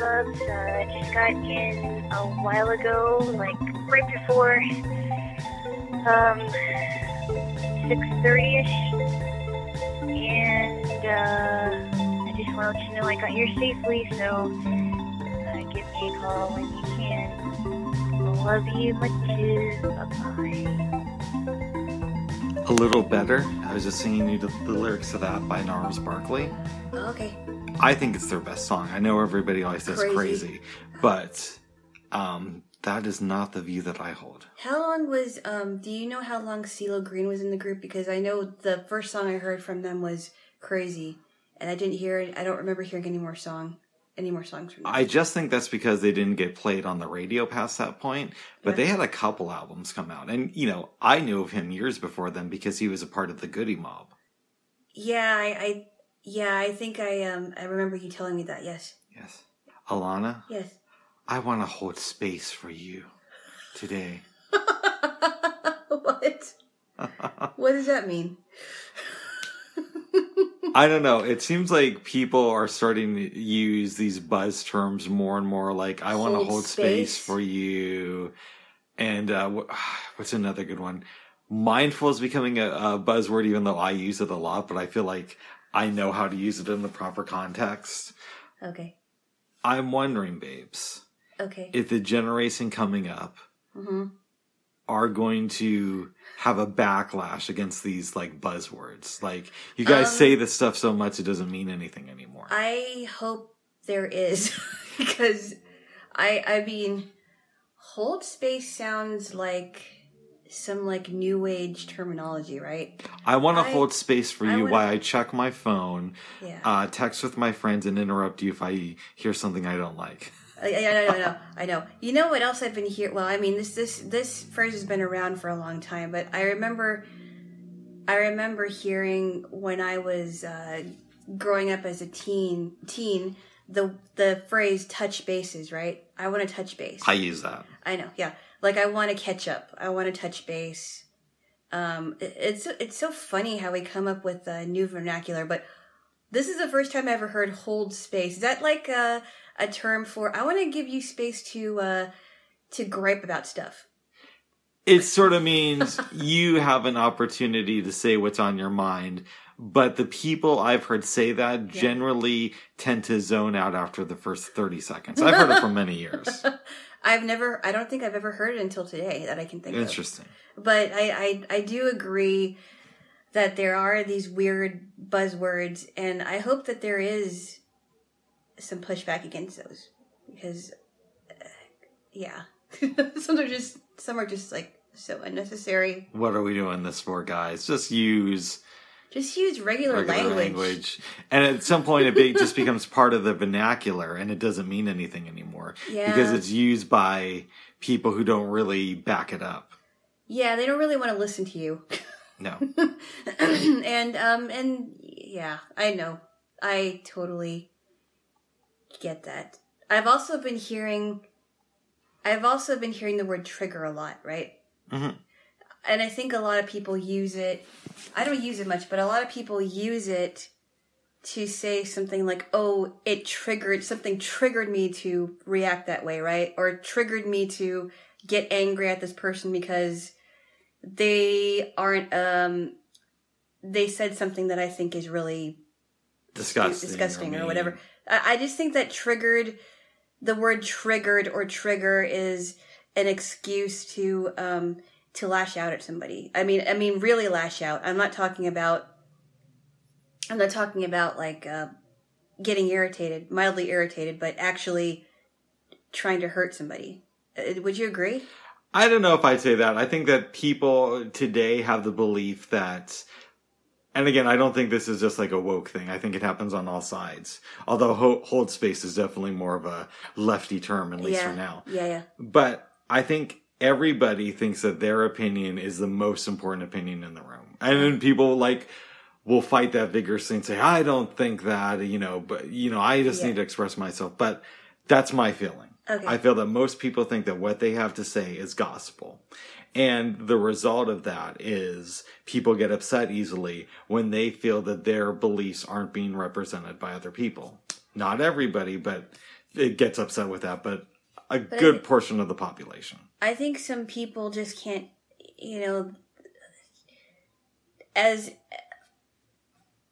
clubs. Uh, just got in a while ago, like right before um, 6.30ish. And uh, I just want to know I got here safely, so uh, give me a call when you can. Love you much. Bye-bye. A little better. I was just singing you the, the lyrics to that by Gnarls Barkley. I think it's their best song. I know everybody always says Crazy. crazy, but um, that is not the view that I hold. How long was um do you know how long CeeLo Green was in the group? Because I know the first song I heard from them was Crazy. And I didn't hear it I don't remember hearing any more song any more songs from them. I just think that's because they didn't get played on the radio past that point. But they had a couple albums come out, and you know, I knew of him years before then because he was a part of the Goodie Mob. yeah, I, I yeah, I think I um I remember you telling me that, yes. Yes, Alana, Yes. I want to hold space for you today. what? what does that mean? I don't know. It seems like people are starting to use these buzz terms more and more. Like, I want to Hold space. space. for you. And uh, what's another good one? Mindful is becoming a, a buzzword, even though I use it a lot. But I feel like I know how to use it in the proper context. Okay. I'm wondering, babes, Okay. if the generation coming up hmm are going to have a backlash against these like buzzwords. Like, you guys Um, say this stuff so much it doesn't mean anything anymore. I hope there is because I I mean hold space sounds like some like new age terminology, right? I want to hold space for I you would- while I check my phone, Yeah. uh, text with my friends, and interrupt you if I hear something I don't like. I, I, I know, I know, I know. You know what else I've been here? Well, I mean, this this this phrase has been around for a long time, but I remember, I remember hearing when I was uh, growing up as a teen, teen, the the phrase "touch bases." Right? I want to touch base. I use that. I know, yeah. Like I want to catch up. I want to touch base. Um, it- it's it's so funny how we come up with a new vernacular, but this is the first time I ever heard "hold space." Is that like a a term for I want to give you space to uh to gripe about stuff? It sort of means you have an opportunity to say what's on your mind, but the people I've heard say that generally tend to zone out after the first 30 seconds. I've heard it for many years. I've never. I don't think I've ever heard it until today that I can think of. Interesting. but I, I I do agree that there are these weird buzzwords, and I hope that there is some pushback against those because, uh, yeah, some are just some are just like so unnecessary. What are we doing this for, guys? Just use Just use regular, regular language. language. And at some point, it be, just becomes part of the vernacular and it doesn't mean anything anymore. Yeah. Because it's used by people who don't really back it up. Yeah, they don't really want to listen to you, No. and um and yeah, I know, I totally get that. I've also been hearing, I've also been hearing the word trigger a lot, right? Mhm. And I think a lot of people use it. I don't use it much, but a lot of people use it to say something like, "Oh, it triggered something triggered me to react that way," right? Or triggered me to get angry at this person because they aren't um they said something that I think is really Disgusting. disgusting or mean. whatever. I, I just think that triggered, the word triggered or trigger is an excuse to um to lash out at somebody. I mean, I mean, really lash out. I'm not talking about. I'm not talking about like uh, getting irritated, mildly irritated, but actually trying to hurt somebody. Uh, Would you agree? I don't know if I'd say that. I think that people today have the belief that, and again, I don't think this is just like a woke thing. I think it happens on all sides. Although ho- hold space is definitely more of a lefty term, at least yeah. for now. Yeah, yeah. But I think everybody thinks that their opinion is the most important opinion in the room. And then people like will fight that vigorously and say, I don't think that, you know, but, you know, I just Yeah. need to express myself. But that's my feeling. Okay. I feel that most people think that what they have to say is gospel. And the result of that is people get upset easily when they feel that their beliefs aren't being represented by other people. Not everybody, but it gets upset with that, but a I good portion of the population. I think some people just can't, you know, as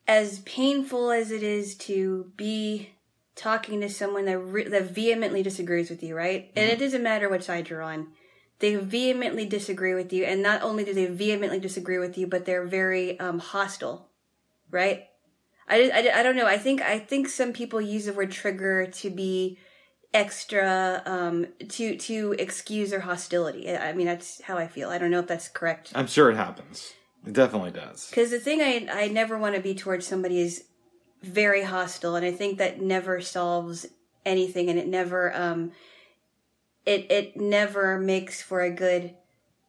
as painful as it is to be talking to someone that re- that vehemently disagrees with you, right? And it doesn't matter what side you're on. They vehemently disagree with you, and not only do they vehemently disagree with you, but they're very um, hostile, right? I, I, I don't know. I think I think some people use the word trigger to be extra um to to excuse their hostility i I mean that's how i feel i don't know if that's correct I'm sure it happens. It definitely does. because the thing i i never want to be towards somebody is very hostile and i think that never solves anything and it never um it it never makes for a good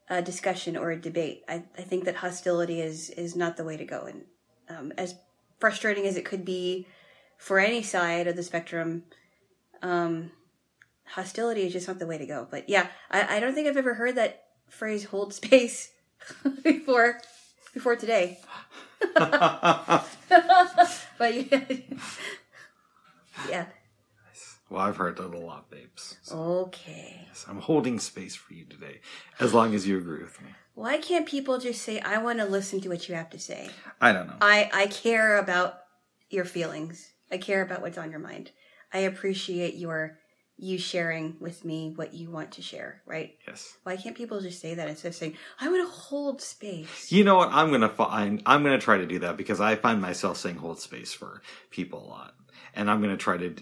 uh, discussion or a debate i i think that hostility is is not the way to go and um as frustrating as it could be for any side of the spectrum um hostility is just not the way to go but yeah i i don't think i've ever heard that phrase hold space before before today. But yeah. Yeah. Well, I've heard that a lot, babes. So, okay. yes, I'm holding space for you today, as long as you agree with me. why can't people just say i want to listen to what you have to say I don't know. i i care about your feelings. I care about what's on your mind i appreciate your you sharing with me what you want to share right yes. why can't people just say that instead of saying i want to hold space You know what? I'm gonna find. I'm gonna try to do that because I find myself saying hold space for people a lot, and I'm gonna try to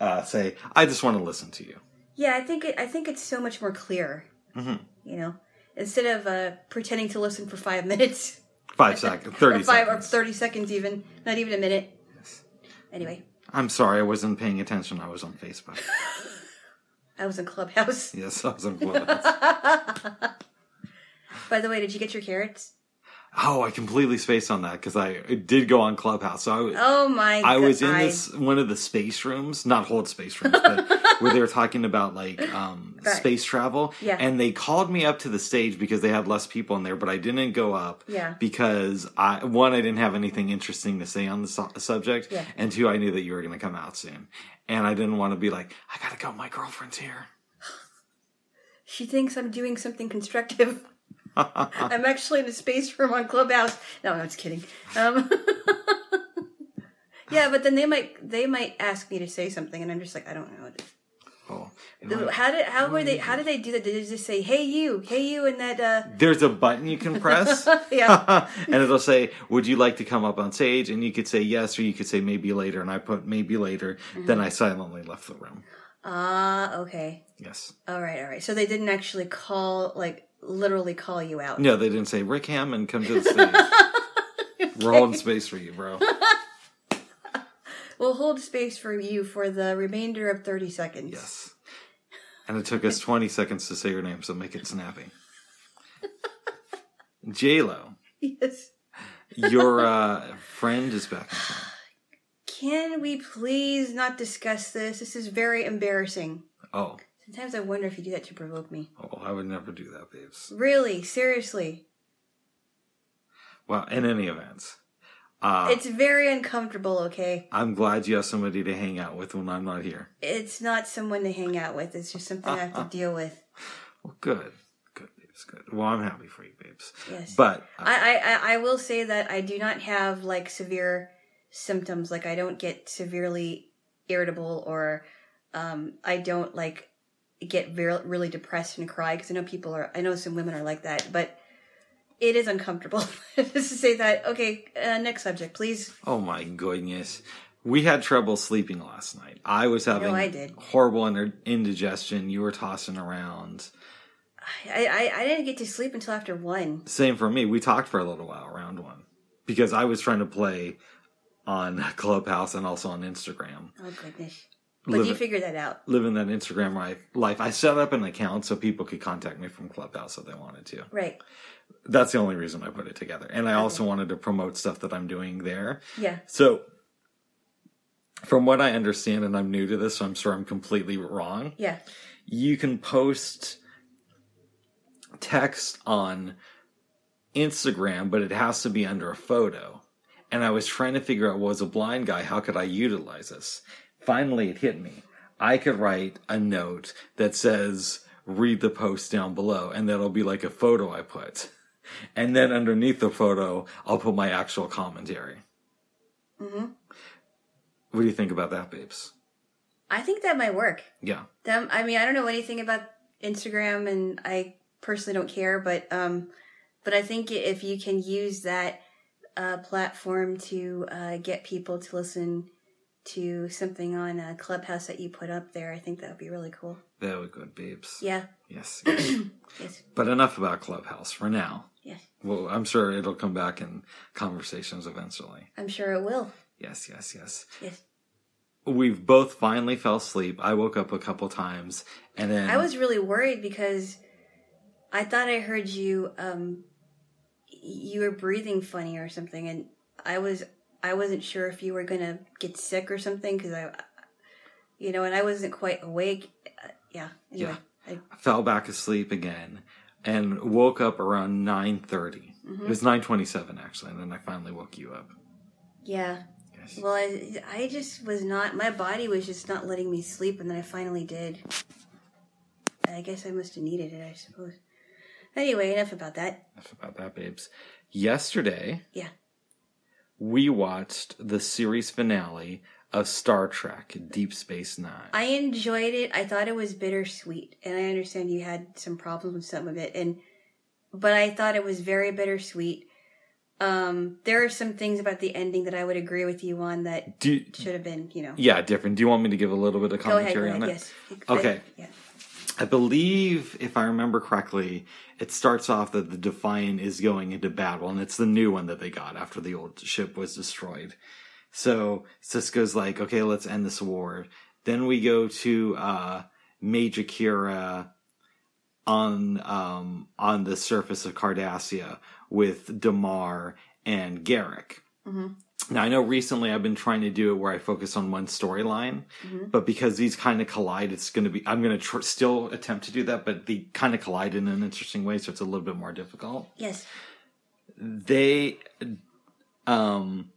uh, say I just want to listen to you. Yeah, I think it, I think it's so much more clear. Mhm. You know, instead of uh, pretending to listen for five minutes, Five seconds, thirty or five seconds. or thirty seconds, even not even a minute. Yes. Anyway, I'm sorry, I wasn't paying attention. I was on Facebook. I was in Clubhouse. yes, I was in Clubhouse. By the way, did you get your carrots? oh, I completely spaced on that because I did go on Clubhouse. So I, was Oh my! God I was in this one of the space rooms, not hold space rooms, but where they were talking about like um, Right. space travel. Yeah. And they called me up to the stage because they had less people in there, but I didn't go up. Yeah. Because I one, I didn't have anything interesting to say on the su- subject, Yeah. and two, I knew that you were going to come out soon, and I didn't want to be like, I gotta go. My girlfriend's here. She thinks I'm doing something constructive. I'm actually in a space room on Clubhouse. No, I'm just kidding. Um, yeah, but then they might they might ask me to say something, and I'm just like, I don't know. Oh. How did how were they how did they do that? Did they just say, "Hey you, hey you," and that? uh There's a button you can press. Yeah, and it'll say, "Would you like to come up on stage?" And you could say yes, or you could say maybe later. And I put maybe later. Then I silently left the room. ah, okay, Yes. all right, all right. So they didn't actually call, like, literally call you out. No, they didn't say Rick Hammond come to the stage. We're holding space for you, bro. We'll hold space for you for the remainder of thirty seconds. Yes. And it took us 20 seconds to say your name, so make it snappy. J Lo, Yes. your uh, friend is back in town. Can we please not discuss this? This is very embarrassing. Oh, Sometimes I wonder if you do that to provoke me. oh, I would never do that, babes. Really, seriously. Well, in any event, uh, It's very uncomfortable, okay? I'm glad you have somebody to hang out with when I'm not here. It's not someone to hang out with. It's just something I have to deal with. Well, good, good, babes, good. Well, I'm happy for you, babes. Yes. But uh, I, I, I- I will say that I do not have like severe symptoms. Like I don't get severely irritable or um, I don't like get very, really depressed and cry because I know people are. I know some women are like that, but it is uncomfortable just to say that. Okay, uh, next subject, please. oh my goodness, we had trouble sleeping last night. I was having I did. horrible indigestion. You were tossing around. I, I I didn't get to sleep until after one. Same for me. We talked for a little while around one because I was trying to play on Clubhouse and also on Instagram. Oh goodness! But Live you figured that out. Living that Instagram life, life. I set up an account so people could contact me from Clubhouse if they wanted to. Right. That's the only reason I put it together. And I also wanted to promote stuff that I'm doing there. Yeah. So, from what I understand, and I'm new to this, so I'm sure I'm completely wrong, Yeah. you can post text on Instagram, but it has to be under a photo. And I was trying to figure out, well, as a blind guy, how could I utilize this? finally it hit me. I could write a note that says, read the post down below, and that'll be like a photo I put. And then underneath the photo, I'll put my actual commentary. hmm What do you think about that, babes? I think that might work. Yeah. Them, I mean, I don't know anything about Instagram, and I personally don't care, but um, but I think if you can use that uh, platform to uh, get people to listen to something on a clubhouse that you put up there, I think that would be really cool. Very good, babes. Yeah. Yes. yes. Yes. but enough about Clubhouse for now. Yes. Well, I'm sure it'll come back in conversations eventually. I'm sure it will. Yes, yes, yes. Yes. We've both finally fell asleep. I woke up a couple times and then I was really worried because I thought I heard you um you were breathing funny or something and I was I wasn't sure if you were going to get sick or something cuz I you know and I wasn't quite awake. Uh, yeah. Anyway, I, fell back asleep again and woke up around 9:30. Mm-hmm. It was 9:27 actually, and then I finally woke you up. yeah. Yes. Well, I I just was not my body was just not letting me sleep and then I finally did. I guess I must have needed it, I suppose. Anyway, enough about that. Enough about that, babes. Yesterday, Yeah. we watched the series finale of Star Trek Deep Space Nine. I enjoyed it. I thought it was bittersweet, and I understand you had some problems with some of it, and but I thought it was very bittersweet. Um, there are some things about the ending that I would agree with you on that Do should have been, you know. yeah, different. Do you want me to give a little bit of Go ahead, go commentary ahead. on it? Yes. Okay. Yeah. I believe, if I remember correctly, it starts off that the Defiant is going into battle, and it's the new one that they got after the old ship was destroyed. So Sisko's like, okay, let's end this war. Then we go to uh, Major Kira on um, on the surface of Cardassia with Damar and Garak. Mhm. Now I know recently I've been trying to do it where I focus on one storyline, Mhm. but because these kind of collide, it's going to be I'm going to tr- still attempt to do that, but they kind of collide in an interesting way, so it's a little bit more difficult. Yes. They, um,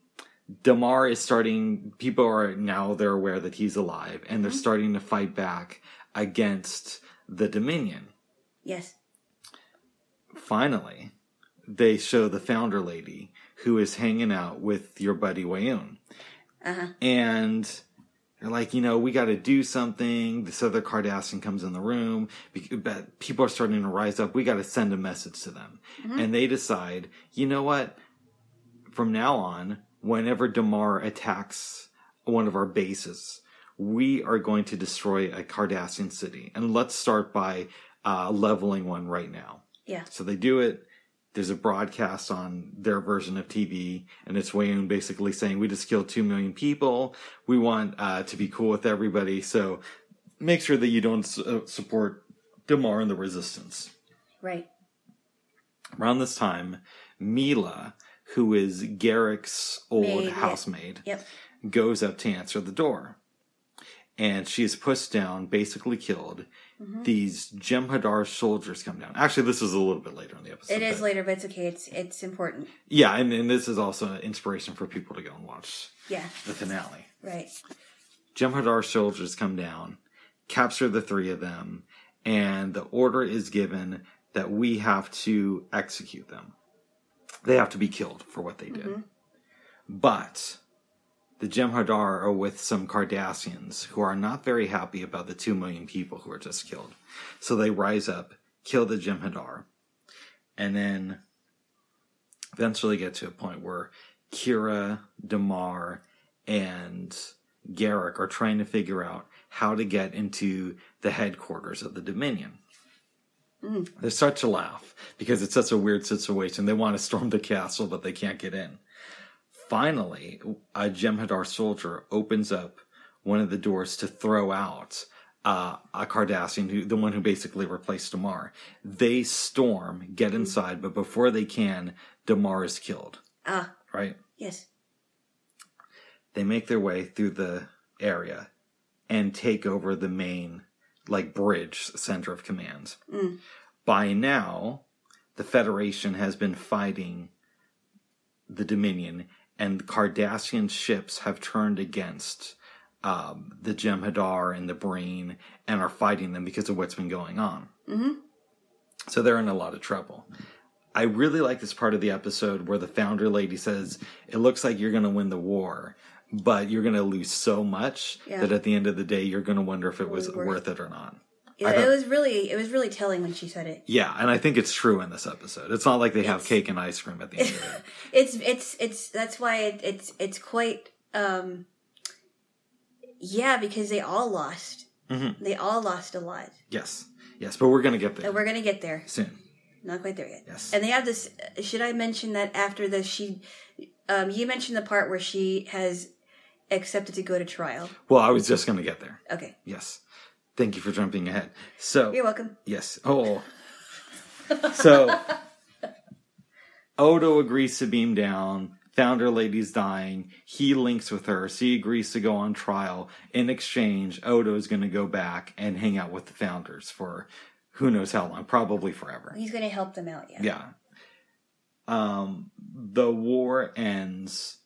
Damar is starting. People are now they're aware that he's alive, and they're starting to fight back against the Dominion. Yes. Finally, they show the founder lady who is hanging out with your buddy Weyoun. Uh huh. and they're like, you know, we got to do something. This other Cardassian comes in the room, but people are starting to rise up. We got to send a message to them, and they decide, you know what? From now on, whenever Damar attacks one of our bases, we are going to destroy a Cardassian city, and let's start by uh, leveling one right now. Yeah. So they do it. There's a broadcast on their version of TV, and it's Weyoun basically saying, "We just killed two million people. We want uh, to be cool with everybody. So make sure that you don't su- uh, support Damar and the Resistance." Right. Around this time, Mila, who is Garak's old Maid, housemaid, Yep. goes up to answer the door. And she is pushed down, basically killed. Mm-hmm. These Jem'Hadar soldiers come down. Actually, this is a little bit later in the episode. It is later, but it's okay. It's it's important. Yeah, and, and this is also an inspiration for people to go and watch Yeah. the finale. Right. Jem'Hadar soldiers come down, capture the three of them, and the order is given that we have to execute them. They have to be killed for what they did. Mm-hmm. But the Jem'Hadar are with some Cardassians who are not very happy about the two million people who were just killed. So they rise up, kill the Jem'Hadar, and then eventually get to a point where Kira, Damar, and Garak are trying to figure out how to get into the headquarters of the Dominion. They start to laugh because it's such a weird situation. They want to storm the castle, but they can't get in. Finally, a Jem'Hadar soldier opens up one of the doors to throw out uh, a Cardassian, who, the one who basically replaced Damar. They storm, get inside, but before they can, Damar is killed. Ah. Right? Yes. they make their way through the area and take over the main like bridge center of command Mm. by now the federation has been fighting the dominion and cardassian ships have turned against um, the Jem'Hadar and the Breen and are fighting them because of what's been going on. Mm-hmm. So they're in a lot of trouble. I really like this part of the episode where the founder lady says, It looks like you're going to win the war, but you're going to lose so much Yeah. that at the end of the day, you're going to wonder if it was worth worth it or not. Yeah, I it was really it was really telling when she said it. Yeah, and I think it's true in this episode. It's not like they have cake and ice cream at the end of it. It's it's it's that's why it, it's it's quite um yeah because they all lost. Mhm. They all lost a lot. Yes, yes, but we're going to get there And we're gonna get there. soon. Not quite there yet. Yes. And they have this. Should I mention that after this, she, um, you mentioned the part where she has accepted to go to trial. Well, I was just going to get there. Okay, Yes. Thank you for jumping ahead. So, you're welcome. Yes. Oh. so Odo agrees to beam down. Founder lady's dying. He links with her. She agrees to go on trial. In exchange, Odo is going to go back and hang out with the founders for who knows how long, probably forever. He's gonna help them out. Yeah. Yeah. Um, the war ends.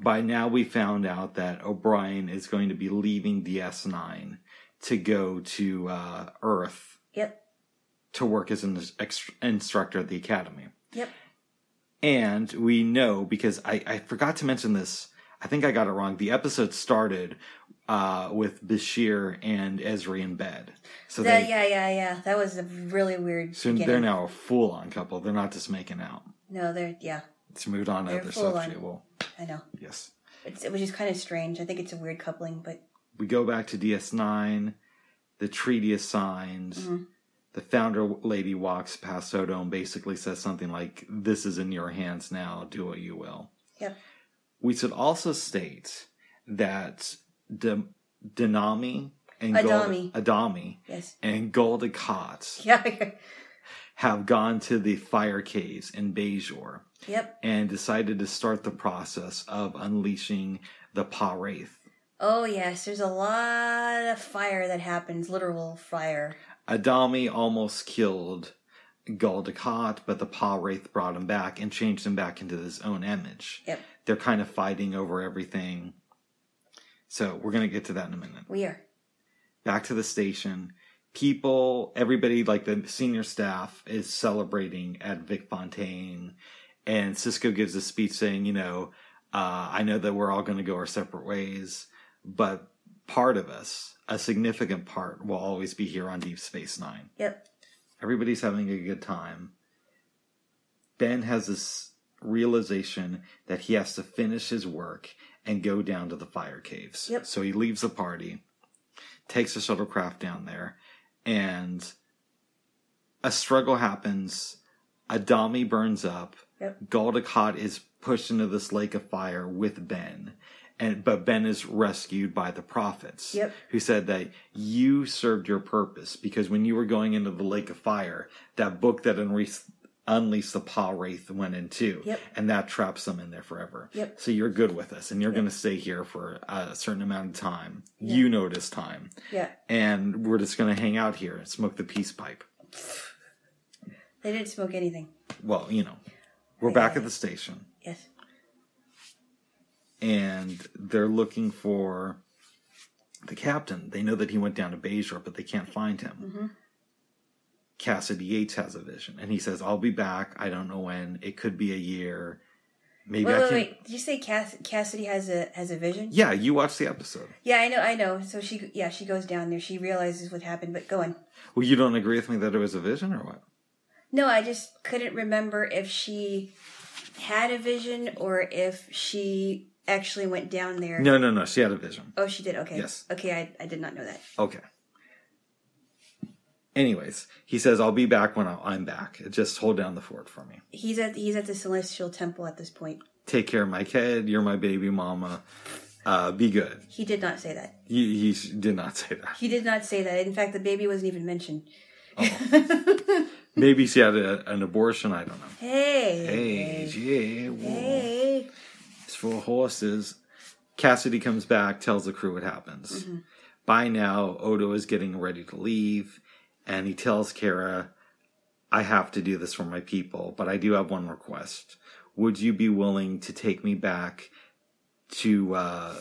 By now, we found out that O'Brien is going to be leaving DS9 to go to uh, Earth Yep. to work as an ex- instructor at the academy. Yep. And we know because I, I forgot to mention this. I think I got it wrong. The episode started uh, with Bashir and Ezri in bed. So That- they, yeah, yeah, yeah. That was a really weird. so beginning. they're now a full on couple. They're not just making out. No, they're yeah. It's moved on to other stuff. Well, I know. yes. It's, which is kind of strange. I think it's a weird coupling, but We go back to DS9. The treaty is signed. Mhm. The founder lady walks past Odo and basically says something like, This is in your hands now. Do what you will. Yep. We should also state that D- Denami and Adami. Gold- Adami yes. and Gul Dukat Yeah. have gone to the fire caves in Bajor yep. and decided to start the process of unleashing the Pah-wraith. Oh yes, there's a lot of fire that happens. Literal fire. Adami almost killed Gul Dukat, but the Pah-wraith brought him back and changed him back into his own image. Yep. They're kind of fighting over everything. So we're going to get to that in a minute. We are. Back to the station. People, everybody, like the senior staff, is celebrating at Vic Fontaine. And Sisko gives a speech saying, you know, uh, I know that we're all going to go our separate ways, but part of us, a significant part, will always be here on Deep Space Nine. Yep. Everybody's having a good time. Ben has this realization that he has to finish his work and go down to the fire caves. Yep. So he leaves the party, takes the shuttlecraft down there, and a struggle happens. Adami burns up. Yep. Gul Dukat is pushed into this lake of fire with Ben. And, but Ben is rescued by the prophets Yep. who said that you served your purpose because when you were going into the lake of fire, that book that unleashed, unleashed the Pah-wraith went in too. Yep. And that traps them in there forever. Yep. So you're good with us and you're going to stay here for a certain amount of time. You know it is time. Yeah. And we're just going to hang out here and smoke the peace pipe. They didn't smoke anything. Well, you know, we're back at the station Yes. and they're looking for the captain. They know that he went down to Bajor, but they can't find him. Mhm. Kasidy Yates has a vision, and he says, "I'll be back. I don't know when. It could be a year. Maybe Wait, I wait, can." wait. Did you say Cass- Kasidy has a has a vision? Yeah, you watched the episode. Yeah, I know, I know. So she, yeah, she goes down there. She realizes what happened. But go on. Well, you don't agree with me that it was a vision, or what? No, I just couldn't remember if she had a vision or if she actually went down there. No, no, no. She had a vision. Oh, she did. Okay. Yes. Okay, I, I did not know that. Okay. Anyways, he says, "I'll be back when I'm back. Just hold down the fort for me. He's at he's at the Celestial Temple at this point. Take care of my kid. You're my baby mama. Uh, be good." He did not say that. He, he did not say that. He did not say that. In fact, the baby wasn't even mentioned. Maybe she had a, an abortion. I don't know. Hey. Hey, yeah, whoa. Hey. It's for horses. Kasidy comes back, tells the crew what happens. By now, Odo is getting ready to leave, and he tells Kira, I have to do this for my people, but I do have one request. Would you be willing to take me back to uh,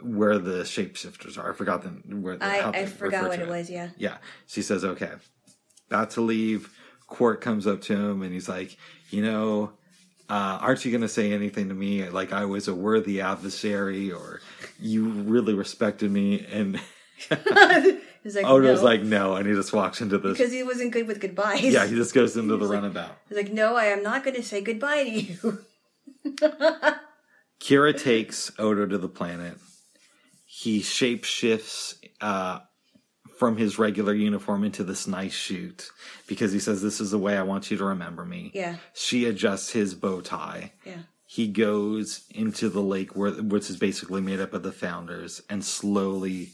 where the shapeshifters are. I forgot the where the, I, I forgot what to it was. Yeah. Yeah. She says, okay, about to leave. Quark comes up to him and he's like, you know, uh, aren't you going to say anything to me? Like I was a worthy adversary or you really respected me. And He's like, Odo's no, like, no. And he just walks into this. because he wasn't good with goodbyes. Yeah, he just goes into the like- runabout. He's like, no, I am not going to say goodbye to you. Kira takes Odo to the planet. He shapeshifts uh, from his regular uniform into this nice suit because he says, This is the way I want you to remember me. Yeah. She adjusts his bow tie. Yeah. He goes into the lake, where, which is basically made up of the founders, and slowly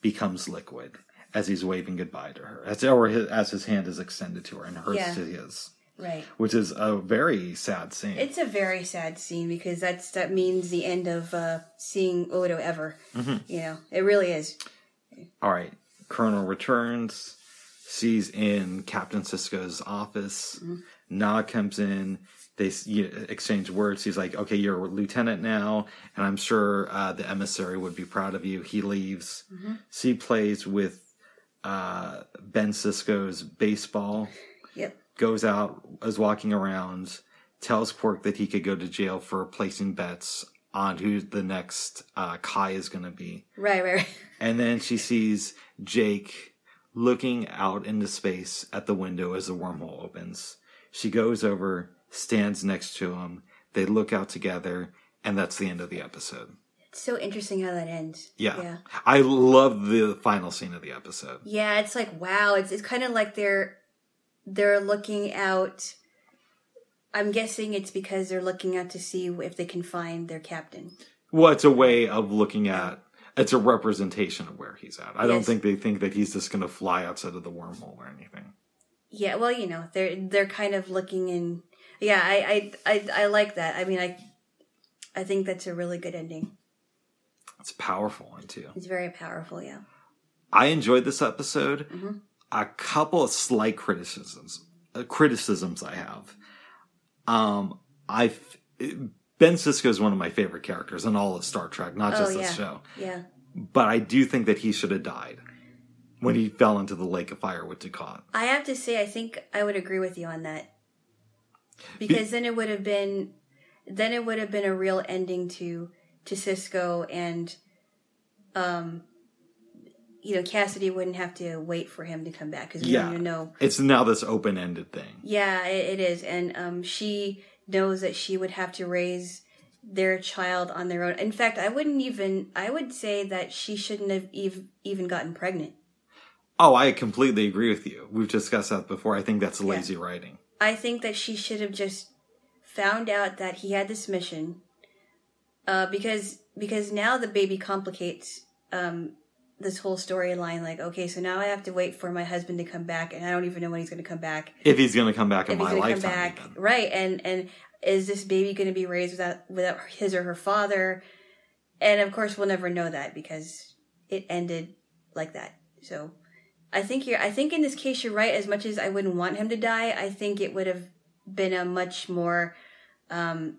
becomes liquid as he's waving goodbye to her, as, or his, as his hand is extended to her and hers Yeah. to his, Right. which is a very sad scene. It's a very sad scene because that's that means the end of uh, seeing Odo ever. Mm-hmm. You know, it really is. All right. Colonel returns. She's in Captain Sisko's office. Nog comes in. They you know, exchange words. He's like, "Okay, you're a lieutenant now, and I'm sure uh, the emissary would be proud of you." He leaves. She plays with uh, Ben Sisko's baseball. Yep. Goes out, is walking around, tells Quark that he could go to jail for placing bets on who the next uh, Kai is going to be. Right. Right. Right. And then she sees Jake looking out into space at the window as the wormhole opens. She goes over, stands next to him. They look out together, and that's the end of the episode. It's so interesting how that ends. Yeah. Yeah. I love the final scene of the episode. Yeah, it's like wow. It's it's kind of like they're they're looking out. I'm guessing it's because they're looking out to see if they can find their captain. Well, it's a way of looking at. It's a representation of where he's at. I don't think they think that he's just going to fly outside of the wormhole or anything. Yeah, well, you know, they're they're kind of looking in. Yeah, I I I, I like that. I mean, I I think that's a really good ending. It's a powerful one too. It's very powerful. Yeah. I enjoyed this episode. Mm-hmm. A couple of slight criticisms, uh, criticisms I have. Um, I Ben Sisko is one of my favorite characters in all of Star Trek, not just oh this show. Yeah. But I do think that he should have died when he fell into the lake of fire with Dukat. I have to say, I think I would agree with you on that because then it would have been, then it would have been a real ending to to Sisko and, um, you know, Kasidy wouldn't have to wait for him to come back because we Yeah. even know. It's now this open ended thing. Yeah, it, it is, and um, she knows that she would have to raise their child on their own. In fact, I wouldn't even. I would say that she shouldn't have ev- even gotten pregnant. Oh, I completely agree with you. We've discussed that before. I think that's lazy writing. I think that she should have just found out that he had this mission, uh, because because now the baby complicates um, this whole storyline. Like, okay, so now I have to wait for my husband to come back, and I don't even know when he's going to come back. If he's going to come back in my lifetime, back, right? And and is this baby going to be raised without without his or her father? And of course, we'll never know that because it ended like that. So. I think you're. I think in this case you're right. As much as I wouldn't want him to die, I think it would have been a much more. Um,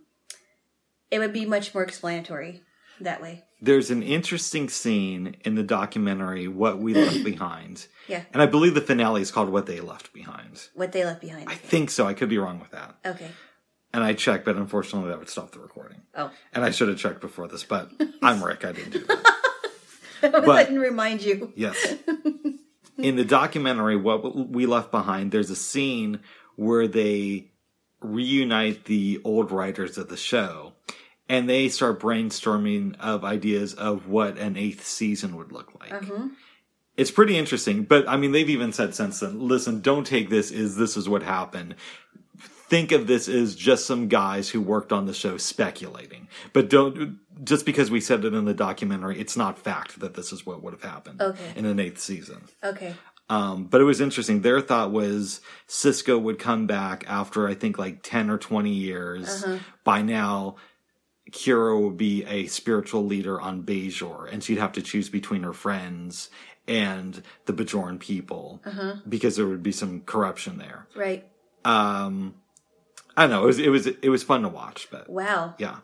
it would be much more explanatory that way. There's an interesting scene in the documentary "What We Left Behind," Yeah, and I believe the finale is called "What They Left Behind." what they left behind. I think so. I could be wrong with that. Okay. And I checked, but unfortunately, that would stop the recording. Oh, And I should have checked before this, but I'm Rick. I didn't do that. I didn't remind you. Yes. In the documentary, What We Left Behind, there's a scene where they reunite the old writers of the show and they start brainstorming of ideas of what an eighth season would look like. Uh-huh. It's pretty interesting, but I mean, they've even said since then, listen, don't take this as this is what happened. Think of this as just some guys who worked on the show speculating. But don't, just because we said it in the documentary, it's not fact that this is what would have happened Okay. in an eighth season. Okay. Um, but it was interesting. Their thought was Sisko would come back after I think like 10 or 20 years. By now, Kira would be a spiritual leader on Bajor and she'd have to choose between her friends and the Bajoran people because there would be some corruption there. Right. Um, I don't know. It was, it was, it was fun to watch, but Wow. yeah.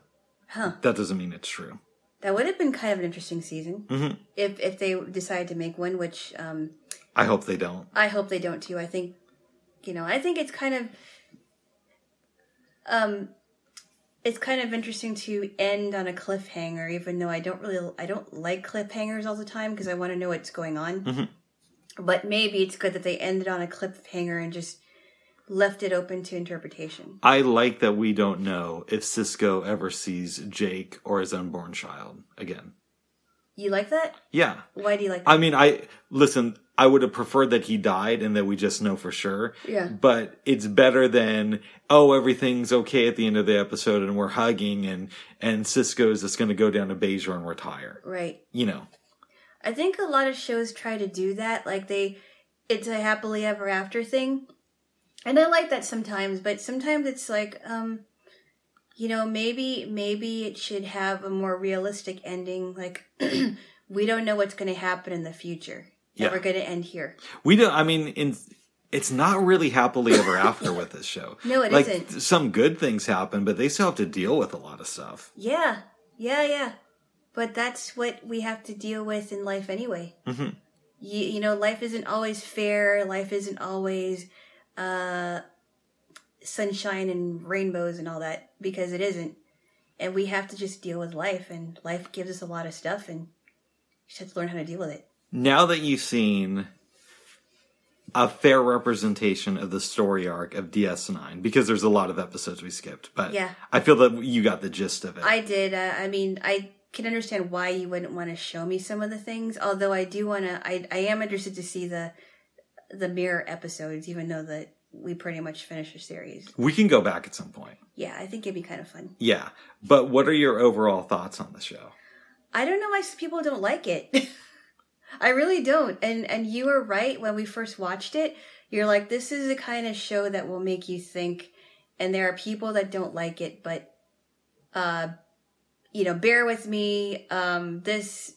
Huh. That doesn't mean it's true. That would have been kind of an interesting season Mhm. if if they decided to make one, which um, I hope they don't. I hope they don't too. I think, you know, I think it's kind of, um, it's kind of interesting to end on a cliffhanger, even though I don't really, I don't like cliffhangers all the time because I want to know what's going on. Mm-hmm. But maybe it's good that they ended on a cliffhanger and just left it open to interpretation. I like that we don't know if Sisko ever sees Jake or his unborn child again. You like that? Yeah. Why do you like that? I mean, I listen. I would have preferred that he died and that we just know for sure. Yeah. But it's better than oh everything's okay at the end of the episode and we're hugging and and Sisko's just going to go down to Bajor and retire. right. You know. I think a lot of shows try to do that. Like they, it's a happily ever after thing. And I like that sometimes, but sometimes it's like, um, you know, maybe, maybe it should have a more realistic ending. Like, we don't know what's going to happen in the future. Yeah. We're going to end here. We don't. I mean, in it's not really happily ever after with this show. No, it like, isn't. Some good things happen, but they still have to deal with a lot of stuff. Yeah. Yeah. Yeah. But that's what we have to deal with in life anyway. Mhm. You, you know, life isn't always fair. Life isn't always, uh, sunshine and rainbows and all that because it isn't. And we have to just deal with life and life gives us a lot of stuff and you just have to learn how to deal with it. Now that you've seen a fair representation of the story arc of DS9, because there's a lot of episodes we skipped, but Yeah. I feel that you got the gist of it. I did. Uh, I mean, I can understand why you wouldn't want to show me some of the things. Although I do want to. I I am interested to see the the mirror episodes, even though that we pretty much finished the series. we can go back at some point. Yeah, I think it'd be kind of fun. Yeah. But what are your overall thoughts on the show? I don't know why people don't like it. I really don't. And and you were right when we first watched it. You're like, this is the kind of show that will make you think. And there are people that don't like it, but uh, you know, bear with me. Um, this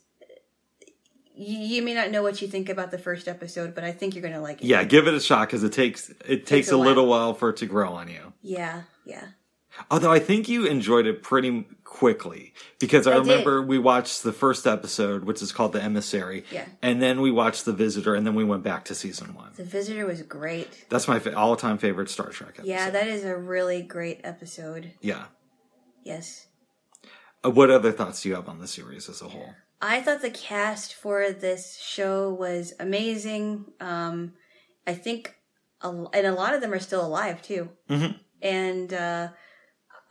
you, you may not know what you think about the first episode, but I think you're gonna like it. Yeah, give it a shot because it takes it takes, a a, while. little while for it to grow on you. Yeah, yeah. Although I think you enjoyed it pretty quickly because I, I did. remember we watched the first episode, which is called The Emissary, Yeah. and then we watched The Visitor, and then we went back to season one. The Visitor was great. That's my fa- all-time favorite Star Trek episode. Yeah, that is a really great episode. yeah. Yes. Uh, what other thoughts do you have on the series as a whole? I thought the cast for this show was amazing. Um, I think, a, and a lot of them are still alive too. Mhm. And uh,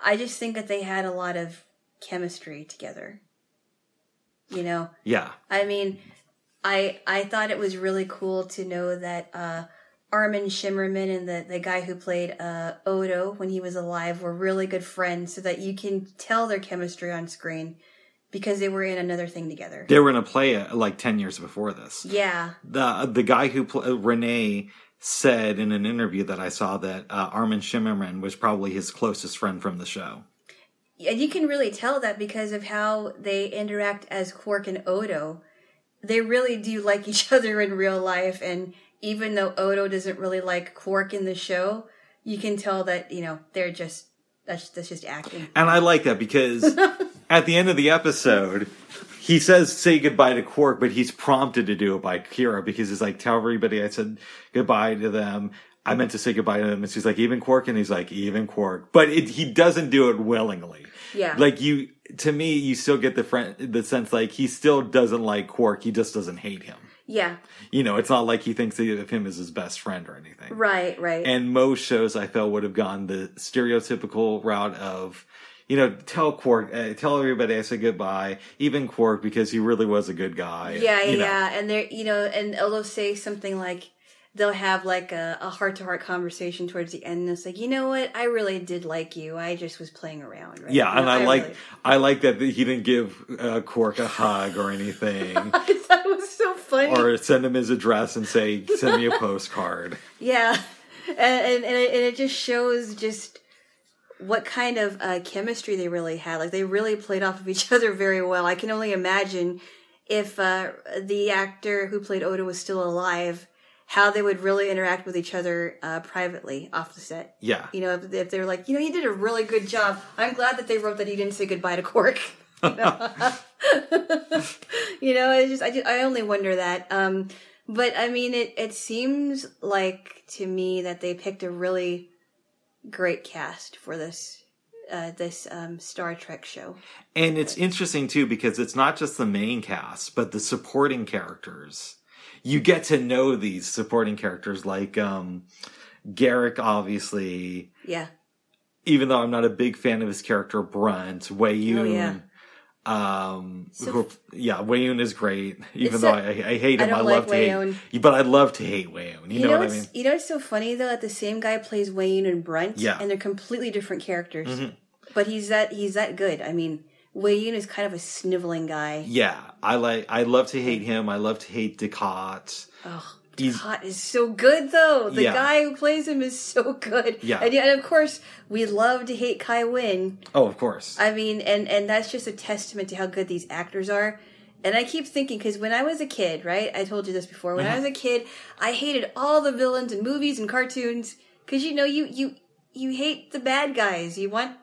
I just think that they had a lot of chemistry together. You know, Yeah, I mean, I I thought it was really cool to know that uh, Armin Shimerman and the the guy who played uh, Odo when he was alive were really good friends, so that you can tell their chemistry on screen because they were in another thing together. they were in a play uh, like ten years before this. Yeah, The the guy who pl- uh, René said in an interview that I saw that uh, Armin Shimerman was probably his closest friend from the show. And you can really tell that because of how they interact as Quark and Odo. They really do like each other in real life, and even though Odo doesn't really like Quark in the show, you can tell that you know they're just that's that's just acting. And I like that because at the end of the episode, he says say goodbye to Quark, but he's prompted to do it by Kira because he's like, tell everybody I said goodbye to them. I meant to say goodbye to them. And she's like, even Quark? And he's like, even Quark. But it, he doesn't do it willingly. Yeah. Like you, to me, you still get the friend, the sense like he still doesn't like Quark. He just doesn't hate him. Yeah, You know, it's not like he thinks of him as his best friend or anything. right, right. And most shows I felt would have gone the stereotypical route of, you know, tell Quark, uh, tell everybody I said goodbye, even Quark because he really was a good guy. yeah, you know. yeah, and they're you know, and they'll say something like they'll have like a heart to heart conversation towards the end. And it's like, you know what, I really did like you. I just was playing around. Right? Yeah, and No, I, like really- I like that he didn't give uh, Quark a hug or anything, I thought it was so funny. or send him his address and say send me a postcard. Yeah, and and, and, it, and it just shows just what kind of uh, chemistry they really had. Like they really played off of each other very well. I can only imagine if uh, the actor who played Odo was still alive, how they would really interact with each other uh, privately off the set. Yeah, You know, if, if they were like, you know, you did a really good job. I'm glad that they wrote that he didn't say goodbye to Quark. You know? you know, it's just I just I only wonder that. Um, but I mean, it it seems like to me that they picked a really great cast for this uh, this um, Star Trek show. And it's interesting too because it's not just the main cast, but the supporting characters. You get to know these supporting characters like um Garak obviously, Yeah, even though I'm not a big fan of his character Brunt, Weyoun. Oh, yeah. Um, So- who, yeah, Weyoun is great. Even though a- I, I hate I him, I, like love to Wei hate. But I'd love to hate Weyoun. You, you, know, know, what I mean? you know what's so funny though? That the same guy plays Weyoun and Brunt, Yeah. Mm-hmm. and they're completely different characters. But he's that he's that good. I mean, Weyoun is kind of a sniveling guy. Yeah, I like. I love to hate him. I love to hate Dukat. Oh, is so good though. The Yeah. guy who plays him is so good. Yeah. and, yeah, and of course we love to hate Kai Winn. Oh, of course. I mean, and and that's just a testament to how good these actors are. And I keep thinking because when I was a kid, right? I told you this before. When I was uh-huh. a kid, I hated all the villains in movies and cartoons because you know you you you hate the bad guys. You want,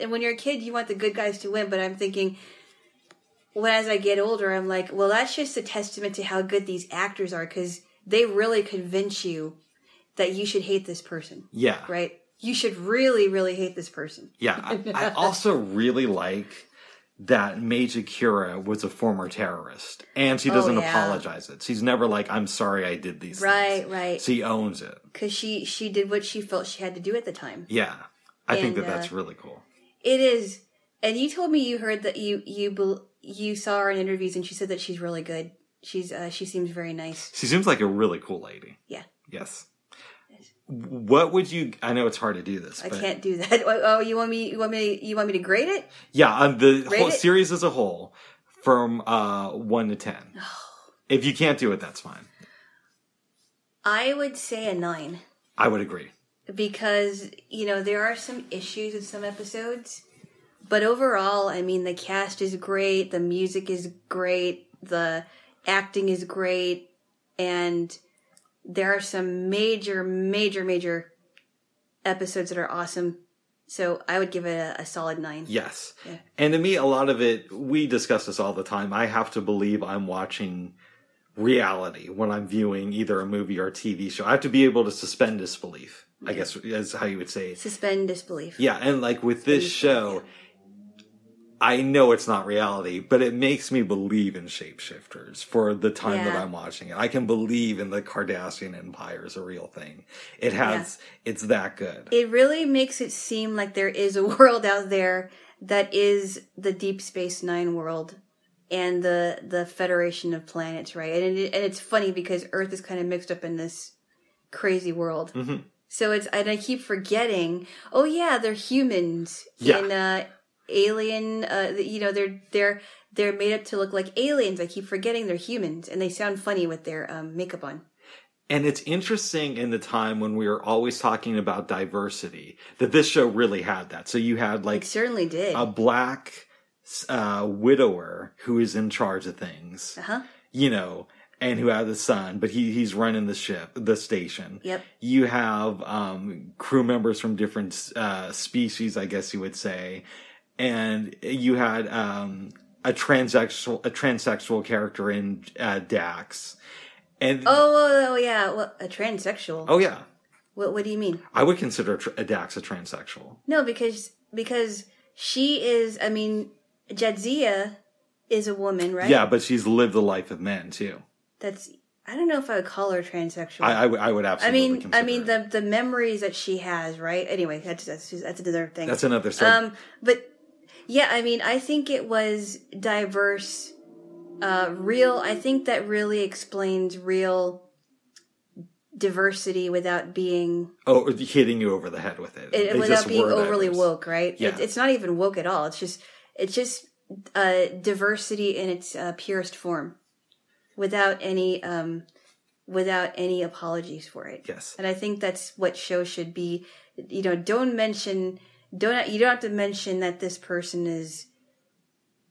and when you're a kid, you want the good guys to win. But I'm thinking, when as I get older, I'm like, well, that's just a testament to how good these actors are because they really convince you that you should hate this person, yeah, right? You should really, really hate this person. yeah. I, I also really like that Major Kira was a former terrorist, and she doesn't Oh, yeah. apologize it. She's never like, "I'm sorry, I did these." Right, things. right. Right. She owns it. because she she did what she felt she had to do at the time. Yeah, I think And, that that's uh, really cool. It is, and you told me you heard that you you you saw her in interviews, and she said that she's really good. She's uh, she seems very nice. She seems like a really cool lady. Yeah, Yes. What would you? I know it's hard to do this, I but can't do that. Oh, oh, you want me? You want me? You want me to grade it? yeah, on the Rate whole it? series as a whole, from uh one to ten. if you can't do it, that's fine. I would say a nine I would agree. Because you know there are some issues with some episodes, but overall, I mean the cast is great, the music is great, the acting is great, and there are some major, major, major episodes that are awesome. So I would give it a, a solid nine. Yes. Yeah. And to me, a lot of it, we discuss this all the time. I have to believe I'm watching reality when I'm viewing either a movie or a TV show. I have to be able to suspend disbelief, I guess is how you would say it. Suspend disbelief. Yeah. And like with this show, I know it's not reality, but it makes me believe in shapeshifters for the time that I'm watching it. I can believe in the Cardassian Empire is a real thing. It has, it's that good. It really makes it seem like there is a world out there that is the Deep Space Nine world and the the Federation of Planets, right? And it, and it's funny because Earth is kind of mixed up in this crazy world. Mhm. So it's and I keep forgetting. Oh yeah, they're humans Yeah. in uh, alien. Uh, you know, they're they're they're made up to look like aliens. I keep forgetting they're humans, and they sound funny with their um, makeup on. And it's interesting in the time when we were always talking about diversity that this show really had that. So you had like It certainly did. a black uh, widower who is in charge of things, Uh huh. you know, and who has a son, but he, he's running the ship, the station. Yep. You have um, crew members from different uh, species, I guess you would say, and you had um, a transsexual a transsexual character in uh, Dax, and Oh, oh, oh yeah, well, a transsexual. oh yeah, What What do you mean? I would consider a, a Dax a transsexual. No, because because she is. I mean, Jadzia is a woman, right? Yeah, but she's lived the life of men too. That's. I don't know if I would call her transsexual. I, I, would- I would I mean, I mean the the memories that she has, right? Anyway, that's that's that's another thing. that's another. Sub- um, but yeah, I mean, I think it was diverse, uh, real. I think that really explains real diversity without being oh, hitting you over the head with it, it, without being overly diverse. woke, right? Yeah. It, it's not even woke at all. It's just it's just uh, diversity in its uh, purest form, without any um, without any apologies for it. Yes. And I think that's what shows should be. You know, don't mention don't you don't have to mention that this person is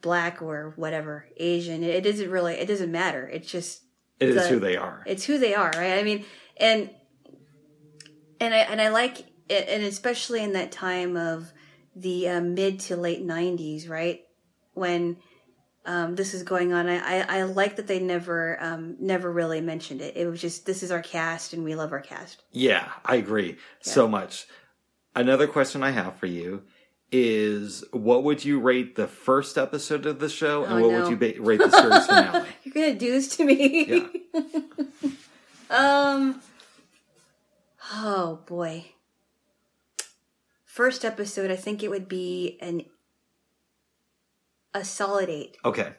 black or whatever Asian. It, it doesn't really it doesn't matter. It's just It is the- who they are. it's who they are, right? I mean, and and I and I like it, and especially in that time of the uh, mid to late '90s, right? When um, this is going on. I, I, I like that they never um, never really mentioned it. It was just this is our cast and we love our cast. Yeah, I agree so much. Another question I have for you is what would you rate the first episode of the show and Oh, what no. would you ba- rate the series finale? You're gonna do this to me. um. Oh boy. First episode, I think it would be an a solid eight. Okay.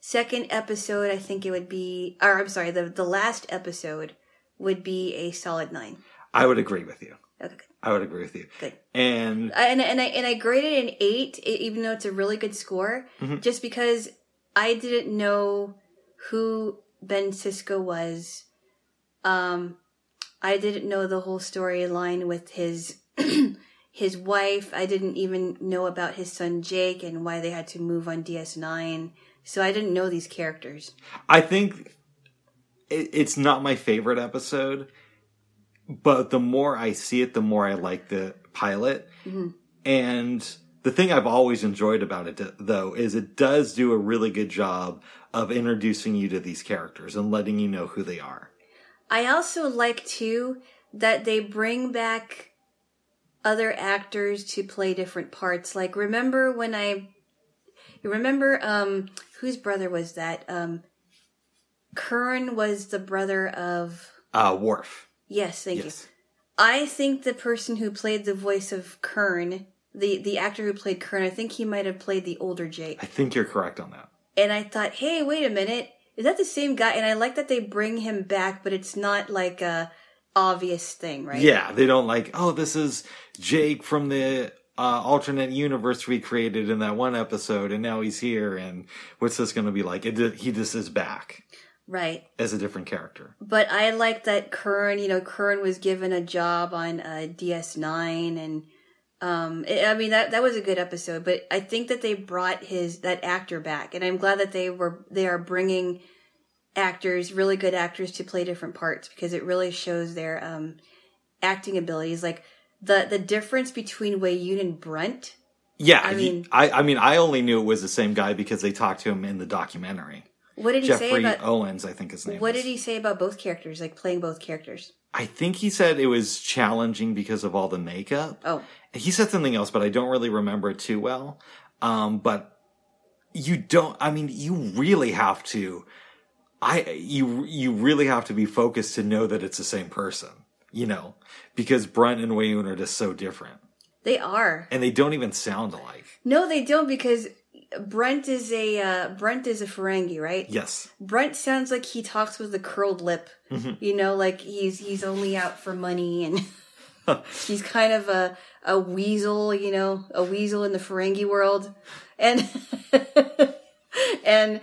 Second episode, I think it would be, or I'm sorry, the the last episode would be a solid nine. I would agree with you. Okay. I would agree with you. Good. And I- and and I and I graded an eight, even though it's a really good score, just because I didn't know who Ben Sisko was. Um, I didn't know the whole storyline with his his wife. I didn't even know about his son Jake and why they had to move on DS9. So I didn't know these characters. I think it's not my favorite episode, but the more I see it, the more I like the pilot. Mm-hmm. And the thing I've always enjoyed about it, though, is it does do a really good job of introducing you to these characters and letting you know who they are. I also like too that they bring back other actors to play different parts. Like remember when I you remember um whose brother was that? Um Kurn was the brother of Uh, Worf. Yes, thank you. I think the person who played the voice of Kurn, the the actor who played Kurn, I think he might have played the older Jake. I think you're correct on that. And I thought, hey, wait a minute, is that the same guy? And I like that they bring him back, but it's not like a obvious thing, right? Yeah, they don't like, oh, this is Jake from the uh, alternate universe we created in that one episode, and now he's here, and what's this going to be like? It, he just is back Right. as a different character. But I like that Kurn, you know, Kurn was given a job on uh, DS9 and um it, I mean that that was a good episode, but I think that they brought his that actor back and I'm glad that they were they are bringing actors, really good actors to play different parts because it really shows their um acting abilities like the the difference between Weyoun and Brunt. Yeah, I mean- mean, I, I mean, I only knew it was the same guy because they talked to him in the documentary. What did he say Jeffrey about Owens, I think his name. what is. did he say about both characters, like playing both characters? I think he said it was challenging because of all the makeup. Oh, He said something else, but I don't really remember it too well. Um, but you don't. I mean, you really have to. I you you really have to be focused to know that it's the same person. You know, because Brunt and Weyoun are just so different, they are. and they don't even sound alike. No, they don't because Brunt is a uh, Brunt is a Ferengi, right? Yes. Brunt sounds like he talks with a curled lip. You know, like he's he's only out for money and he's kind of a a weasel, you know, a weasel in the Ferengi world. And and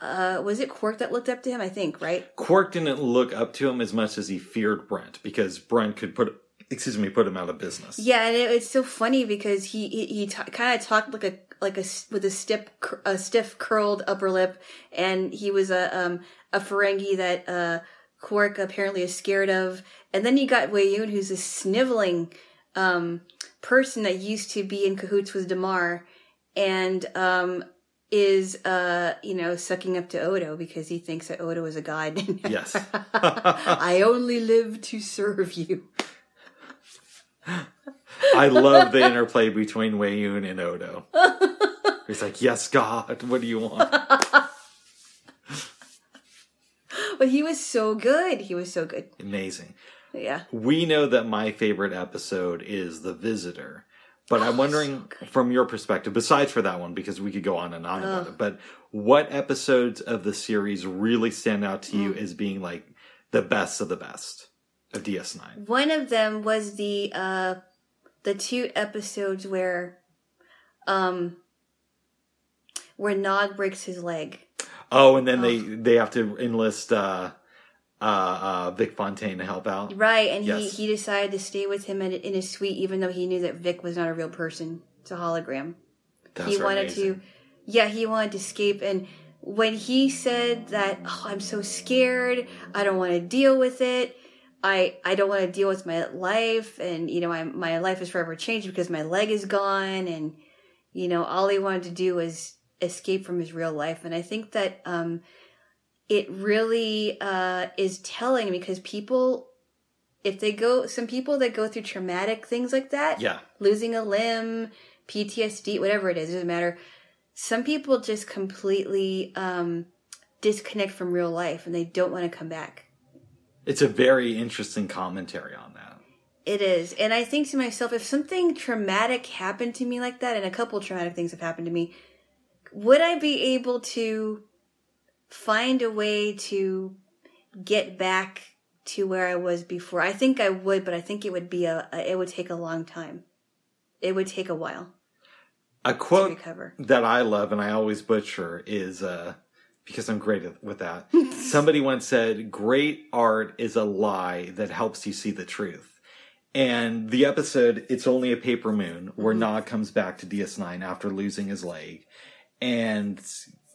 uh, was it Quark that looked up to him? I think, right? Quark didn't look up to him as much as he feared Brunt because Brunt could put, excuse me, put him out of business. Yeah, and it, it's so funny because he he, he t- kind of talked like a like a with a stiff a stiff curled upper lip, and he was a um a Ferengi that uh Quark apparently is scared of, and then you got Weyoun, who's a sniveling um person that used to be in cahoots with Damar, and um is uh you know sucking up to Odo because he thinks that Odo is a god. Yes. I only live to serve you. I love the interplay between Weyoun and Odo. He's like, "Yes, God, what do you want?" But he was so good. He was so good. Amazing. Yeah. We know that my favorite episode is The Visitor, but I'm wondering from your perspective, besides for that one, because we could go on and on about it, but what episodes of the series really stand out to you as being like the best of the best of DS9? One of them was the uh the two episodes where um where Nog breaks his leg. Oh, and then they they have to enlist uh, uh, uh, Vic Fontaine to help out. Right, and Yes. he he decided to stay with him in, in his suite even though he knew that Vic was not a real person. It's a hologram. Those he wanted amazing. to yeah he wanted to escape and when he said that oh, i'm so scared i don't want to deal with it i i don't want to deal with my life and you know my, my life is forever changed because my leg is gone and you know all he wanted to do was escape from his real life, and I think that um, it really uh, is telling because people, if they go, some people that go through traumatic things like that, Yeah. losing a limb, PTSD, whatever it is, it doesn't matter. Some people just completely um, disconnect from real life and they don't want to come back. It's a very interesting commentary on that. It is. And I think to myself, if something traumatic happened to me like that, and a couple traumatic things have happened to me, would I be able to find a way to get back to where I was before? I think I would, but I think it would be a, a it would take a long time. It would take a while A quote that I love and I always butcher is uh because I'm great at- with that. Somebody once said, "Great art is a lie that helps you see the truth." And the episode "It's Only a Paper Moon," where Nog comes back to DS9 after losing his leg and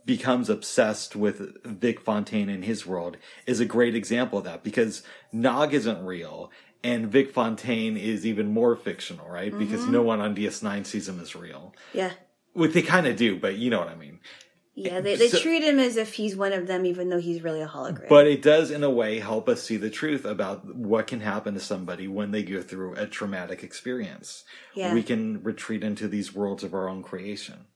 becomes obsessed with Vic Fontaine in his world, is a great example of that because Nog isn't real. And Vic Fontaine is even more fictional, right? Because mm-hmm. no one on DS9 sees him as real. Yeah. Well, they kind of do, but you know what I mean. Yeah, they, they So- treat him as if he's one of them, even though he's really a hologram. But it does, in a way, help us see the truth about what can happen to somebody when they go through a traumatic experience. Yeah. We can retreat into these worlds of our own creation.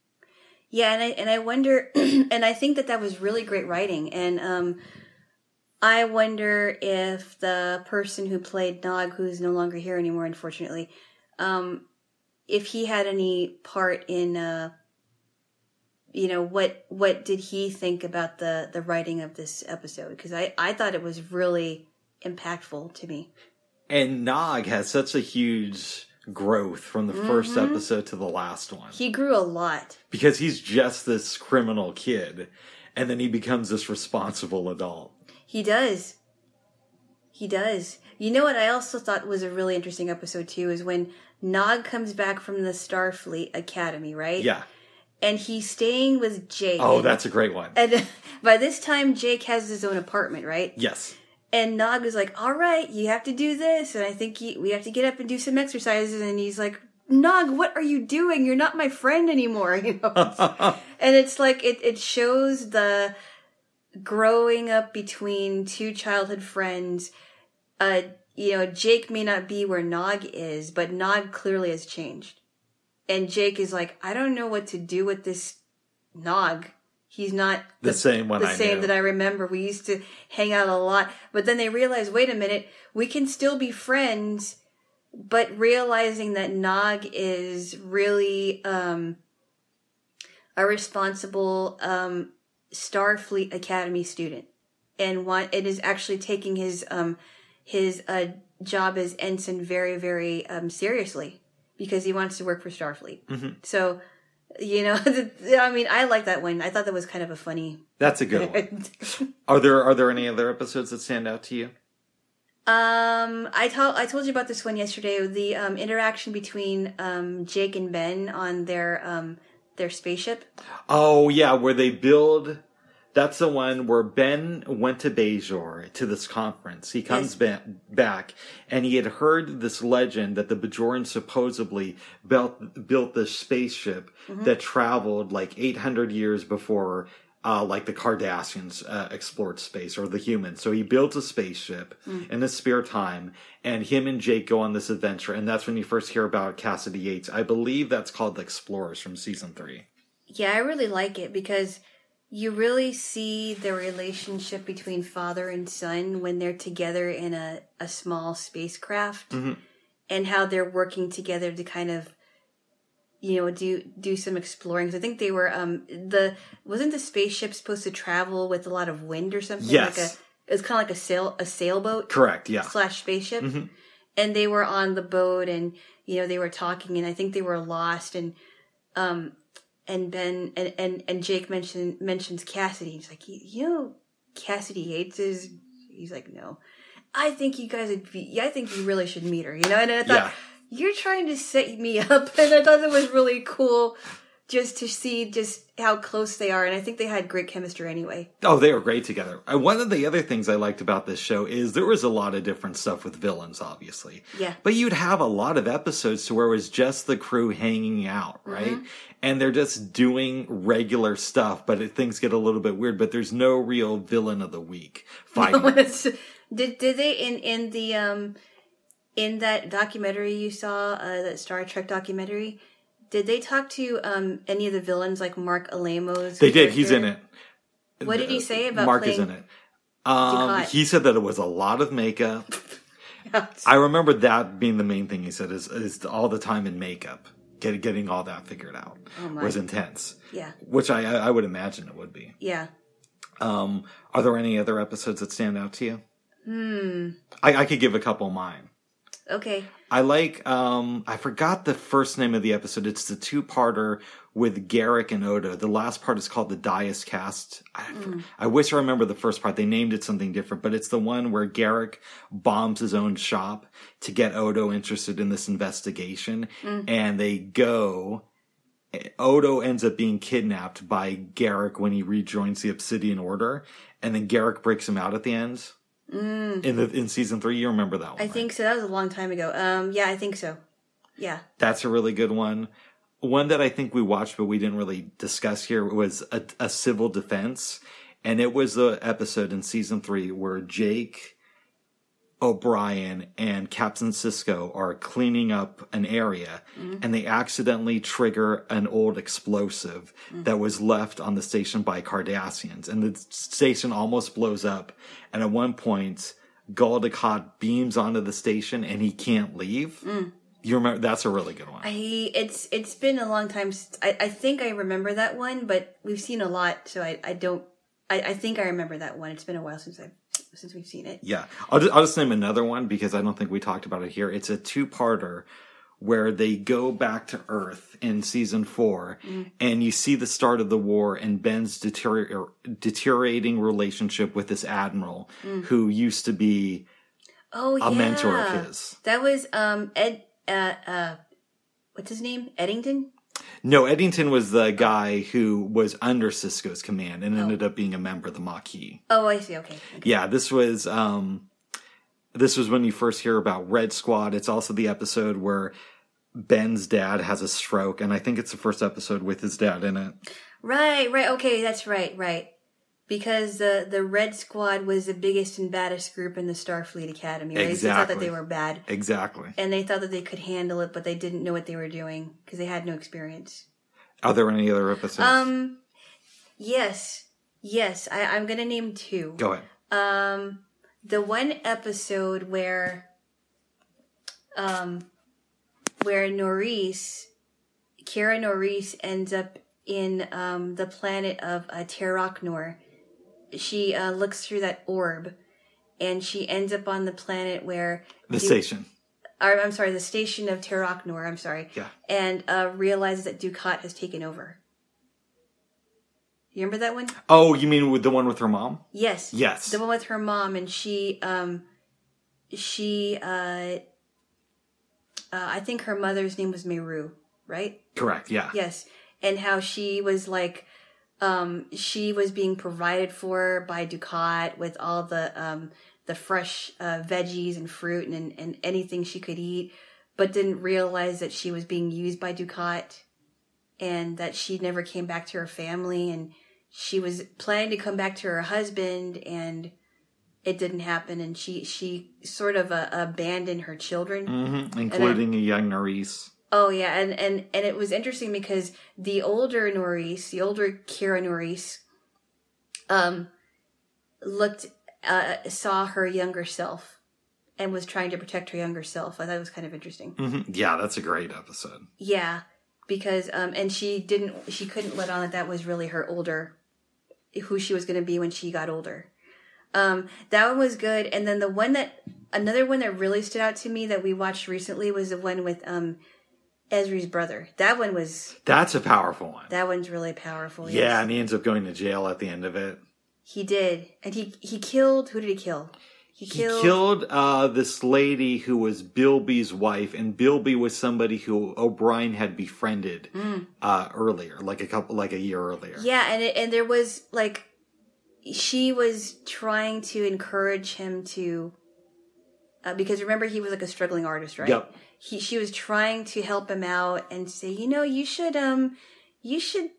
Yeah, and I and I wonder, and I think that that was really great writing, and um, I wonder if the person who played Nog, who's no longer here anymore, unfortunately, um, if he had any part in, uh, you know, what what did he think about the the writing of this episode? Because I I thought it was really impactful to me. And Nog has such a huge growth from the first mm-hmm. episode to the last one He grew a lot. because he's just this criminal kid and then he becomes this responsible adult. He does. He does. You know what I also thought was a really interesting episode too is when Nog comes back from the Starfleet Academy, right? Yeah. And he's staying with Jake. Oh, that's a great one. And by this time, Jake has his own apartment, right? Yes. And Nog is like, "All right, you have to do this, and I think he, we have to get up and do some exercises." And he's like, "Nog, what are you doing? You're not my friend anymore." You know. and it's like it it shows the growing up between two childhood friends. Uh, you know, Jake may not be where Nog is, but Nog clearly has changed. And Jake is like, I don't know what to do with this Nog. He's not The same one the I same knew. that I remember. We used to hang out a lot, but then they realized, wait a minute, we can still be friends, but realizing that Nog is really um, a responsible um, Starfleet Academy student, and want and is actually taking his um, his uh, job as ensign very very um, seriously because he wants to work for Starfleet. Mm-hmm. So. You know, I mean, I like that one. I thought that was kind of a funny That's a good one. Are there are there any other episodes that stand out to you? Um, I told I told you about this one yesterday. The um, interaction between um, Jake and Ben on their um, their spaceship. Oh yeah, where they build. That's the one where Ben went to Bajor to this conference. He comes Yes. ba- back and he had heard this legend that the Bajorans supposedly built built this spaceship that traveled like 800 years before. Uh, like the Cardassians uh, explored space or the humans. So he builds a spaceship in his spare time, and him and Jake go on this adventure. And that's when you first hear about Kasidy Yates. I believe that's called the Explorers from season three. Yeah, I really like it because you really see the relationship between father and son when they're together in a, a small spacecraft and how they're working together to kind of you know do do some exploring i think they were um the wasn't the spaceship supposed to travel with a lot of wind or something Yes. like a it was kind of like a sail a sailboat Correct. Yeah. slash spaceship and they were on the boat and you know they were talking and i think they were lost and um and ben and and, and jake mentioned mentions kasidy he's like you, know kasidy hates his. he's like no i think you guys would be i think you really should meet her you know and i thought Yeah. you're trying to set me up and i thought it was really cool just to see just how close they are, and I think they had great chemistry anyway. Oh, they were great together. One of the other things I liked about this show is there was a lot of different stuff with villains, obviously. Yeah. But you'd have a lot of episodes to where it was just the crew hanging out, right? And they're just doing regular stuff, but it, things get a little bit weird. But there's no real villain of the week fighting. Did did they in in the um in that documentary you saw uh, that Star Trek documentary? Did they talk to um any of the villains like Mark Alamos? they did. He's in it. What did he say about Mark is in it. Um, he said that it was a lot of makeup. I remember that being the main thing he said is, is all the time in makeup, get, getting all that figured out Oh was intense, yeah, which I, I would imagine it would be. yeah. Um, are there any other episodes that stand out to you? Hmm. I, I could give a couple of mine. Okay. I like, um, I forgot the first name of the episode. It's the two parter with Garak and Odo. The last part is called the Die Is Cast. I, I wish I remember the first part. They named it something different, but it's the one where Garak bombs his own shop to get Odo interested in this investigation. And they go, Odo ends up being kidnapped by Garak when he rejoins the Obsidian Order. And then Garak breaks him out at the end. In the in season three, you remember that one? I right? think so. That was a long time ago. Um, yeah, I think so. Yeah. That's a really good one. One that I think we watched, but we didn't really discuss here was a, a civil defense. And it was the episode in season three where Jake O'Brien and Captain Sisko are cleaning up an area mm-hmm. and they accidentally trigger an old explosive mm-hmm. that was left on the station by Cardassians. And the station almost blows up. And at one point, Gul Dukat beams onto the station and he can't leave. Mm. You remember? That's a really good one. I it's it's been a long time. I I think I remember that one, but we've seen a lot, so I I don't. I, I think I remember that one. It's been a while since I since we've seen it. Yeah, I'll just, I'll just name another one because I don't think we talked about it here. It's a two-parter where they go back to Earth in season four, and you see the start of the war and Ben's deterior- deteriorating relationship with this admiral who used to be Oh yeah, a mentor of his. That was um Ed. Uh, uh, what's his name? Eddington. No, Eddington was the guy who was under Sisko's command and ended up being a member of the Maquis. Oh, I see. Okay. okay. Yeah, this was um this was when you first hear about Red Squad. It's also the episode where Ben's dad has a stroke, and I think it's the first episode with his dad in it. Right. Right. Okay. That's right. Right. Because the the Red Squad was the biggest and baddest group in the Starfleet Academy. Right? They thought that they were bad, Exactly. and they thought that they could handle it, but they didn't know what they were doing because they had no experience. Are there any other episodes? Um. Yes. Yes. I, I'm gonna name two. Go ahead. Um, the one episode where, um, where Nerys, Kira Nerys ends up in um the planet of uh, Terok Nor. She uh, looks through that orb, and she ends up on the planet where The Du- station. or, I'm sorry, the station of Terok Nor. I'm sorry. Yeah. And uh, realizes that Dukat has taken over. You remember that one? Oh, you mean with the one with her mom? Yes. Yes. The one with her mom and she um she uh, uh I think her mother's name was Meru, right? Correct. Yeah. Yes. And how she was like um she was being provided for by Dukat with all the um the fresh uh, veggies and fruit and and anything she could eat, but didn't realize that she was being used by Dukat and that she never came back to her family. And she was planning to come back to her husband and it didn't happen. And she she sort of uh, abandoned her children. Hmm Including a young Nerys. Oh yeah and and and it was interesting because the older Nerys the older Kira Nerys um looked uh saw her younger self and was trying to protect her younger self i thought it was kind of interesting hmm Yeah, that's a great episode. yeah, because um, and she didn't, she couldn't let on that that was really her older, who she was going to be when she got older. Um, that one was good, and then the one that another one that really stood out to me that we watched recently was the one with um, Ezri's brother. That one was That's a powerful one. that one's really powerful. Yeah, yes. and he ends up going to jail at the end of it. he did, and he he killed. Who did he kill? He He killed. killed uh, this lady who was Bilby's wife, and Bilby was somebody who O'Brien had befriended uh, earlier, like a couple, like a year earlier. Yeah, and it, and there was like she was trying to encourage him to uh, because remember he was like a struggling artist, right? Yep. He she was trying to help him out and say, you know, you should um you should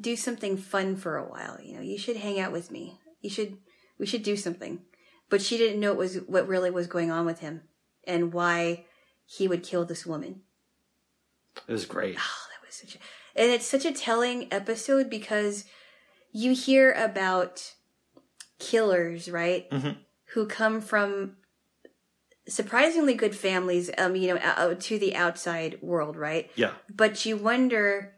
do something fun for a while. You know, you should hang out with me. You should we should do something. But she didn't know it was what really was going on with him and why he would kill this woman. It was great. Oh, that was such a, and it's such a telling episode because you hear about killers, right? Mhm. Who come from surprisingly good families, um, you know, out to the outside world, right? Yeah. But you wonder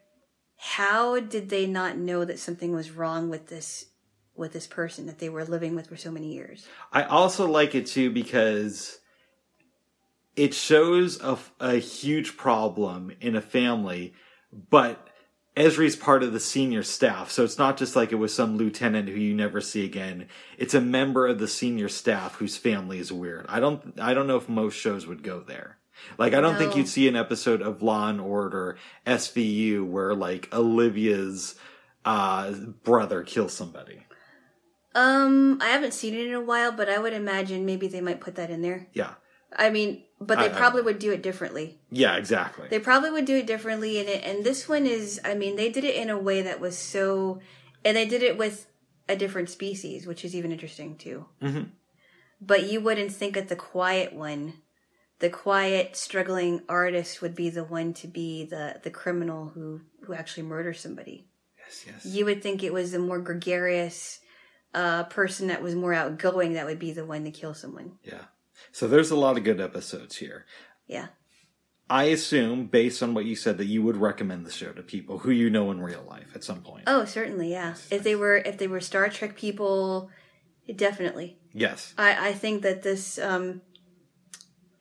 how did they not know that something was wrong with this with this person that they were living with for so many years? I also like it too because it shows a, a huge problem in a family, but Ezri's part of the senior staff, so it's not just like it was some lieutenant who you never see again. It's a member of the senior staff whose family is weird. I don't, I don't know if most shows would go there. Like, I don't think you'd see an episode of Law and Order SVU where like Olivia's uh, brother kills somebody. Um, I haven't seen it in a while, but I would imagine maybe they might put that in there. Yeah, I mean, but they I- I- probably would do it differently. yeah, exactly. They probably would do it differently in it. And this one is, I mean, they did it in a way that was so, and they did it with a different species, which is even interesting too. Mhm. But you wouldn't think that the quiet one, the quiet, struggling artist, would be the one to be the the criminal who who actually murders somebody. yes, yes. You would think it was the more gregarious uh, person that was more outgoing that would be the one to kill someone. Yeah. So there's a lot of good episodes here. Yeah. I assume, based on what you said, that you would recommend the show to people who you know in real life at some point. Oh, certainly, yeah. If they were if they were Star Trek people, definitely. Yes. I I think that this um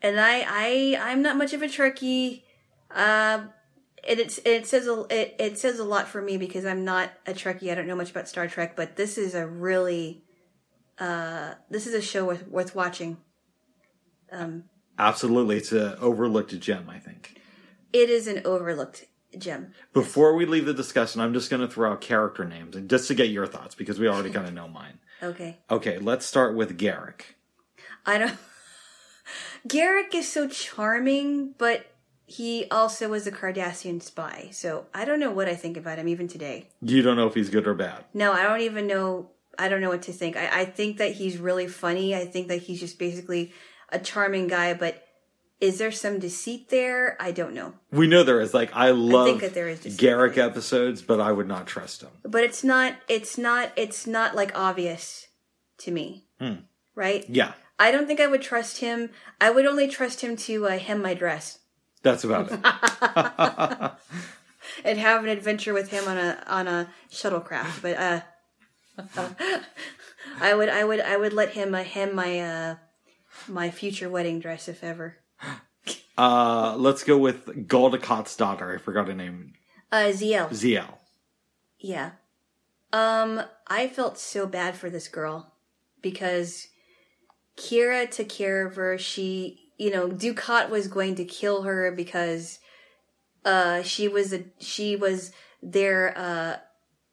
and I I I'm not much of a Trekkie. Uh and it's it says a it, it says a lot for me because I'm not a Trekkie. I don't know much about Star Trek, but this is a really uh this is a show worth worth watching. Um Absolutely. It's an overlooked gem, I think. it is an overlooked gem. Before we leave the discussion, I'm just going to throw out character names and just to get your thoughts because we already kind of know mine. Okay. Okay, let's start with Garak. I don't. Garak is so charming, but he also was a Cardassian spy. So I don't know what I think about him even today. You don't know if he's good or bad. No, I don't even know. I don't know what to think. I, I think that he's really funny. I think that he's just basically a charming guy, but is there some deceit there? I don't know. We know there is. Like, I love that there is deceit Garak there. episodes, but I would not trust him. But it's not. It's not. It's not like obvious to me. Hmm. Right. Yeah, I don't think I would trust him. I would only trust him to uh, hem my dress. that's about it. and have an adventure with him on a on a shuttlecraft. But uh, I would I would I would let him uh, hem my uh my future wedding dress if ever. uh, let's go with Gul Dukat's daughter. I forgot her name. Uh, Ziyal. Ziyal. Yeah. Um, I felt so bad for this girl because Kira took care of her. She, you know, Dukat was going to kill her because uh she was a she was their uh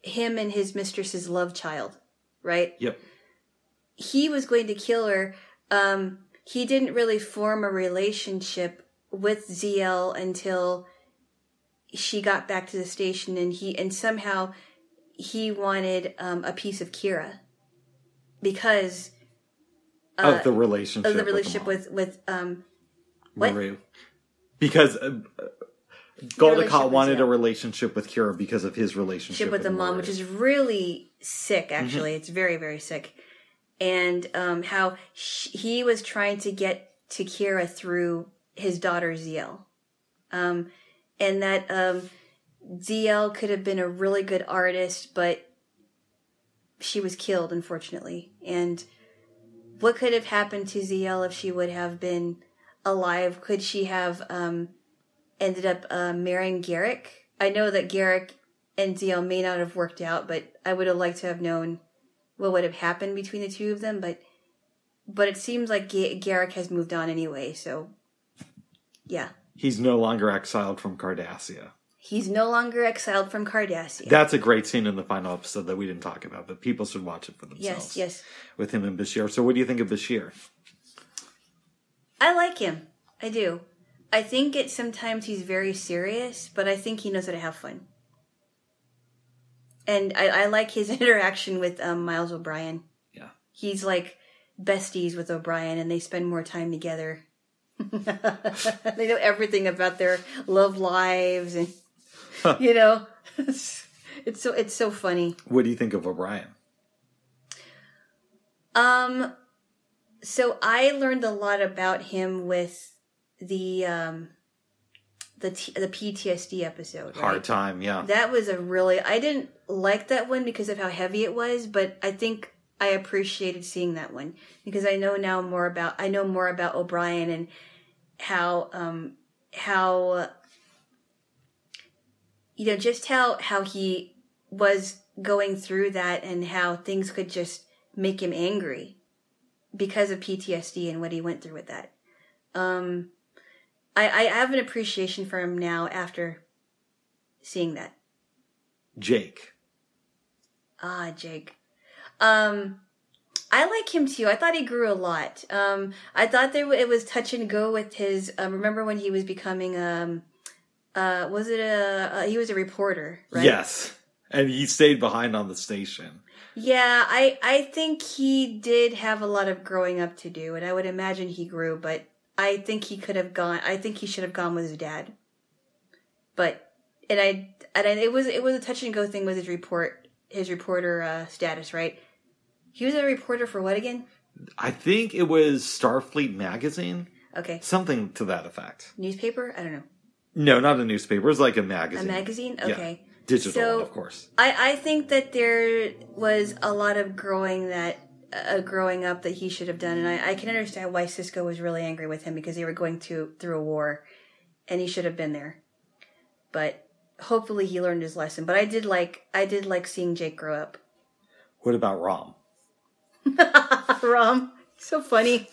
him and his mistress's love child, right? Yep. he was going to kill her. Um, he didn't really form a relationship with Ziyal until she got back to the station, and he and somehow he wanted um, a piece of Kira because of the relationship. Uh, of the with relationship mom. with with um what? Meru. Because uh, relationship wanted a relationship with Kira because of his relationship with the mom, Meru. which is really sick. Mm-hmm. Actually, it's very very sick, and um, how he was trying to get to Kira through his daughter Ziyal, um, and that um, Ziyal could have been a really good artist, but she was killed unfortunately. And what could have happened to Ziyal if she would have been alive? Could she have um, ended up uh, marrying Garak? I know that Garak and Ziyal may not have worked out, but I would have liked to have known what would have happened between the two of them. But but it seems like Ga- Garak has moved on anyway. So, yeah, He's no longer exiled from Cardassia. he's no longer exiled from Cardassia. That's a great scene in the final episode that we didn't talk about, but people should watch it for themselves. yes, yes, With him and Bashir. So, what do you think of Bashir? I like him. I do. I think it sometimes he's very serious, but I think he knows how to have fun. And I, I like his interaction with um, Miles O'Brien. Yeah. He's like besties with O'Brien, and they spend more time together. they know everything about their love lives, and you know, it's, it's so it's so funny. What do you think of O'Brien? Um, so I learned a lot about him with the um, the T- the PTSD episode. right? Hard time, yeah. That was a really I didn't like that one because of how heavy it was, but I think I appreciated seeing that one because I know now more about I know more about O'Brien and how um how you know just how how he was going through that and how things could just make him angry because of PTSD and what he went through with that. Um I I have an appreciation for him now after seeing that. Jake. Ah, Jake. Um, I like him too. I thought he grew a lot. Um, I thought there it was touch and go with his. Um, remember when he was becoming um, uh, was it a uh, he was a reporter, right? Yes. And he stayed behind on the station. Yeah, I I think he did have a lot of growing up to do, and I would imagine he grew, but I think he could have gone. I think he should have gone with his dad. But and I and I, it was it was a touch and go thing with his report his reporter uh, status, right? He was a reporter for what again? I think it was Starfleet magazine, Okay, something to that effect. newspaper. I don't know. No, not a newspaper. It was like a magazine. A magazine. magazine. Yeah. Okay. Digital, So- of course. I, I think that there was a lot of growing that uh, growing up that he should have done, and I, I can understand why Sisko was really angry with him because they were going to through a war, and he should have been there. But hopefully he learned his lesson. But I did like I did like seeing Jake grow up. What about Rom? Rom, so funny.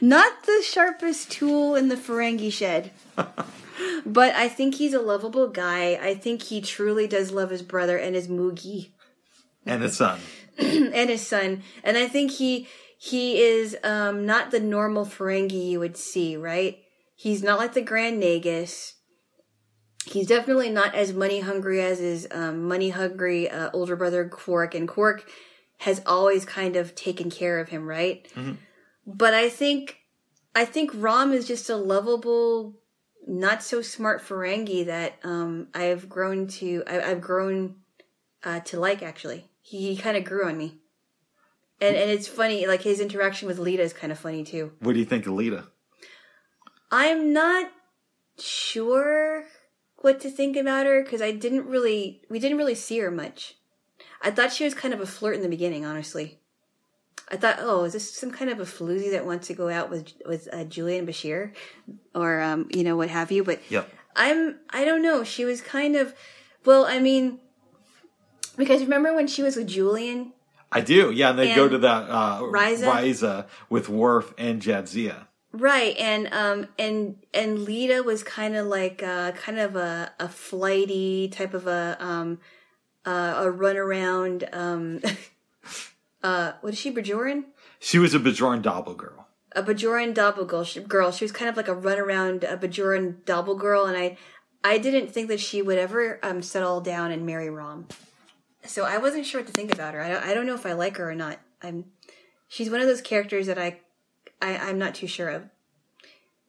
Not the sharpest tool in the Ferengi shed. but I think he's a lovable guy. I think he truly does love his brother and his Moogie. And his son. and his son. And I think he he is um, not the normal Ferengi you would see, right? He's not like the Grand Nagus. He's definitely not as money hungry as his um, money hungry uh, older brother Quark, and Quark has always kind of taken care of him, right? But I think I think Rom is just a lovable, not so smart Ferengi that um, I've grown to I, I've grown uh, to like. Actually, he, he kind of grew on me, and and it's funny. Like his interaction with Leeta is kind of funny too. What do you think of Leeta? I'm not sure what to think about her because I didn't really we didn't really see her much. I thought she was kind of a flirt in the beginning, honestly. I thought, oh, is this some kind of a floozy that wants to go out with with uh, Julian Bashir, or um, you know what have you? But Yep. I'm I don't know. She was kind of well, I mean, because remember when she was with Julian? I do. Yeah, and they go to that uh, Risa? Risa with Worf and Jadzia. Right, and um and and Leeta was kind of like uh kind of a a flighty type of a um uh, a runaround um uh what is she Bajoran? She was a Bajoran Dabo girl. A Bajoran Dabo girl she, girl. She was kind of like a runaround a Bajoran Dabo girl, and I I didn't think that she would ever um settle down and marry Rom. So I wasn't sure what to think about her. I don't, I don't know if I like her or not. I'm she's one of those characters that I, I I'm not too sure of.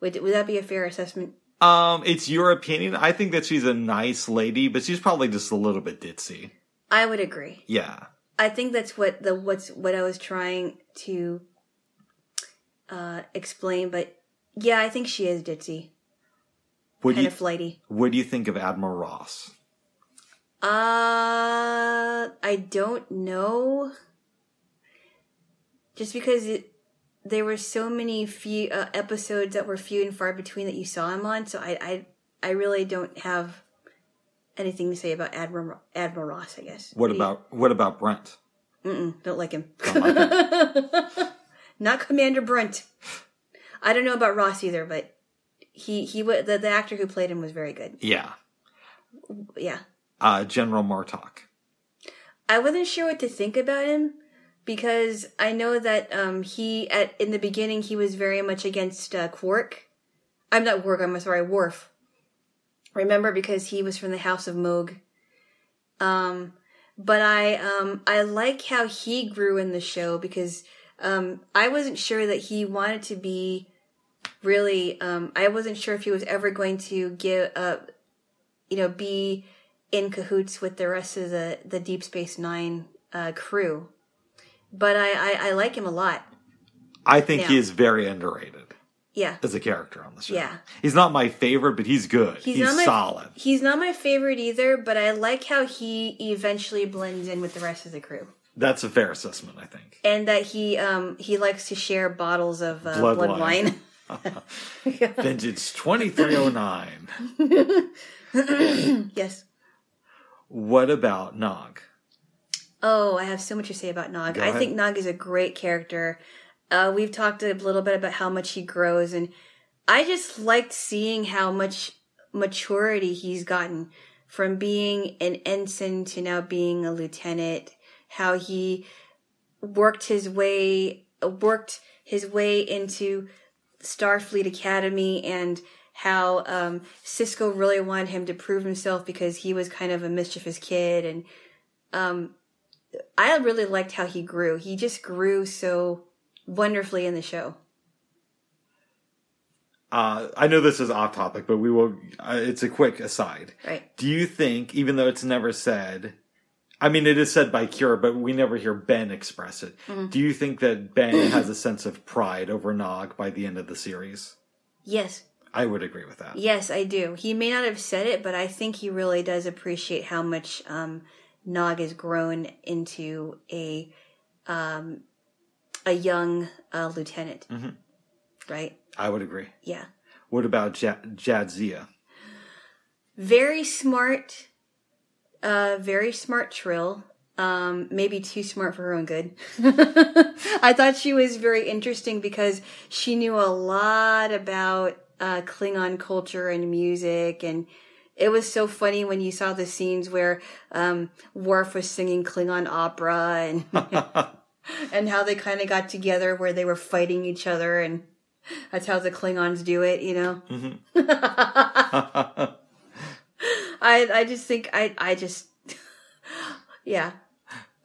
Would would that be a fair assessment? Um, it's your opinion. I think that she's a nice lady, but she's probably just a little bit ditzy. I would agree. Yeah. I think that's what the what's what I was trying to uh explain, but yeah, I think she is ditzy, What kind you of flighty. What do you think of Admiral Ross? Uh, I don't know. Just because it, there were so many few uh, episodes that were few and far between that you saw him on, so I I I really don't have anything to say about Admiral Admiral Ross. I guess. What about what about Brunt? Mm-mm, don't like him. Don't like not Commander Brunt. I don't know about Ross either, but he he the the actor who played him was very good. Yeah. Yeah, Uh, General Martok. I wasn't sure what to think about him because I know that um, he at in the beginning he was very much against uh, Quark. I'm not Quark. I'm sorry, Worf. Remember because he was from the House of Mogh. Um, but I um I like how he grew in the show because um I wasn't sure that he wanted to be really um I wasn't sure if he was ever going to give up you know be in cahoots with the rest of the the Deep Space Nine uh, crew. But I, I I like him a lot. I think he is very underrated Yeah. as a character on the show. Yeah. He's not my favorite, but he's good. He's, not my, solid. He's not my favorite either, but I like how he eventually blends in with the rest of the crew. That's a fair assessment, I think. and that he um he likes to share bottles of uh, Blood blood, wine. wine. Vintage 2309. yes. What about Nog? Oh, I have so much to say about Nog. Go I ahead. think Nog is a great character. Uh, we've talked a little bit about how much he grows, and I just liked seeing how much maturity he's gotten from being an ensign to now being a lieutenant. How he worked his way worked his way into Starfleet Academy and how um, Sisko really wanted him to prove himself because he was kind of a mischievous kid and um, I really liked how he grew. He just grew so wonderfully in the show. Uh, I know this is off topic, but we will. Uh, it's a quick aside. Right. Do you think, even though it's never said, I mean, it is said by Kira, but we never hear Ben express it. Mm-hmm. Do you think that Ben has a sense of pride over Nog by the end of the series? Yes. I would agree with that. Yes, I do. He may not have said it, but I think he really does appreciate how much um, Nog has grown into a um, a young uh, lieutenant. Right? I would agree. Yeah. What about ja- Jadzia? Very smart. Uh, very smart Trill. Um, maybe too smart for her own good. I thought she was very interesting because she knew a lot about uh, Klingon culture and music, and it was so funny when you saw the scenes where um, Worf was singing Klingon opera and and how they kind of got together where they were fighting each other, and that's how the Klingons do it, you know. I I just think I I just yeah.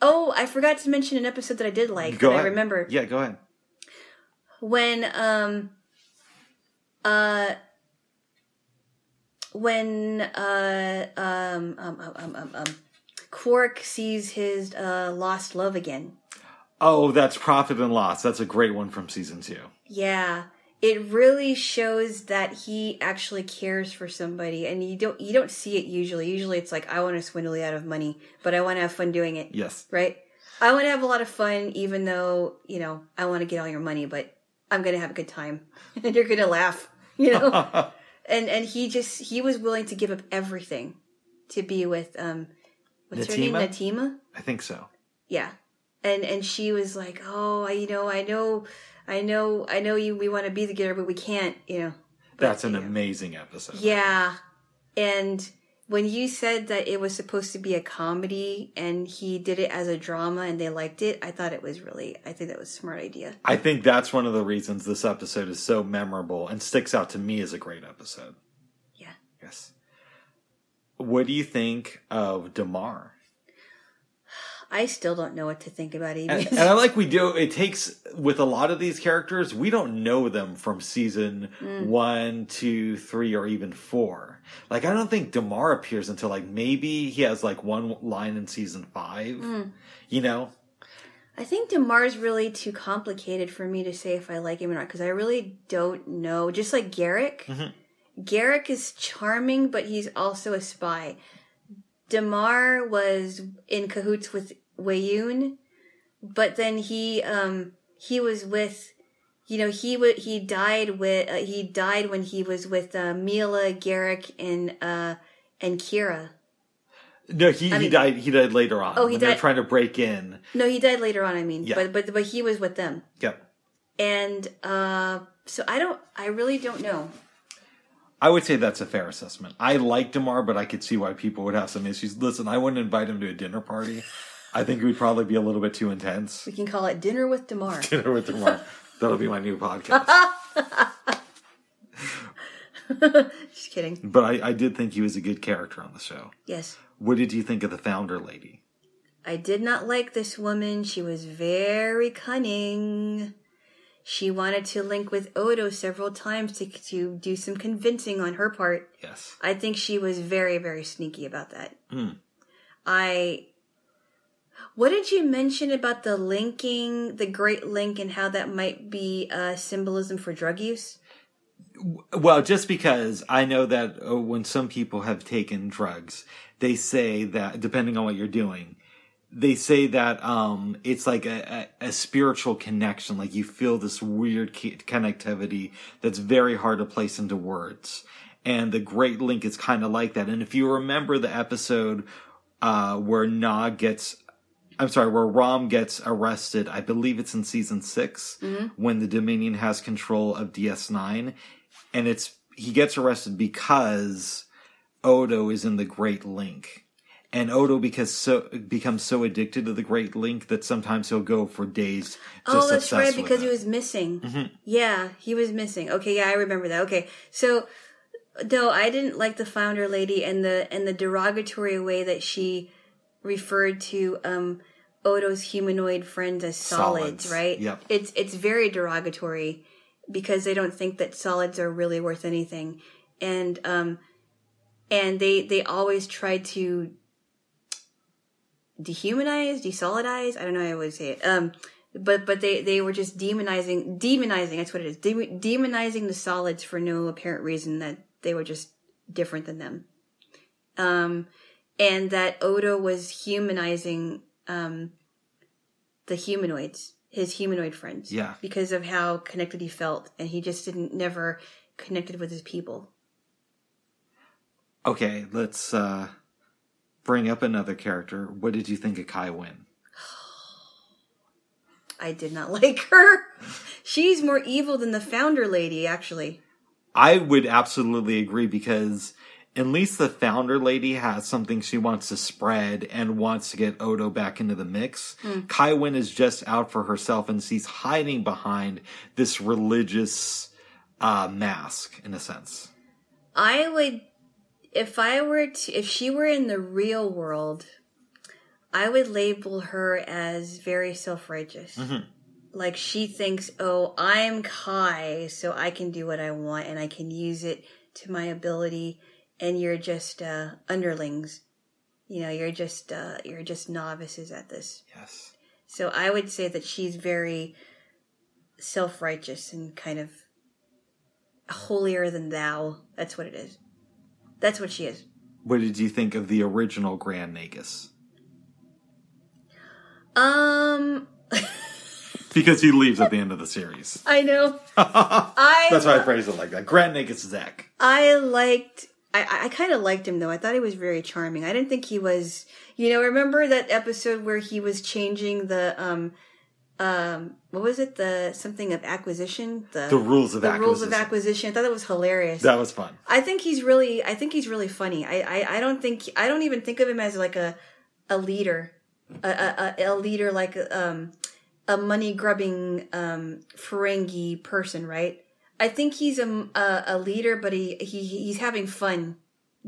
Oh, I forgot to mention an episode that I did like Go ahead. I remember Yeah, go ahead. when um uh when uh um um um um, um, um Quark sees his uh lost love again. Oh, that's Profit and Loss. That's a great one from season two. Yeah. It really shows that he actually cares for somebody and you don't you don't see it usually. Usually it's like I want to swindle you out of money, but I want to have fun doing it. Yes. right? I want to have a lot of fun, even though you know I want to get all your money, but I'm gonna have a good time, and you're gonna laugh, you know. and and he just he was willing to give up everything to be with um, what's her name, Natima? Natima? I think so. Yeah, and and she was like, oh, I, you know, I know, I know, I know you. We want to be together, but we can't, you know. But, That's an you know. amazing episode. Yeah. And when you said that it was supposed to be a comedy and he did it as a drama and they liked it, I thought it was really, I think that was a smart idea. I think that's one of the reasons this episode is so memorable and sticks out to me as a great episode. Yeah. Yes. What do you think of Damar? I still don't know what to think about And, Amy. and I like we do. It takes with a lot of these characters, we don't know them from season Mm. one, two, three, or even four. Like I don't think Damar appears until like maybe he has like one line in season five. Mm. You know, I think Damar's really too complicated for me to say if I like him or not because I really don't know. Just like Garak, Garak is charming, but he's also a spy. Damar was in cahoots with Weyoun, but then he um he was with you know he w- he died with uh, he died when he was with uh, Mila Garak and uh and Kira. no, he, he mean- died. He died later on. Oh, he when died- trying to break in. No, he died later on. I mean, Yeah. but but but he was with them. Yep. and uh, so I don't. I really don't know. I would say that's a fair assessment. I like Damar, but I could see why people would have some issues. Listen, I wouldn't invite him to a dinner party. I think it would probably be a little bit too intense. We can call it dinner with Damar. Dinner with Damar. That'll be my new podcast. Just kidding. But I, I did think he was a good character on the show. Yes. What did you think of the founder lady? I did not like this woman. She was very cunning. She wanted to link with Odo several times to, to do some convincing on her part. Yes. I think she was very, very sneaky about that. Mm. I. What did you mention about the linking, the Great Link, and how that might be uh, symbolism for drug use? Well, just because I know that uh, when some people have taken drugs, they say that depending on what you're doing, they say that um, it's like a, a, a spiritual connection. Like you feel this weird connectivity that's very hard to place into words. And the Great Link is kind of like that. And if you remember the episode uh, where Nog gets I'm sorry, where Rom gets arrested. I believe it's in season 6 mm-hmm. when the Dominion has control of DS9, and it's he gets arrested because Odo is in the Great Link, and Odo because so becomes so addicted to the Great Link that sometimes he'll go for days. Oh, that's right, because he was missing. Mm-hmm. Yeah, he was missing. Okay, yeah, I remember that. Okay, so though I didn't like the founder lady and the and the derogatory way that she referred to um Odo's humanoid friends as solids, Solids, right? yep. It's it's very derogatory because they don't think that solids are really worth anything. And um and they they always try to dehumanize, desolidize. I don't know how I would say it. Um, but but they they were just demonizing demonizing. That's what it is. De- demonizing the solids for no apparent reason that they were just different than them. Um, and that Odo was humanizing um the humanoids, his humanoid friends. Yeah. Because of how connected he felt, and he just didn't never connected with his people. Okay, let's uh, bring up another character. What did you think of Kai Wynn? I did not like her. She's more evil than the founder lady, actually. I would absolutely agree because at least the founder lady has something she wants to spread and wants to get Odo back into the mix. Kai Wynn is just out for herself and she's hiding behind this religious uh, mask, in a sense. I would, if I were to, if she were in the real world, I would label her as very self righteous. Like she thinks, oh, I'm Kai, so I can do what I want and I can use it to my ability, and you're just uh, underlings. You know, you're just uh, you're just novices at this. Yes. So I would say that she's very self righteous and kind of holier than thou. That's what it is. That's what she is. What did you think of the original Grand Nagus? Um, Because he leaves at the end of the series. I know. I That's why I phrased it like that. Grand Nagus Zek. I liked. I, I kind of liked him though. I thought he was very charming. I didn't think he was. You know, remember that episode where he was changing the um, um, what was it? The something of acquisition. The The rules of the rules of acquisition. acquisition. I thought that was hilarious. That was fun. I think he's really. I think he's really funny. I. I, I don't think. I don't even think of him as like a a leader, a a, a- a leader like um a money grubbing um Ferengi person, right? I think he's a, a a leader, but he he he's having fun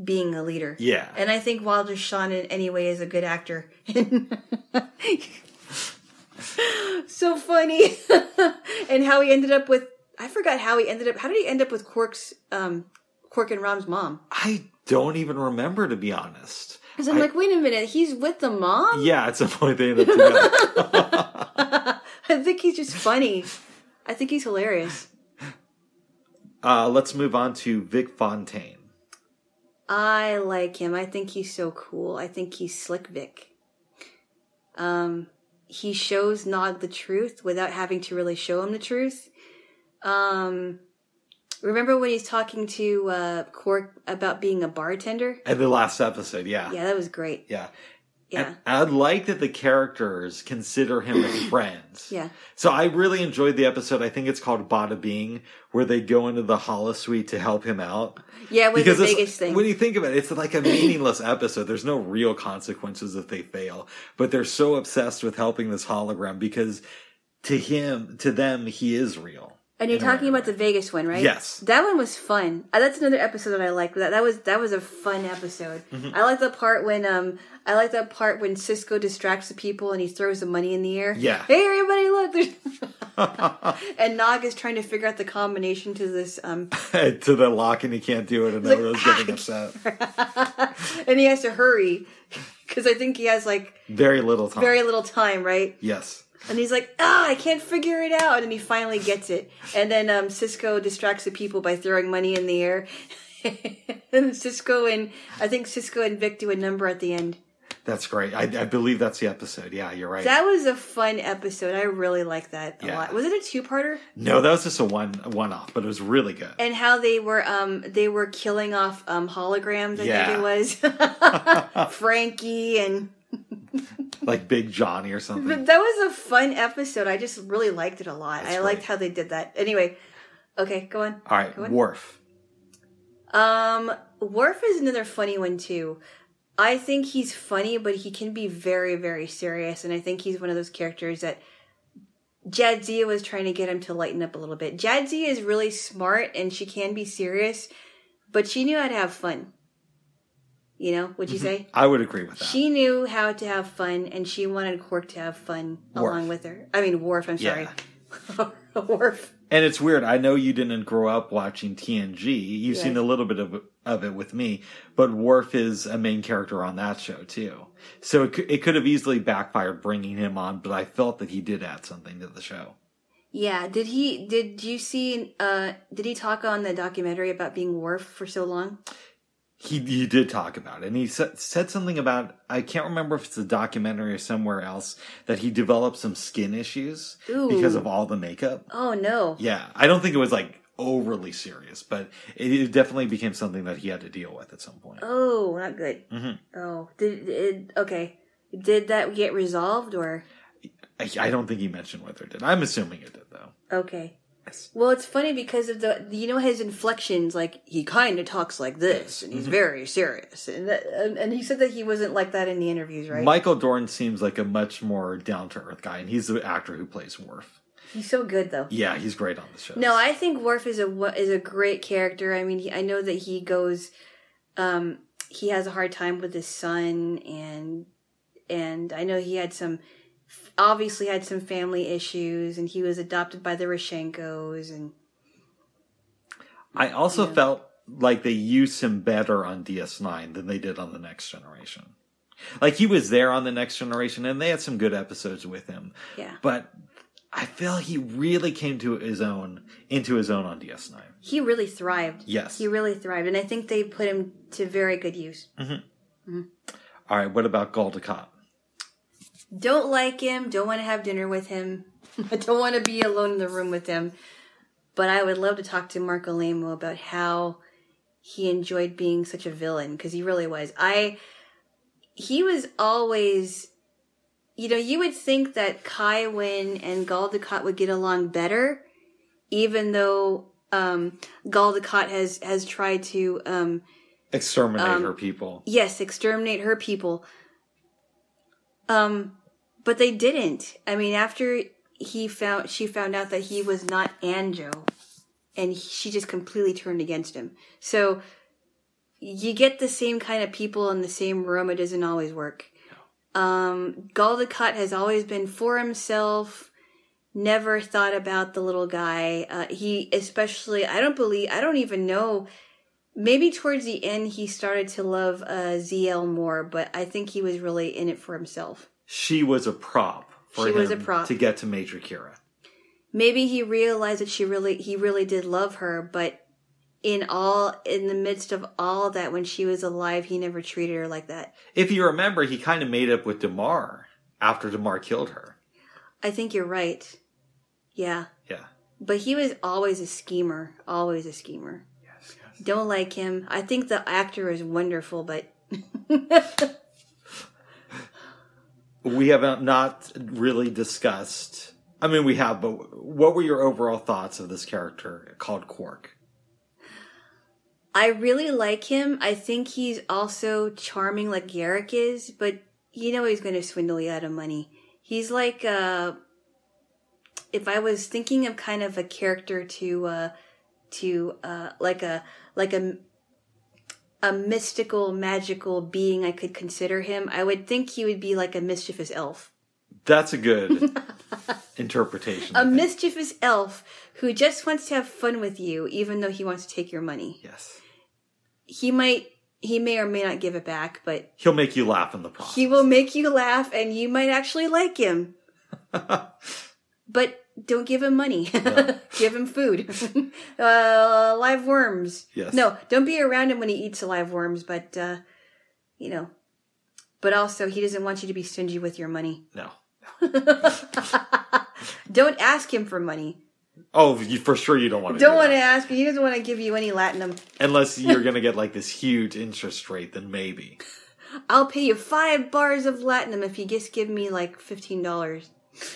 being a leader. Yeah. And I think Wallace Shawn in any way is a good actor. so funny. and how he ended up with I forgot how he ended up how did he end up with Quark's um Quark and Rom's mom? I don't even remember, to be honest. Because I'm I- like, wait a minute, he's with the mom? Yeah, at some point they end up together. I think he's just funny. I think he's hilarious. Uh, let's move on to Vic Fontaine. I like him. I think he's so cool. I think he's slick Vic. Um, he shows Nog the truth without having to really show him the truth. Um, remember when he's talking to uh, Quark about being a bartender? And the last episode, yeah. Yeah, that was great. Yeah. Yeah. And I like that the characters consider him a friend. Yeah. So I really enjoyed the episode. I think it's called Bada Bing, where they go into the holosuite to help him out. Yeah, with because the Vegas thing. when you think of it, it's like a meaningless episode. There's no real consequences if they fail, but they're so obsessed with helping this hologram because to him, to them, he is real. And you're talking about the Vegas one, right? Yes. That one was fun. Uh, that's another episode that I liked. That that was that was a fun episode. Mm-hmm. I like the part when um I like that part when Sisko distracts the people and he throws the money in the air. Yeah. Hey everybody, look! There's... and Nog is trying to figure out the combination to this um to the lock, and he can't do it, and Like, everyone's getting upset. and he has to hurry because I think he has like Very little time. very little time, right? yes. And he's like, ah, I can't figure it out. And he finally gets it. And then um, Sisko distracts the people by throwing money in the air. and Sisko and I think Sisko and Vic do a number at the end. That's great. I, I believe that's the episode. Yeah, you're right. That was a fun episode. I really liked that a Yeah. lot. Was it a two-parter? no, that was just a one one off, but it was really good. And how they were um they were killing off um holograms. I Yeah. think it was Frankie and like Big Johnny or something. But that was a fun episode. I just really liked it a lot. That's I liked great. how they did that. Anyway, okay, go on. All right, Go on. Worf. Um, Worf is another funny one too. I think he's funny, but he can be very, very serious, and I think he's one of those characters that Jadzia was trying to get him to lighten up a little bit. Jadzia is really smart, and she can be serious, but she knew how to have fun. You know, would you say? I would agree with that. She knew how to have fun, and she wanted Quark to have fun Worf. along with her. I mean, Worf. I'm sorry, Yeah. Worf. And it's weird. I know you didn't grow up watching TNG. You've seen a little bit of of it with me, but Worf is a main character on that show too. So it could, it could have easily backfired bringing him on, but I felt that he did add something to the show. Yeah. Did he? Did you see? Uh, did he talk on the documentary about being Worf for so long? He he did talk about it, and he said said something about I can't remember if it's a documentary or somewhere else that he developed some skin issues Ooh. because of all the makeup. Oh no. Yeah, I don't think it was like overly serious, but it, it definitely became something that he had to deal with at some point. Oh, not good. Mhm. Oh, did it? Okay. Did that get resolved or? I, I don't think he mentioned whether it did. I'm assuming it did though. Okay. Well, it's funny because of the you know his inflections. Like he kind of talks like this, and he's very serious. And that, and, and he said that he wasn't like that in the interviews, right? Michael Dorn seems like a much more down to earth guy, and he's the actor who plays Worf. he's so good though. Yeah, he's great on the show. No, I think Worf is a is a great character. I mean, he, I know that he goes, um, he has a hard time with his son, and and I know he had some, obviously had some family issues, and he was adopted by the Rozhenkos, and I also felt like they used him better on DS9 than they did on the Next Generation. Like he was there on the Next Generation, and they had some good episodes with him. yeah, But I feel he really came to his own, into his own on DS9. he really thrived. Yes. he really thrived, and I think they put him to very good use. Mm-hmm. Mm-hmm. All right, what about Dukat? Don't like him. Don't want to have dinner with him. I don't want to be alone in the room with him. But I would love to talk to Marc Alaimo about how he enjoyed being such a villain because he really was. I he was always you know, you would think that Kai Wynn and Gul Dukat would get along better, even though um Gul Dukat has has tried to um Exterminate Um, her people. yes, exterminate her people. Um, but they didn't. I mean, after he found, she found out that he was not Anjohl, and she just completely turned against him. So you get the same kind of people in the same room. It doesn't always work. Um, Dukat has always been for himself. Never thought about the little guy. Uh, he especially, I don't believe, I don't even know maybe towards the end he started to love uh, Ziyal more, but I think he was really in it for himself. She was a prop for She him was a prop. to get to Major Kira. Maybe he realized that she really he really did love her, but in all in the midst of all that when she was alive, he never treated her like that. If you remember, he kind of made up with Damar after Damar killed her. I think you're right. Yeah. Yeah. But he was always a schemer, always a schemer. Don't like him. I think the actor is wonderful, but we have not really discussed. I mean, we have, but what were your overall thoughts of this character called Quark? I really like him. I think he's also charming like Garak is, but you know he's going to swindle you out of money. He's like, uh, if I was thinking of kind of a character to, uh, to, uh, like a, like a, a mystical, magical being I could consider him, I would think he would be like a mischievous elf. That's a good interpretation. A mischievous elf who just wants to have fun with you, even though he wants to take your money. yes. He might, he may or may not give it back, but He'll make you laugh in the process. he will make you laugh and you might actually like him. but don't give him money. give him food. uh, live worms. Yes. No, don't be around him when he eats live worms, but, uh, you know. But also, he doesn't want you to be stingy with your money. No. Don't ask him for money. Oh, you, for sure you don't want to. Don't do want to ask. He doesn't want to give you any latinum. Unless you're going to get like this huge interest rate, then maybe. I'll pay you five bars of latinum if you just give me like fifteen dollars.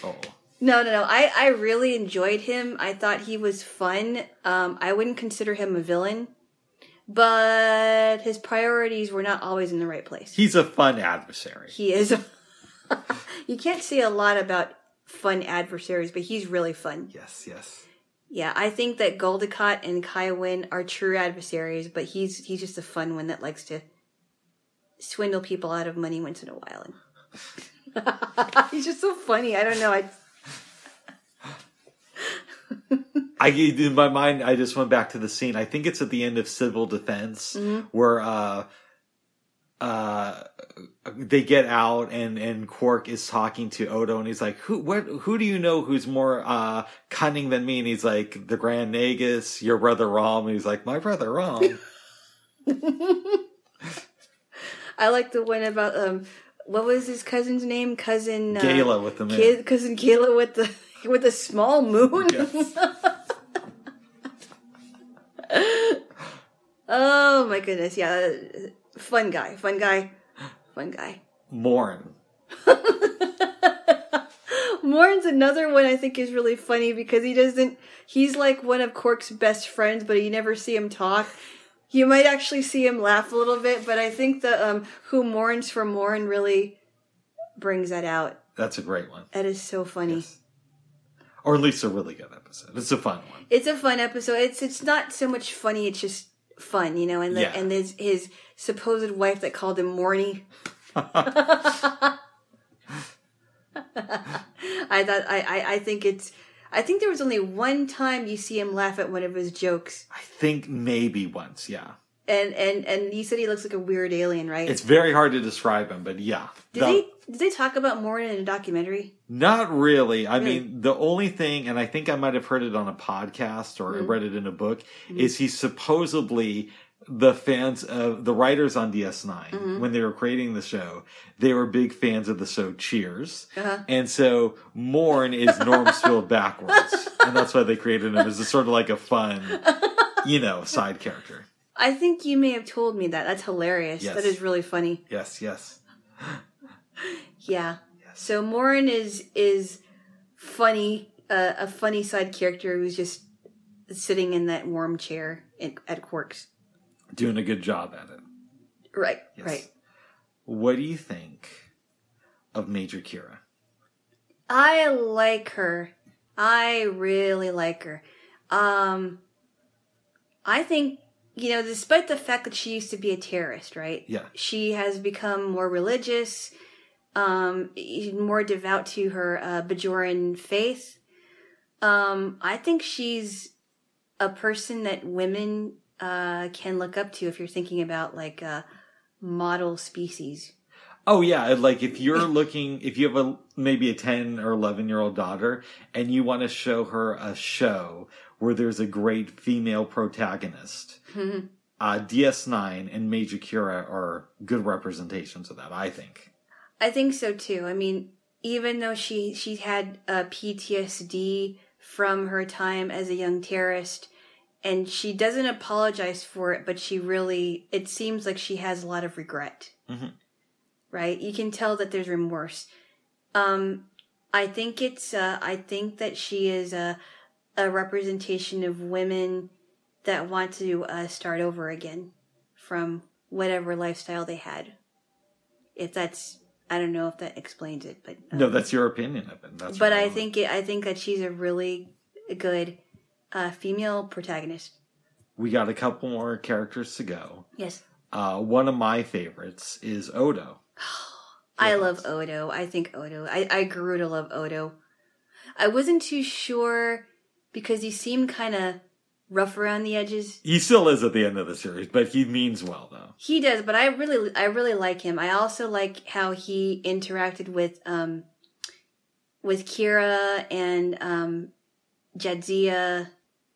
Oh. No, no, no. I, I really enjoyed him. I thought he was fun. Um, I wouldn't consider him a villain, but his priorities were not always in the right place. He's a fun adversary. He is. you can't say a lot about fun adversaries, but he's really fun. Yes, yes. Yeah, I think that Gul Dukat and Kai Wynn are true adversaries, but he's he's just a fun one that likes to swindle people out of money once in a while. And he's just so funny. I don't know. I I in my mind, I just went back to the scene. I think it's at the end of Civil Defense where uh, uh, they get out and and Quark is talking to Odo and he's like, "Who what? Who do you know who's more uh, cunning than me?" And he's like, "The Grand Nagus, your brother Rom." And he's like, "My brother Rom." I like the one about um what was his cousin's name? Cousin uh, Gaila with the. Kid, cousin Gaila with the with a small moon. Yes. oh my goodness, yeah, fun guy, fun guy, fun guy. Morn. Morn's another one I think is really funny because he doesn't. He's like one of Quark's best friends, but you never see him talk. You might actually see him laugh a little bit, but I think the um, who mourns for Morn really brings that out. That's a great one. That is so funny. Or at least a really good episode. It's a fun one. It's a fun episode. It's it's not so much funny. It's just fun, you know. And the, Yeah. and his his supposed wife that called him Morny. I thought I, I I think it's. I think there was only one time you see him laugh at one of his jokes, I think maybe once, yeah. And and and you said he looks like a weird alien, right? It's very hard to describe him, but yeah. did The- they did they talk about Morn in a documentary? Not really. I Really? mean, the only thing, and I think I might have heard it on a podcast or I read it in a book, mm-hmm. is he supposedly the fans of the writers on DS9 mm-hmm. when they were creating the show. They were big fans of the show Cheers, Uh-huh. and so Morn is Norm Normsfield backwards, and that's why they created him as a sort of like a fun, you know, side character. I think you may have told me that. That's hilarious. Yes. That is really funny. Yes, yes, Yeah. So Morn is is funny, uh, a funny side character who's just sitting in that warm chair in, at Quark's. doing a good job at it. Right. Yes. Right. What do you think of Major Kira? I like her. I really like her. Um, I think you know, despite the fact that she used to be a terrorist, right? Yeah. She has become more religious, um, more devout to her uh, Bajoran faith. Um, I think she's a person that women uh, can look up to if you're thinking about like a model species. Oh yeah, like if you're looking, if you have a maybe a ten or eleven year old daughter, and you want to show her a show where there's a great female protagonist, uh, DS9 and Major Kira are good representations of that. I think. I think so too. I mean, even though she she had uh, PTSD from her time as a young terrorist, and she doesn't apologize for it, but she really it seems like she has a lot of regret. Mhm. Right? You can tell that there's remorse. Um, I think it's. Uh, I think that she is a a representation of women that want to uh, start over again from whatever lifestyle they had. If that's, I don't know if that explains it, but um, No, that's your opinion of it. That's but I think it, I think that she's a really good uh, female protagonist. we got a couple more characters to go. Yes, Uh, one of my favorites is Odo. I love Odo. I think Odo. I, I grew to love Odo. I wasn't too sure because he seemed kind of rough around the edges. He still is at the end of the series, but he means well though. He does, but I really, I really like him. I also like how he interacted with, um, with Kira and um, Jadzia.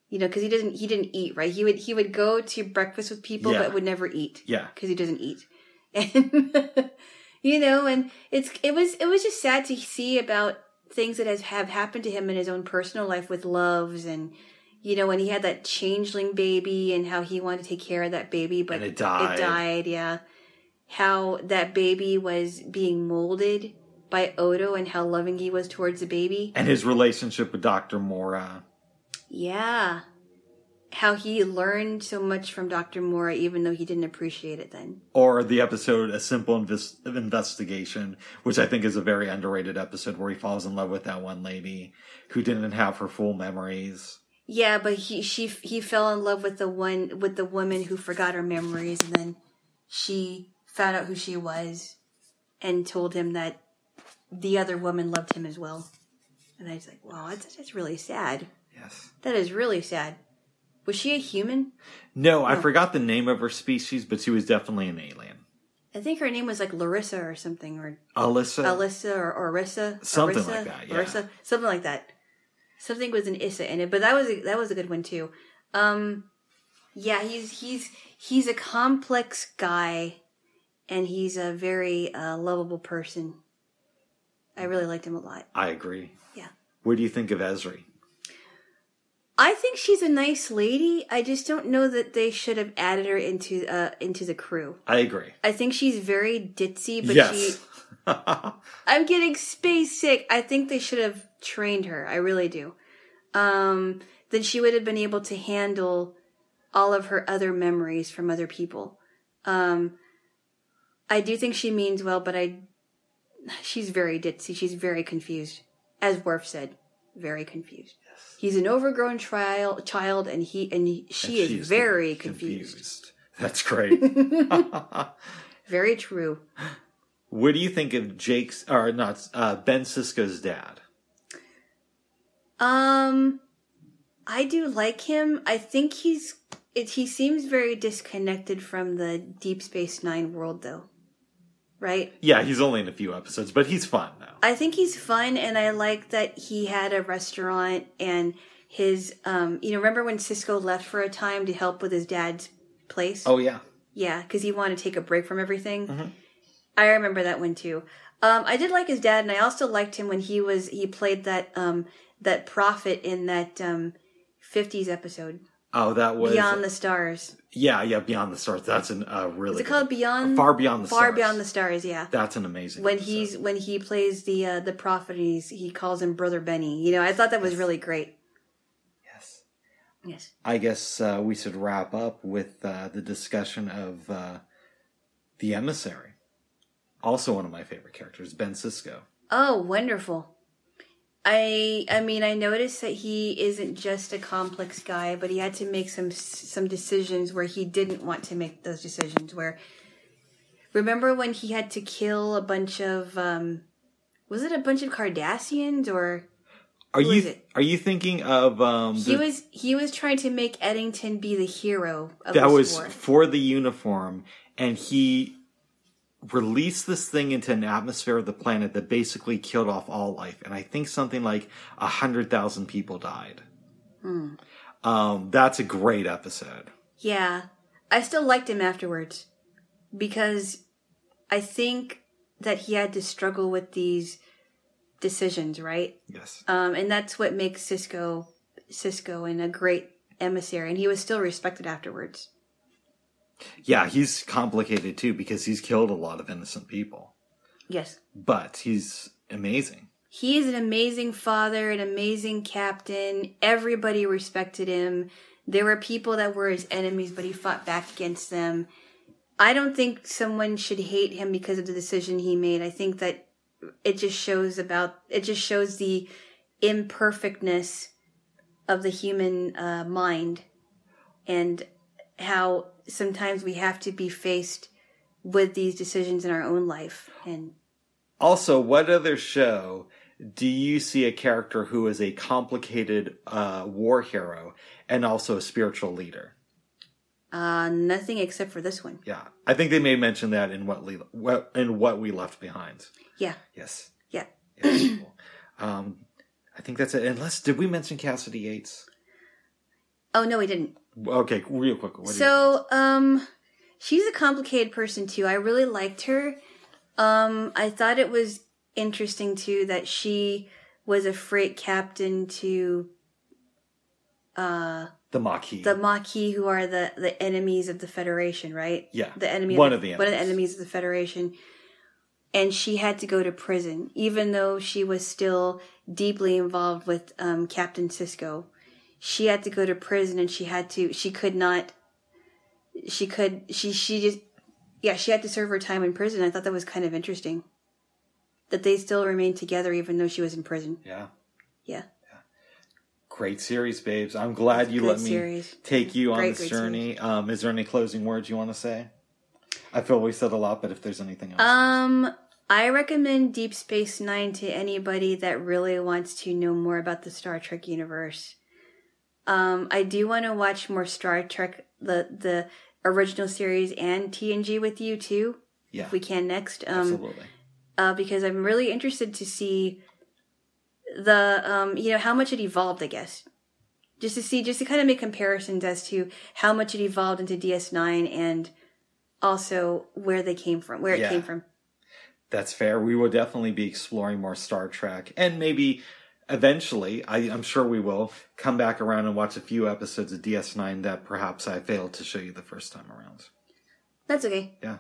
You know, because he doesn't, he didn't eat right. He would, he would go to breakfast with people, Yeah. but would never eat. Yeah. because he doesn't eat and you know and it's it was it was just sad to see about things that has have happened to him in his own personal life with loves and you know when he had that changeling baby and how he wanted to take care of that baby but it died. it died yeah how that baby was being molded by Odo and how loving he was towards the baby And his relationship with Dr. Mora. yeah how he learned so much from Dr. Mora even though he didn't appreciate it then Or the episode A Simple Inves- Investigation, which I think is a very underrated episode where he falls in love with that one lady who didn't have her full memories. Yeah, but he she he fell in love with the one with the woman who forgot her memories, and then she found out who she was, and told him that the other woman loved him as well. And I was like, wow, that's that's really sad. Yes. That is really sad. Was she a human? No, I forgot the name of her species, but she was definitely an alien. I think her name was like Larissa or something, or Alyssa? Alyssa or Orissa, Something Orissa, like that, yeah. Orissa, something like that. Something with an Issa in it, but that was a, that was a good one too. Um, yeah, he's he's he's a complex guy, and he's a very uh, lovable person. I really liked him a lot. I agree. Yeah. What do you think of Ezri? I think she's a nice lady. I just don't know that they should have added her into uh into the crew. I agree. I think she's very ditzy, but yes. she I'm getting space sick. I think they should have trained her. I really do. Um, then she would have been able to handle all of her other memories from other people. Um, I do think she means well, but I, she's very ditzy. She's very confused, as Worf said, very confused. He's an overgrown child, child, and he and he, she, And is very confused. That's great. Very true. what do you think of Jake's, or not, uh, Ben Sisko's dad? Um, I do like him. I think he's it. He seems very disconnected from the Deep Space Nine world, though. Right? Yeah, he's only in a few episodes, but he's fun now. I think he's fun, and I like that he had a restaurant and his. Um, you know, remember when Sisko left for a time to help with his dad's place? Oh, yeah. Yeah, because he wanted to take a break from everything. I remember that one too. Um, I did like his dad, and I also liked him when he was he played that um, that prophet in that um, '50s episode, Oh, that was. Beyond the Stars. yeah, yeah, Beyond the Stars. That's an, uh, really. Is it called Beyond? Far Beyond the Far Stars. Beyond the Stars. Yeah. That's an amazing. When episode. he's when he plays the uh, the prophet, he calls him Brother Benny. You know, I thought that was really great. Yes. Yes. I guess uh, we should wrap up with uh, the discussion of uh, the emissary. Also, one of my favorite characters, Ben Sisko. Oh, wonderful. I I mean, I noticed that he isn't just a complex guy, but he had to make some some decisions where he didn't want to make those decisions. Where remember when he had to kill a bunch of um, was it a bunch of Cardassians or Are you are you thinking of um, he the- was he was trying to make Eddington be the hero of that was war. for the uniform, and he released this thing into an atmosphere of the planet that basically killed off all life, and I think something like a hundred thousand people died. Hmm. Um, that's a great episode. Yeah. I still liked him afterwards because I think that he had to struggle with these decisions, right? Yes. Um, and that's what makes Sisko Sisko and a great emissary, and he was still respected afterwards. Yeah, he's complicated too because he's killed a lot of innocent people. Yes. but he's amazing. He is an amazing father, an amazing captain. Everybody respected him. There were people that were his enemies, but he fought back against them. I don't think someone should hate him because of the decision he made. I think that it just shows about it just shows the imperfectness of the human uh, mind and how sometimes we have to be faced with these decisions in our own life and Also, what other show do you see a character who is a complicated uh, war hero and also a spiritual leader? uh, nothing except for this one. Yeah, I think they may mention that in what le- what in what we left behind. Yeah, Yes, yeah. cool. um, I think that's it. Unless did we mention Kasidy Yates? Oh no, we didn't. Okay, real quick. What do you- So, um, she's a complicated person too. I really liked her. Um, I thought it was interesting too that she was a freight captain to uh the Maquis. the Maquis, who are the the enemies of the Federation, right? Yeah, the enemy. one of of the one of the enemies. enemies of the Federation. And she had to go to prison, even though she was still deeply involved with um, Captain Sisko. She had to go to prison, and she had to. She could not. She could. She she just. Yeah, she had to serve her time in prison. I thought that was kind of interesting. That they still remained together even though she was in prison. yeah. Yeah. Great series, babes. I'm glad you let me series. take you on Great, this great journey. Um, is there any closing words you want to say? I feel we said a lot, but if there's anything else, Um, I recommend Deep Space Nine to anybody that really wants to know more about the Star Trek universe. Um, I do want to watch more Star Trek, the the original series and TNG with you too, yeah, if we can next. Um, absolutely. uh, because I'm really interested to see the um, you know how much it evolved. I guess just to see, just to kind of make comparisons as to how much it evolved into DS9 and also where they came from, where it Yeah. came from. That's fair. We will definitely be exploring more Star Trek, and maybe eventually, I, I'm sure we will come back around and watch a few episodes of DS9 that perhaps I failed to show you the first time around. That's okay. Yeah,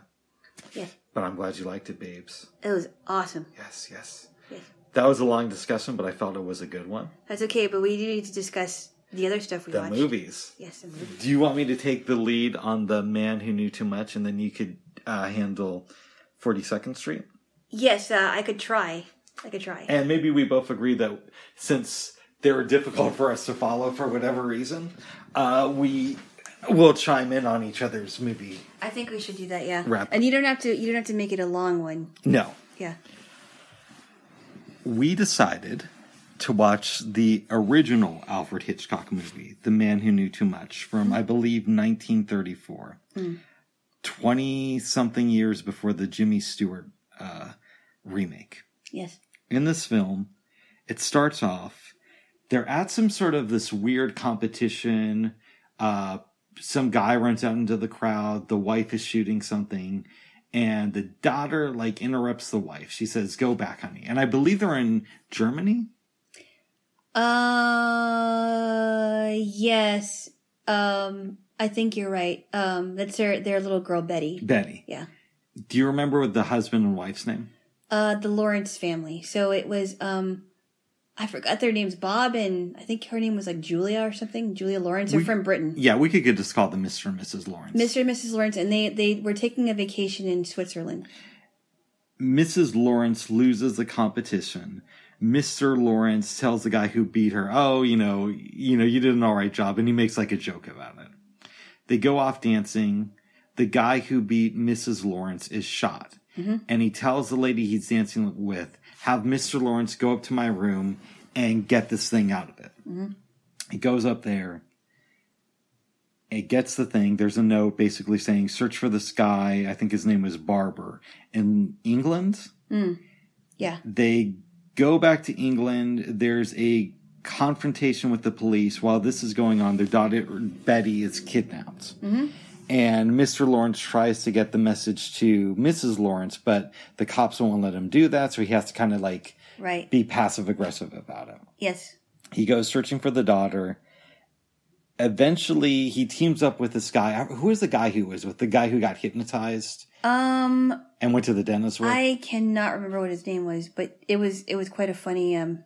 Yeah, but I'm glad you liked it, babes. it was awesome. Yes, yes. Yes. That was a long discussion, but I felt it was a good one. That's okay, but we do need to discuss the other stuff we The watched. movies. Yes, the movie. Do you want me to take the lead on the man who knew too much, and then you could uh, handle Forty Second Street? Yes, uh, I could try. I could try. And maybe we both agree that since they were difficult for us to follow for whatever reason, uh, we will chime in on each other's movie. I think we should do that. Yeah. Wrap. And you don't have to. You don't have to make it a long one. No, Yeah. we decided to watch the original Alfred Hitchcock movie, The Man Who Knew Too Much, from I believe 1934. 20 something years before the Jimmy Stewart uh, remake. Yes. In this film, it starts off, they're at some sort of this weird competition. Uh, some guy runs out into the crowd. The wife is shooting something. And the daughter like interrupts the wife. She says, "Go back, honey." And I believe they're in Germany. Uh. Yes. Um. I think you're right. Um. That's their their little girl Betty. Betty, Yeah. do you remember the husband and wife's name? Uh. The Lawrence family. So it was. Um. I forgot their names. Bob and I think her name was like Julia or something. Julia Lawrence. They're We- from Britain. Yeah, we could just call them Mr. and Mrs. Lawrence. Mr. and Mrs. Lawrence, and they they were taking a vacation in Switzerland. Mrs. Lawrence loses the competition. Mr. Lawrence tells the guy who beat her, "Oh, you know, you know, you did an all right job," and he makes like a joke about it. They go off dancing. The guy who beat Mrs. Lawrence is shot, Mm-hmm. and he tells the lady he's dancing with, "Have Mr. Lawrence go up to my room and get this thing out of it." Mm-hmm. He goes up there. It gets the thing. There's a note basically saying, "Search for this guy." I think his name was Barber in England mm. Yeah. they go back to England. There's a confrontation with the police. While this is going on, their daughter Betty is kidnapped. Mm-hmm. And Mr. Lawrence tries to get the message to Mrs. Lawrence, but the cops won't let him do that, so he has to kind of like Right. be passive aggressive about it. Yes. He goes searching for the daughter. eventually he teams up with this guy. Who is the guy who was with the guy who got hypnotized Um, and went to the dentist with? I cannot remember what his name was, but it was it was quite a funny. Um,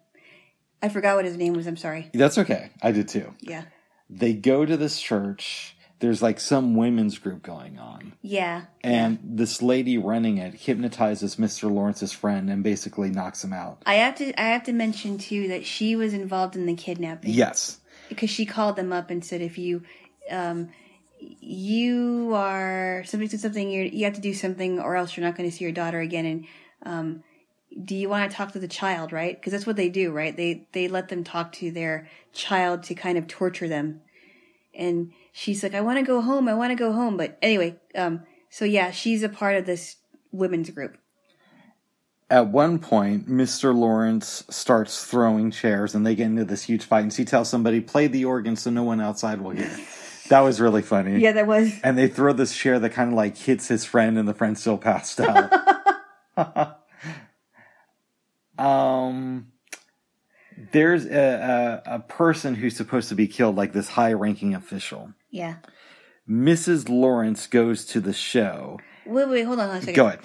I forgot what his name was. I'm sorry. That's okay. I did too. Yeah, They go to this church. There's like some women's group going on. yeah, And this lady running it hypnotizes Mr. Lawrence's friend and basically knocks him out. I have to I have to mention too that she was involved in the kidnapping. Yes. because she called them up and said if you um you are something to something you you have to do something or else you're not going to see your daughter again and um do you want to talk to the child right because that's what they do right they they let them talk to their child to kind of torture them and she's like i want to go home i want to go home but anyway um so yeah she's a part of this women's group At one point, Mr. Lawrence starts throwing chairs and they get into this huge fight. And she tells somebody, play the organ so no one outside will hear. That was really funny. yeah that was And they throw this chair that kind of like hits his friend and the friend still passed out. um, there's a, a, a person who's supposed to be killed, like this high ranking official. Yeah Mrs. Lawrence goes to the show. wait wait hold on a second Go ahead.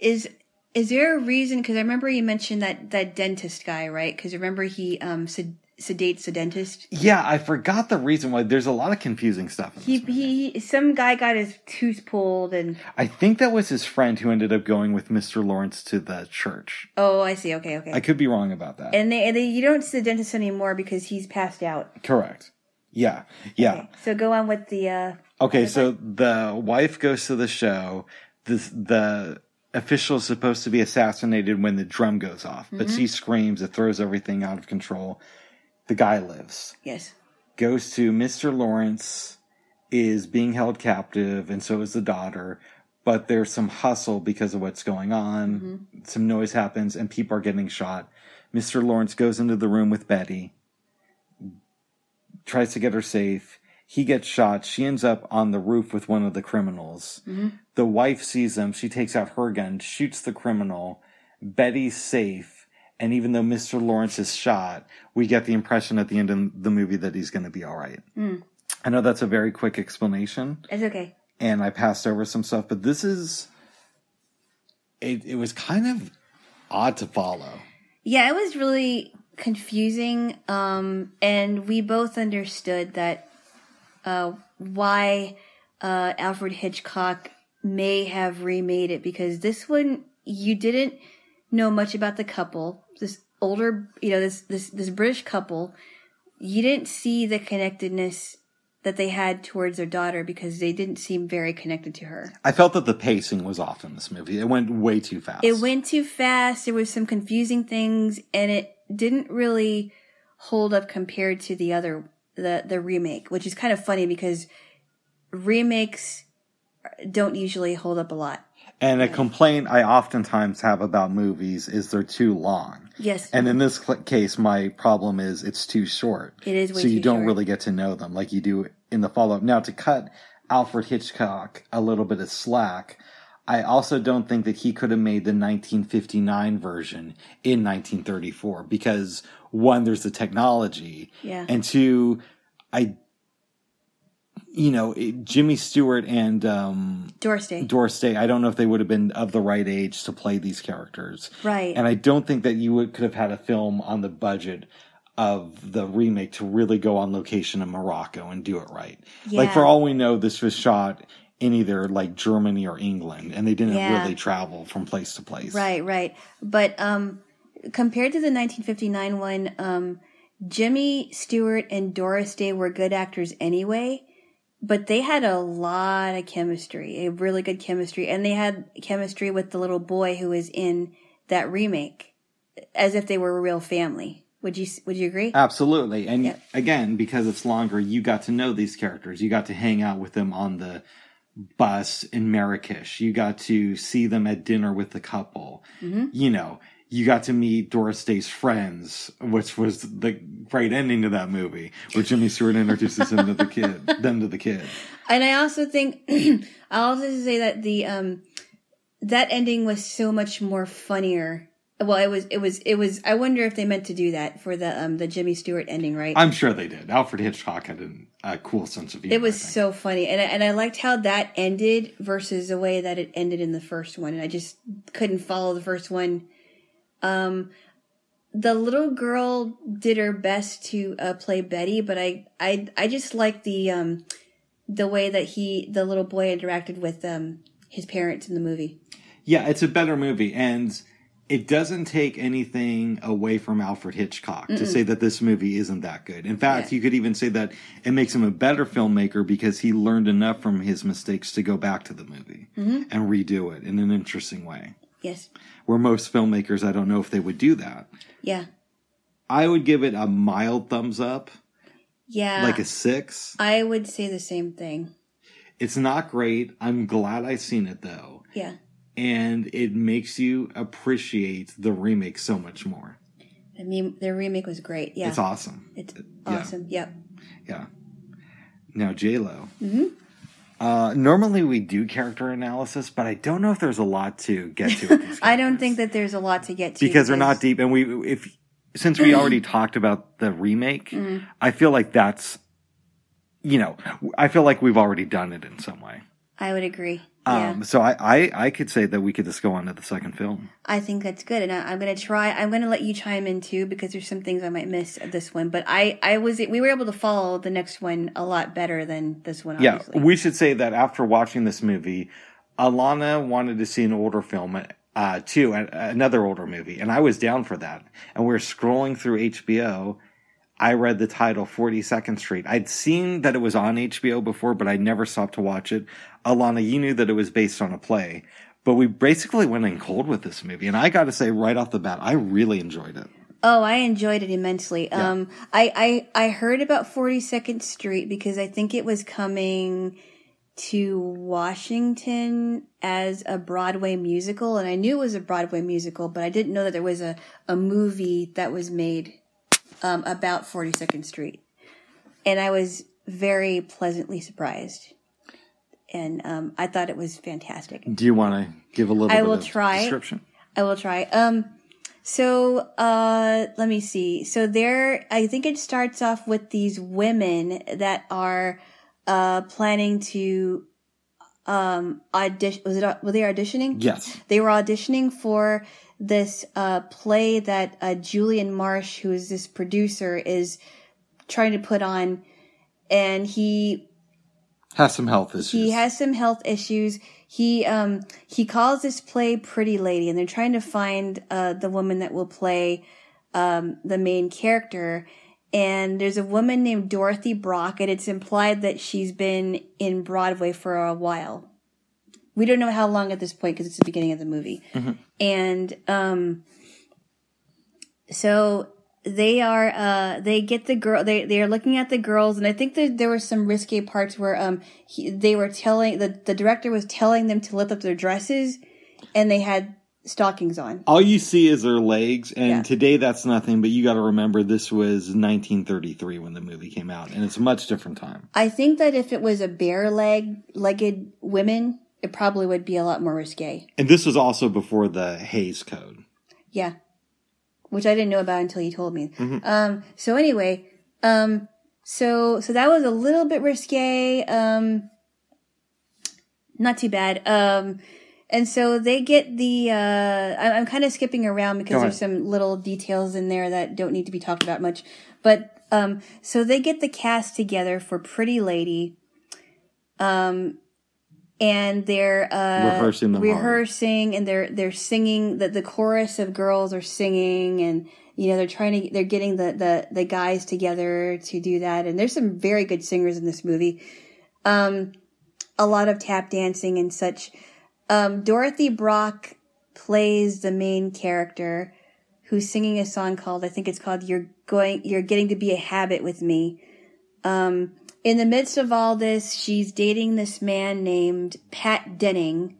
is is there a reason because i remember you mentioned that that dentist guy right because remember he um sed- sedates the dentist Yeah, I forgot the reason why. There's a lot of confusing stuff. He he some guy got his tooth pulled and I think that was his friend who ended up going with Mr. Lawrence to the church. oh i see okay okay I could be wrong about that. and they, and they you don't see the dentist anymore because he's passed out Correct. Yeah. Yeah. Okay, so go on with the uh Okay, so the wife goes to the show. The the official is supposed to be assassinated when the drum goes off, but she screams. It throws everything out of control. The guy lives. yes Goes to Mr. Lawrence is being held captive, and so is the daughter. But there's some hustle because of what's going on. Some noise happens, and people are getting shot. Mr. Lawrence goes into the room with Betty, tries to get her safe. He gets shot. She ends up on the roof with one of the criminals. Mm-hmm. The wife sees them. She takes out her gun, shoots the criminal. Betty's safe. And even though Mr. Lawrence is shot, we get the impression at the end of the movie that he's going to be all right. Mm. I know that's a very quick explanation, it's okay and I passed over some stuff, but this is. It, it was kind of odd to follow. Yeah, it was really confusing. Um, and we both understood that uh, why uh, Alfred Hitchcock may have remade it because this one you didn't know much about the couple. This older, you know, this this this British couple, you didn't see the connectedness that they had towards their daughter because they didn't seem very connected to her. I felt that the pacing was off in this movie. It went way too fast. It went too fast. There was some confusing things, and it didn't really hold up compared to the other the the remake, which is kind of funny because remakes don't usually hold up a lot. And a complaint I oftentimes have about movies is they're too long. Yes, And in this case, my problem is it's too short. It is way so you don't short. really get to know them like you do in the follow up. Now, to cut Alfred Hitchcock a little bit of slack, I also don't think that he could have made the 1959 version in 1934 because one, there's the technology, Yeah. and two, I, you know, it, Jimmy Stewart and um, Doris Day. Doris Day, I don't know if they would have been of the right age to play these characters. Right. And I don't think that you would, could have had a film on the budget of the remake to really go on location in Morocco and do it right. Like for all we know, this was shot in either like Germany or England, and they didn't Yeah. really travel from place to place. Right, right. But um, compared to the 1959 one, um, Jimmy Stewart and Doris Day were good actors anyway, but they had a lot of chemistry, a really good chemistry, and they had chemistry with the little boy who was in that remake, as if they were a real family. Would you Would you agree? Absolutely. And Yeah. again, because it's longer, you got to know these characters. You got to hang out with them on the bus in Marrakesh. You got to see them at dinner with the couple. Mm-hmm. You know, you got to meet Doris Day's friends, which was the great ending to that movie, where Jimmy Stewart introduces him to the kid, them to the kid. And I also think I also say that the um that ending was so much more funnier Well, it was it was it was. I wonder if they meant to do that for the um the Jimmy Stewart ending, right? I'm sure they did. Alfred Hitchcock had an, a cool sense of humor. it was so funny, and I, and I liked how that ended versus the way that it ended in the first one, and I just couldn't follow the first one. Um, the little girl did her best to uh, play Betty, but I I I just like the um the way that he the little boy interacted with um his parents in the movie. Yeah, it's a better movie, and it doesn't take anything away from Alfred Hitchcock to say that this movie isn't that good. In fact, Yeah. you could even say that it makes him a better filmmaker because he learned enough from his mistakes to go back to the movie mm-hmm. and redo it in an interesting way. Yes, Where most filmmakers, I don't know if they would do that. yeah, I would give it a mild thumbs up, yeah. like a six. I would say the same thing. It's not great. I'm glad I seen it though. Yeah. And it makes you appreciate the remake so much more. I mean, their remake was great. Yeah, It's awesome. It's yeah. awesome. Yep. Yeah. Now J Lo. Mm-hmm. Uh, normally we do character analysis, but I don't know if there's a lot to get to. I don't think that there's a lot to get to because they're not deep, and we if since we already talked about the remake, Mm-hmm. I feel like that's you know I feel like we've already done it in some way. I would agree. Um, yeah, So I, I I could say that we could just go on to the second film. I think that's good, and I, I'm going to try. I'm going to let you chime in too because there's some things I might miss this one. But I, I was, we were able to follow the next one a lot better than this one. Yeah, Obviously. we should say that after watching this movie, Alana wanted to see an older film uh, too, another older movie, and I was down for that. And we are scrolling through HBO. I read the title 42nd Street. I'd seen that it was on HBO before, but I never stopped to watch it. Alana, you knew that it was based on a play, but we basically went in cold with this movie. And I got to say, right off the bat, I really enjoyed it. Oh, I enjoyed it immensely. Um, I, I, I heard about 42nd Street because I think it was coming to Washington as a Broadway musical, and I knew it was a Broadway musical, but I didn't know that there was a, a movie that was made um, about 42nd Street. And I was very pleasantly surprised. And um, I thought it was fantastic. Do you want to give a little I bit will of try. description? I will try. Um, so uh, let me see. So there, I think it starts off with these women that are uh planning to um audition. Was it were they auditioning? Yes. They were auditioning for this uh play that uh Julian Marsh, who is this producer, is trying to put on, and he Has some health issues. he has some health issues. He um he calls this play Pretty Lady, and they're trying to find uh the woman that will play um the main character. And there's a woman named Dorothy Brock, and it's implied that she's been in Broadway for a while. We don't know how long at this point because it's the beginning of the movie. And um so they are uh they get the girl they they are looking at the girls and i think that there were some risque parts where um he, they were telling the the director was telling them to lift up their dresses and they had stockings on all you see is their legs and Yeah. today that's nothing but you got to remember this was 1933 when the movie came out and it's a much different time i think that if it was a bare leg legged women it probably would be a lot more risque and this was also before the Hays code Yeah. Which I didn't know about until you told me. Um, so anyway, um, so, so that was a little bit risque. Um, not too bad. Um, and so they get the, uh, I- I'm kind of skipping around because there's some little details in there that don't need to be talked about much. But, um, so they get the cast together for Pretty Lady. Um, and they're uh, Rehearsing hard. rehearsing, and they're they're singing. The the chorus of girls are singing, and you know they're trying to they're getting the the the guys together to do that. And there's some very good singers in this movie. Um, a lot of tap dancing and such. Um, Dorothy Brock plays the main character, who's singing a song called I think it's called "You're Going You're Getting to Be a Habit with Me." Um, in the midst of all this, she's dating this man named Pat Denning.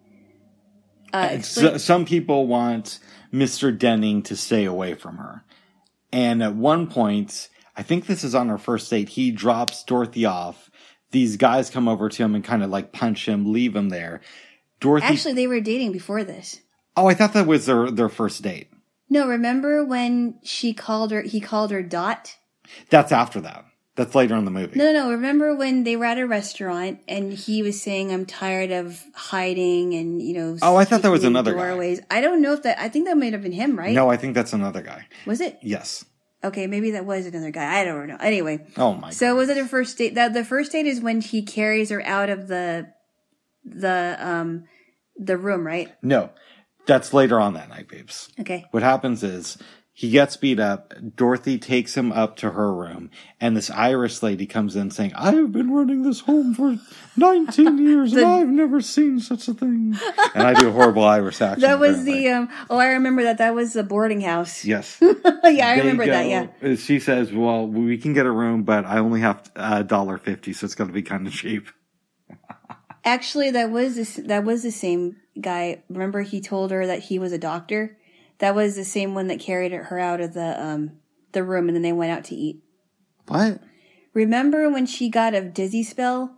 Uh, explain- so, some people want mr denning to stay away from her and at one point i think this is on her first date he drops dorothy off these guys come over to him and kind of like punch him leave him there dorothy Actually, they were dating before this. oh i thought that was their their first date No, remember when she called her? He called her Dot. That's after that. That's later in the movie. No, no. Remember when they were at a restaurant and he was saying, "I'm tired of hiding," and you know. Oh, I thought that was another guy. doorways. I don't know if that. I think that might have been him, right? No, I think that's another guy. Was it? Yes. Okay, maybe that was another guy. I don't know. Anyway, Oh my. so was it a first date? That the first date is when he carries her out of the the um the room, right? no, that's later on that night, babes. Okay. What happens is he gets beat up. Dorothy takes him up to her room, and this Irish lady comes in saying, "I have been running this home for 19 years, and I've never seen such a thing." And I do a horrible Irish accent. That was apparently. the um. Oh, I remember that. That was the boarding house. yes. yeah, I They remember that. Yeah. She says, "Well, we can get a room, but I only have a dollar fifty, so it's going to be kind of cheap." Actually, that was this, that was the same guy. Remember, he told her that he was a doctor. That was the same one that carried her out of the um the room, and then they went out to eat. What? Remember when she got a dizzy spell,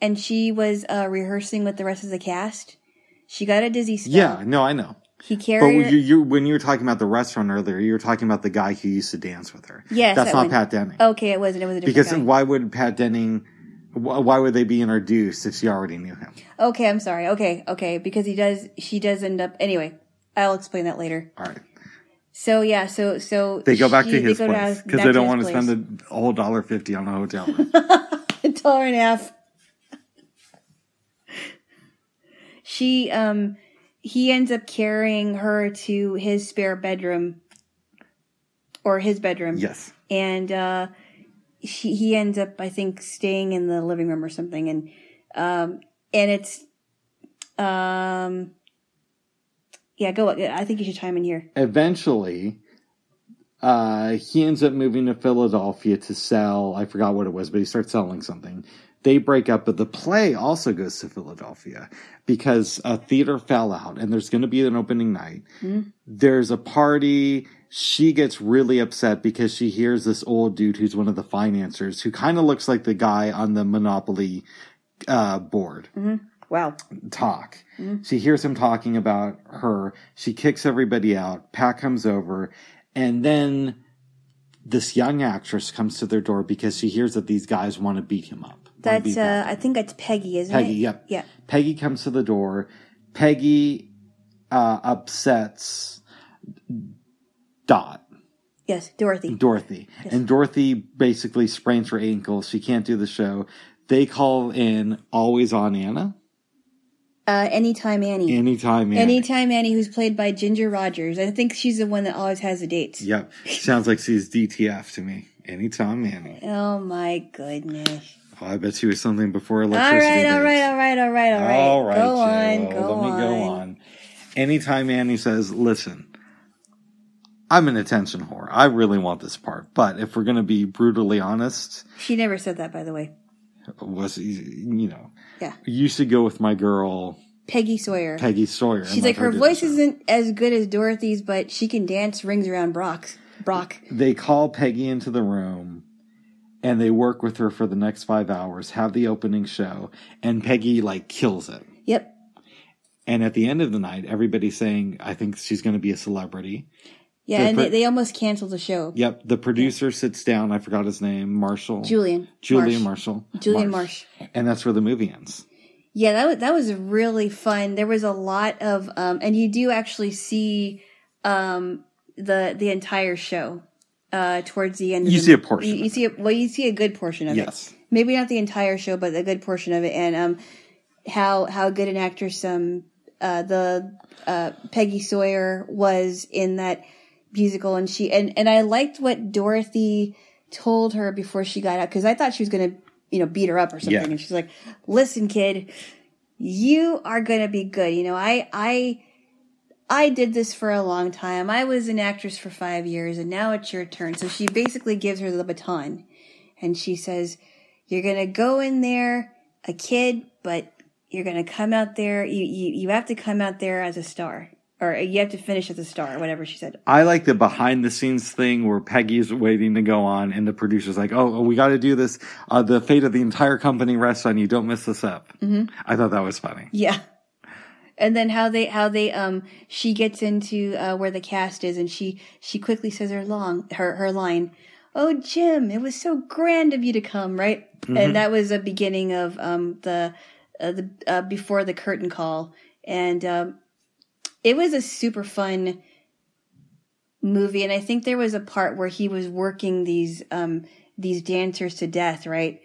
and she was uh, rehearsing with the rest of the cast? She got a dizzy spell. Yeah, no, I know. He But carried. her- you, you, when you were talking about the restaurant earlier, you were talking about the guy who used to dance with her. Yes, that's that not one. Pat Denning. okay, it wasn't. It was a different because guy. why would Pat Denning? Why would they be introduced if she already knew him? Okay, I'm sorry. Okay, okay, because he does. She does end up. Anyway, I'll explain that later. All right, So yeah, so so they go back she- to his place because they don't want to place. spend a whole dollar fifty on a hotel room. a dollar and a half. She um he ends up carrying her to his spare bedroom or his bedroom. yes, And uh she he ends up I think staying in the living room or something and um and it's um yeah, go I think you should chime in here. eventually, uh, he ends up moving to Philadelphia to sell. I forgot what it was, but he starts selling something. They break up, but the play also goes to Philadelphia because a theater fell out, and there's going to be an opening night. There's a party. She gets really upset because she hears this old dude who's one of the financiers, who kind of looks like the guy on the Monopoly uh, board Wow. talk. She hears him talking about her. She kicks everybody out. Pat comes over, and then this young actress comes to their door because she hears that these guys want to beat him up. That's uh I think that's Peggy, isn't Peggy, it? Peggy, yep. Yeah. Peggy comes to the door. Peggy uh, upsets Dot, Yes, Dorothy. Dorothy. And Dorothy basically sprains her ankle. She can't do the show. They call in Always on Anna. Uh anytime Annie. Anytime Anna. Anytime Annie, who's played by Ginger Rogers. I think she's the one that always has the dates. Yep. Sounds like she's DTF to me. Anytime Annie. Oh my goodness. Oh, I bet she was something before electricity. right, all right, all right, all right, all right. All right, go on, go Let on. me go on. Anytime Annie says, listen, I'm an attention whore. I really want this part. But if we're going to be brutally honest, She never said that, by the way. was, you know, Yeah. you should go with my girl, Peggy Sawyer. Peggy Sawyer. She's like, her voice isn't as good as Dorothy's, but she can dance rings around Brock's. Brock. They call Peggy into the room and they work with her for the next five hours, have the opening show, and Peggy like kills it. Yep. And at the end of the night, everybody's saying, I think she's going to be a celebrity. Yeah, The and pro- they, they almost canceled the show. Yep. The producer sits down. I forgot his name. Marshall. Julian. Julian Marsh. Marshall. Julian Marsh. And that's where the movie ends. Yeah, that was, that was really fun. There was a lot of, um, and you do actually see, um, the, the entire show, uh, towards the end. Of You the- see a portion You, of you see, a, well, you see a good portion of it. Yes. maybe not the entire show, but a good portion of it, and um, how how good an actress um uh the uh Peggy Sawyer was in that musical, and she and and I liked what Dorothy told her before she got out because I thought she was gonna you know beat her up or something, Yeah. and she's like, "Listen, kid, you are gonna be good. You know, I I." I did this for a long time. I was an actress for five years and now it's your turn. So she basically gives her the baton and she says, you're going to go in there a kid, but you're going to come out there. You, you, you have to come out there as a star or you have to finish as a star, whatever she said. I like the behind the scenes thing where Peggy's waiting to go on and the producer's like, oh, we got to do this. Uh, the fate of the entire company rests on you. Don't mess this up. Mm-hmm. I thought that was funny. Yeah. And then how they how they um she gets into uh, where the cast is and she she quickly says her long her her line, "Oh Jim, it was so grand of you to come," right? And that was a beginning of um the uh, the uh, before the curtain call, and um, it was a super fun movie. And I think there was a part where he was working these um these dancers to death, right?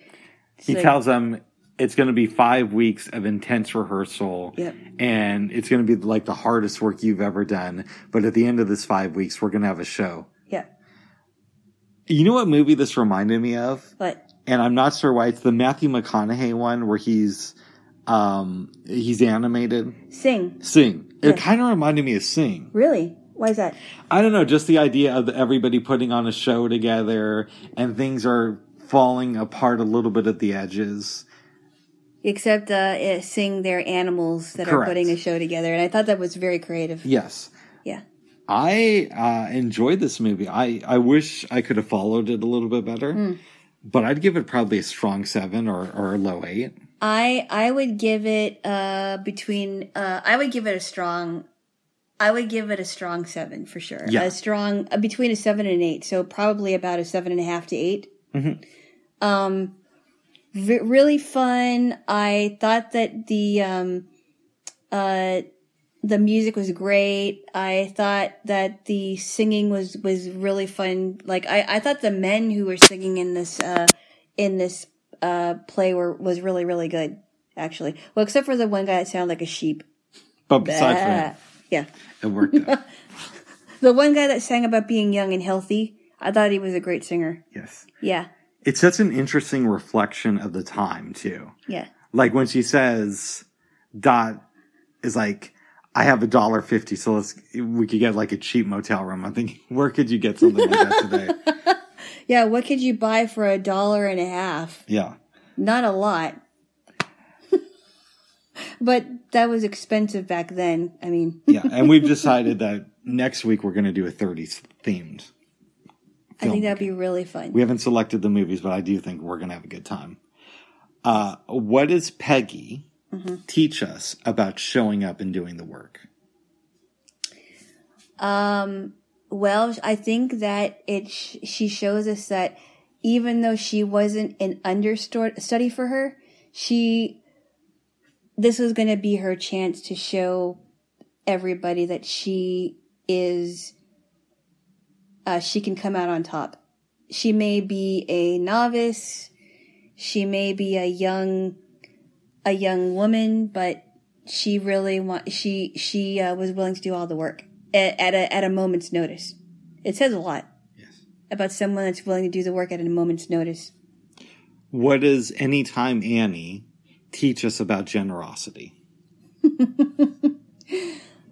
He So- tells them it's going to be five weeks of intense rehearsal, Yep. and it's going to be like the hardest work you've ever done. But at the end of this five weeks, we're going to have a show. yeah, You know what movie this reminded me of? but and I'm not sure why it's the Matthew McConaughey one where he's um he's animated. sing Sing. It kind of reminded me of Sing. really. Why is that? I don't know, just the idea of everybody putting on a show together and things are falling apart a little bit at the edges. Except uh, it, sing their animals that are putting a show together, and I thought that was very creative. Yes. Yeah. I uh, enjoyed this movie. I, I wish I could have followed it a little bit better, Hmm. but I'd give it probably a strong seven or, or a low eight. I I would give it uh between uh I would give it a strong I would give it a strong seven for sure. Yeah. A strong uh, between a seven and eight, so probably about a seven and a half to 8 Um, v- really fun. I thought that the um uh the music was great. I thought that the singing was was really fun. Like I I thought the men who were singing in this uh in this uh play were was really really good actually. Well, except for the one guy that sounded like a sheep. But besides that, yeah. it worked out. The one guy that sang about being young and healthy, I thought he was a great singer. yes. Yeah. It's such an interesting reflection of the time too. Yeah. Like when she says, "Dot is like, I have a dollar fifty, so let's we could get like a cheap motel room." I'm thinking, where could you get something like that today? Yeah, what could you buy for a dollar and a half? Yeah, Not a lot. but that was expensive back then. I mean, yeah. And we've decided that next week we're going to do a 30s themed. I think that'd be really fun. We haven't selected the movies, but I do think we're going to have a good time. Uh, what does Peggy teach us about showing up and doing the work? Um, well, I think that it sh- she shows us that even though she wasn't an understudy for her, she this was going to be her chance to show everybody that she is uh, she can come out on top. She may be a novice, she may be a young a young woman, but she really want she she uh, was willing to do all the work at, at a at a moment's notice. It says a lot Yes. about someone that's willing to do the work at a moment's notice. What does Anytime Annie teach us about generosity?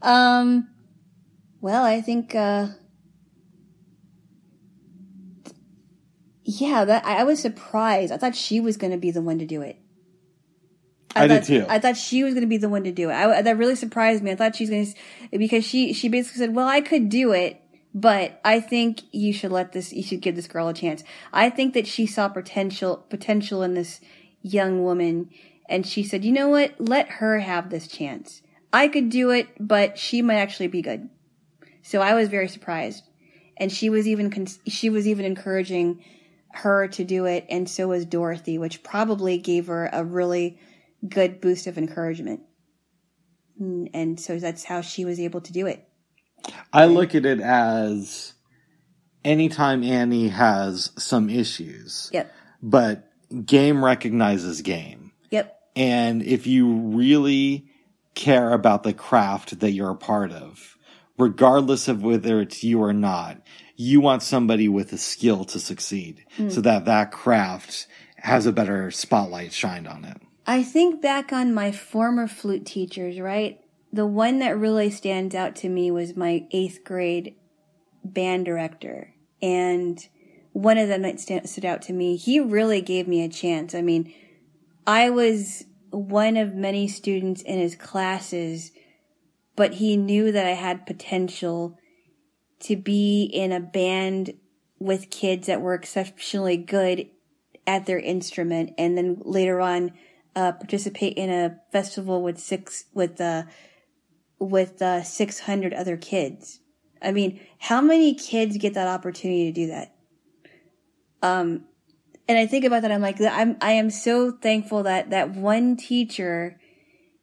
Um, well, I think, uh, yeah, that I I was surprised. I thought she was going to be the one to do it. I did thought, too. I thought she was going to be the one to do it. I, that really surprised me. I thought she's going to, because she, she basically said, well, I could do it, but I think you should let this, you should give this girl a chance. I think that she saw potential, potential in this young woman. And she said, you know what? Let her have this chance. I could do it, but she might actually be good. So I was very surprised. And she was even, con- she was even encouraging her to do it. And so was Dorothy, which probably gave her a really good boost of encouragement. Mm, And so that's how she was able to do it. I look at it as anytime Annie has some issues, Yep. but game recognizes game. Yep. And if you really care about the craft that you're a part of, regardless of whether it's you or not, you want somebody with a skill to succeed so that that craft has a better spotlight shined on it. I think back on my former flute teachers, right? The one that really stands out to me was my eighth grade band director. And one of them that stood out to me, he really gave me a chance. I mean, I was one of many students in his classes, but he knew that I had potential to be in a band with kids that were exceptionally good at their instrument and then later on uh, participate in a festival with six with uh, with uh, 600 other kids. I mean, how many kids get that opportunity to do that? Um, and I think about that. I'm like, I'm, I am so thankful that that one teacher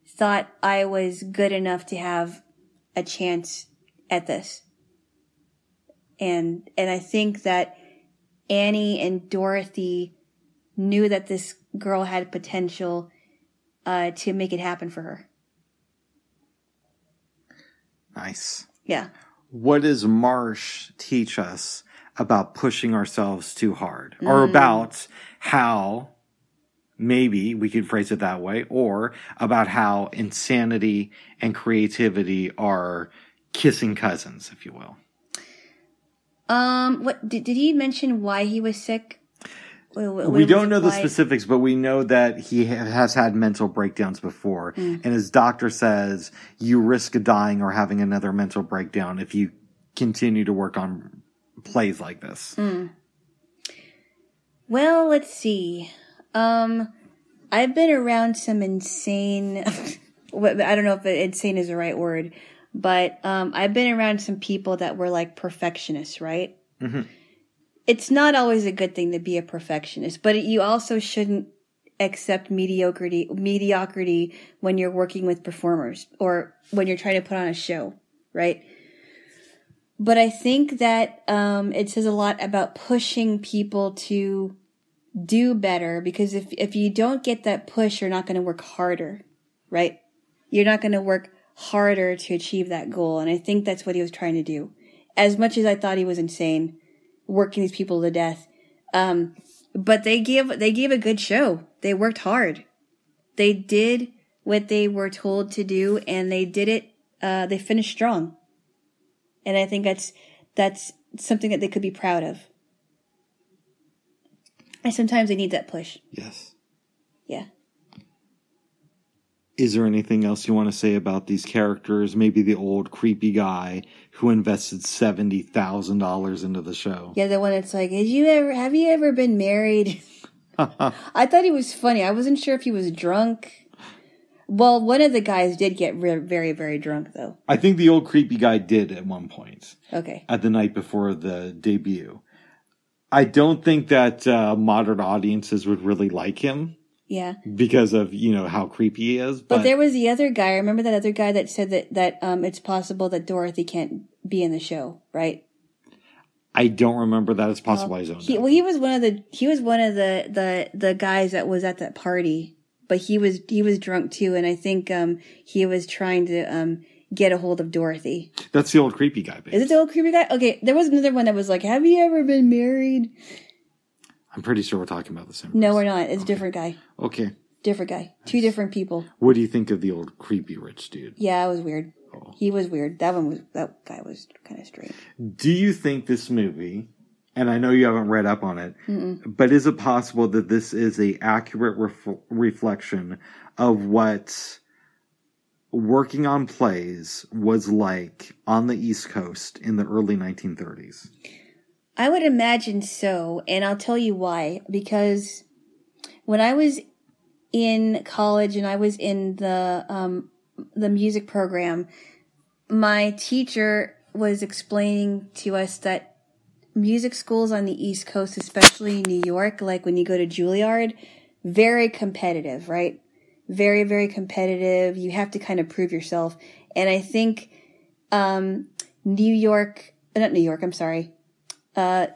thought I was good enough to have a chance at this. And, and I think that Annie and Dorothy knew that this girl had potential, uh, to make it happen for her. Nice. Yeah. What does Marsh teach us about pushing ourselves too hard or about how maybe we could phrase it that way or about how insanity and creativity are kissing cousins, if you will. Um, what did, did he mention why he was sick? Wh- wh- we don't know the specifics, but we know that he has had mental breakdowns before. Mm. And his doctor says you risk dying or having another mental breakdown if you continue to work on plays like this. Mm. Well, let's see. Um, I've been around some insane. I don't know if insane is the right word, but um, I've been around some people that were like perfectionists, right? Mhm. It's not always a good thing to be a perfectionist, but you also shouldn't accept mediocrity mediocrity when you're working with performers or when you're trying to put on a show, right? But I think that um, it says a lot about pushing people to do better because if if you don't get that push, you're not going to work harder, right? You're not going to work harder to achieve that goal, and I think that's what he was trying to do. As much as I thought he was insane, working these people to death, um, but they gave they gave a good show. They worked hard. They did what they were told to do, and they did it. Uh, they finished strong, and I think that's that's something that they could be proud of. And sometimes they need that push. Yes. Yeah. Is there anything else you want to say about these characters? Maybe the old creepy guy who invested seventy thousand dollars into the show. Yeah, the one that's like, "Did you ever have you ever been married?" I thought he was funny. I wasn't sure if he was drunk. Well, one of the guys did get re- very, very drunk, though. I think the old creepy guy did at one point Okay. at the night before the debut. I don't think that uh, modern audiences would really like him Yeah. because of you know how creepy he is. But, But, there was the other guy. I remember that other guy that said that that um it's possible that Dorothy can't be in the show, right? I don't remember that. It's possible I zoned He, well, he was one of the he was one of the the the guys that was at that party, but he was he was drunk too, and I think um he was trying to um get a hold of Dorothy. That's the old creepy guy. Babe. Is it the old creepy guy? Okay, there was another one that was like, "Have you ever been married?" I'm pretty sure we're talking about the same. No, person. we're not. It's a different guy. Okay. Different guy. Two different people. What do you think of the old creepy rich dude? Yeah, it was weird. Oh. He was weird. That one was that guy was kind of strange. Do you think this movie, and I know you haven't read up on it, but is it possible that this is a accurate ref- reflection of what working on plays was like on the East Coast in the early 1930s? I would imagine so, and I'll tell you why. Because when I was in college and I was in the um, the music program, my teacher was explaining to us that music schools on the East Coast, especially New York, like when you go to Juilliard, very competitive, right? Very, very competitive. You have to kind of prove yourself. And I think um, New York, not New York, I'm sorry. Uh,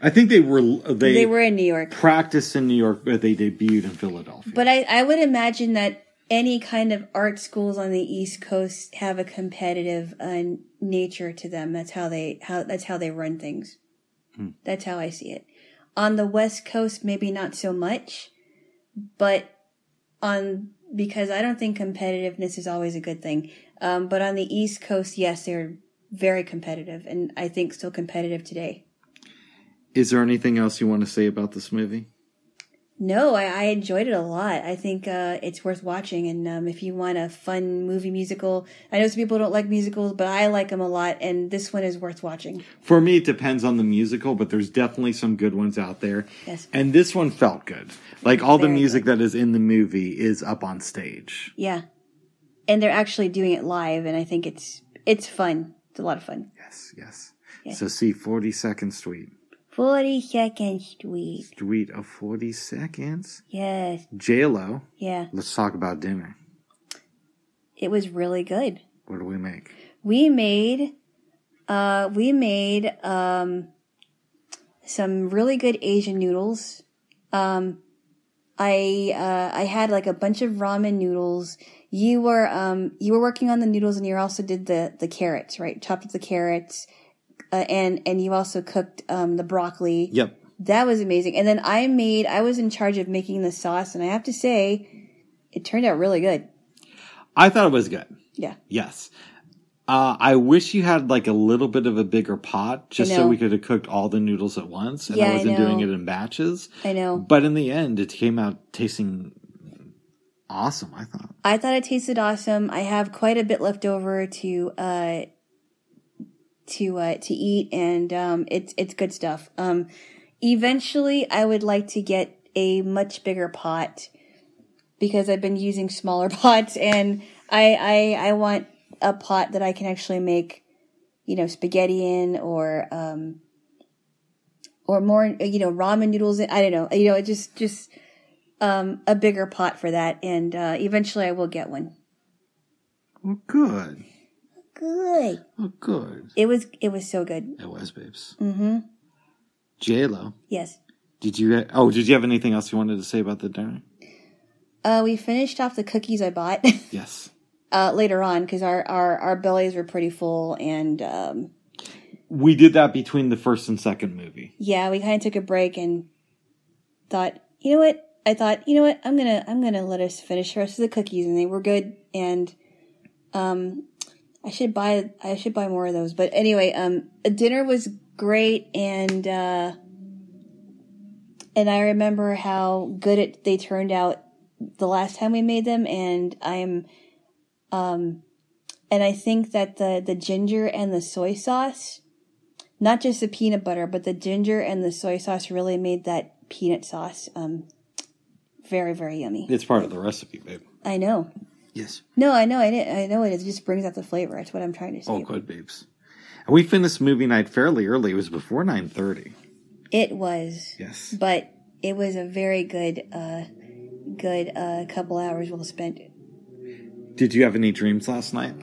I think they were they, they were in New York. practiced in New York, but they debuted in Philadelphia. But I, I would imagine that any kind of art schools on the East Coast have a competitive uh, nature to them. That's how they how that's how they run things. That's how I see it. On the West Coast, maybe not so much, but on because I don't think competitiveness is always a good thing. Um, but on the East Coast, yes, they're very competitive, and I think still competitive today. is there anything else you want to say about this movie? No, I, I enjoyed it a lot. I think uh, it's worth watching. And um, if you want a fun movie musical, I know some people don't like musicals, but I like them a lot. And this one is worth watching. For me, it depends on the musical, but there's definitely some good ones out there. Yes. And this one felt good. Like all the Very music that is in the movie is up on stage. Yeah. and they're actually doing it live, and I think it's it's fun. It's a lot of fun. Yes, yes. So see 42nd Street. Forty Second Street. Street of 40 seconds. Yes, J-Lo. yeah. Let's talk about dinner. It was really good. What do we make? We made, uh, we made um, some really good Asian noodles. Um, I uh, I had like a bunch of ramen noodles. You were um, you were working on the noodles, and you also did the the carrots, right? Chopped up the carrots, uh, and and you also cooked um, the broccoli. Yep. That was amazing. And then I made. I was in charge of making the sauce, and I have to say, it turned out really good. I thought it was good. Yeah. Yes. Uh, I wish you had like a little bit of a bigger pot just so we could have cooked all the noodles at once and Yeah, I I wasn't doing know. it in batches. I know. But in the end, it came out tasting awesome, I thought. I thought it tasted awesome. I have quite a bit left over to uh to uh to eat and um it's it's good stuff. Um eventually I would like to get a much bigger pot because I've been using smaller pots and I I I want a pot that I can actually make you know spaghetti in or um or more you know ramen noodles in. I don't know. You know, it just just um, a bigger pot for that, and uh, eventually I will get one. Oh, good. Good. Oh, good. It was it was so good. It was, babes. Mm-hmm. J-Lo, Yes. did you, oh, did you have anything else you wanted to say about the dinner? Uh, we finished off the cookies I bought Yes. uh, later on because our, our our bellies were pretty full, and um, We did that between the first and second movie. yeah, we kind of took a break and thought, you know what? I thought, you know what? I'm gonna I'm gonna let us finish the rest of the cookies, and they were good. And um, I should buy I should buy more of those. But anyway, um, dinner was great, and uh, and I remember how good it they turned out the last time we made them, and I'm um, and I think that the the ginger and the soy sauce not just the peanut butter, but the ginger and the soy sauce really made that peanut sauce um, very, very yummy. It's part of the recipe, babe. I know. Yes. No, I know. I, didn't, I know it is. It just brings out the flavor. That's what I'm trying to say. Oh, good, babes. And we finished movie night fairly early. It was before 9.30. It was, Yes. but it was a very good, uh, good uh, couple hours well spent. Did you have any dreams last night?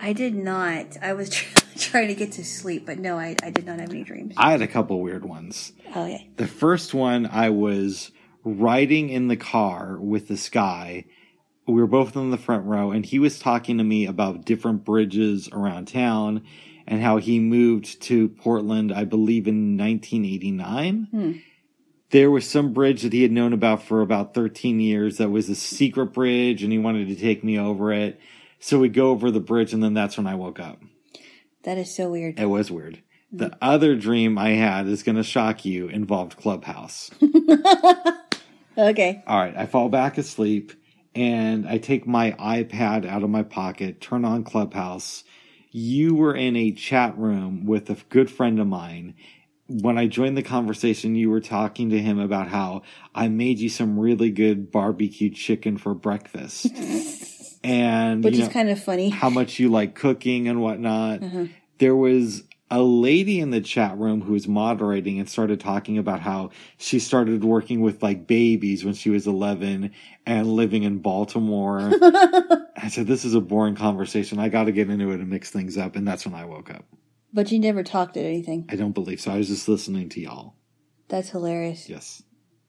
I did not. I was trying to get to sleep, but no, I, I did not have any dreams. I had a couple weird ones. Oh yeah. The first one, I was riding in the car with this guy. We were both in the front row, and he was talking to me about different bridges around town and how he moved to Portland, I believe, in 1989. Hmm. There was some bridge that he had known about for about 13 years that was a secret bridge, and he wanted to take me over it. So we go over the bridge, and then that's when I woke up. That is so weird. It was weird. The hmm. other dream I had is going to shock you involved Clubhouse. Okay. All right, I fall back asleep and I take my iPad out of my pocket, turn on Clubhouse. You were in a chat room with a good friend of mine. When I joined the conversation, you were talking to him about how I made you some really good barbecue chicken for breakfast. and Which you is kind of funny. how much you like cooking and whatnot. Uh-huh. There was a lady in the chat room who was moderating and started talking about how she started working with like babies when she was 11 and living in Baltimore. I said, This is a boring conversation. I got to get into it and mix things up. And that's when I woke up. But you never talked at anything. I don't believe so. I was just listening to y'all. That's hilarious. Yes.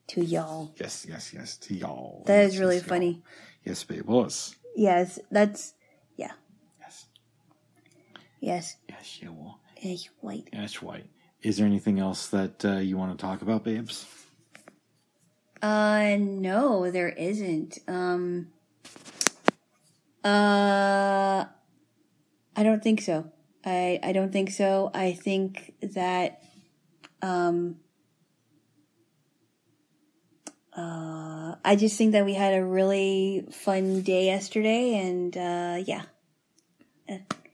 To y'all. Yes, yes, yes. To y'all. That Yes, is really yes, y'all. funny. Yes, babe. Was. Yes, that's yeah. Yes. Yes. Yes, you will. Yes, white. Ash White. Is there anything else that uh, you want to talk about, babes? Uh no, there isn't. Um uh I don't think so. I I don't think so. I think that um uh I just think that we had a really fun day yesterday and uh yeah,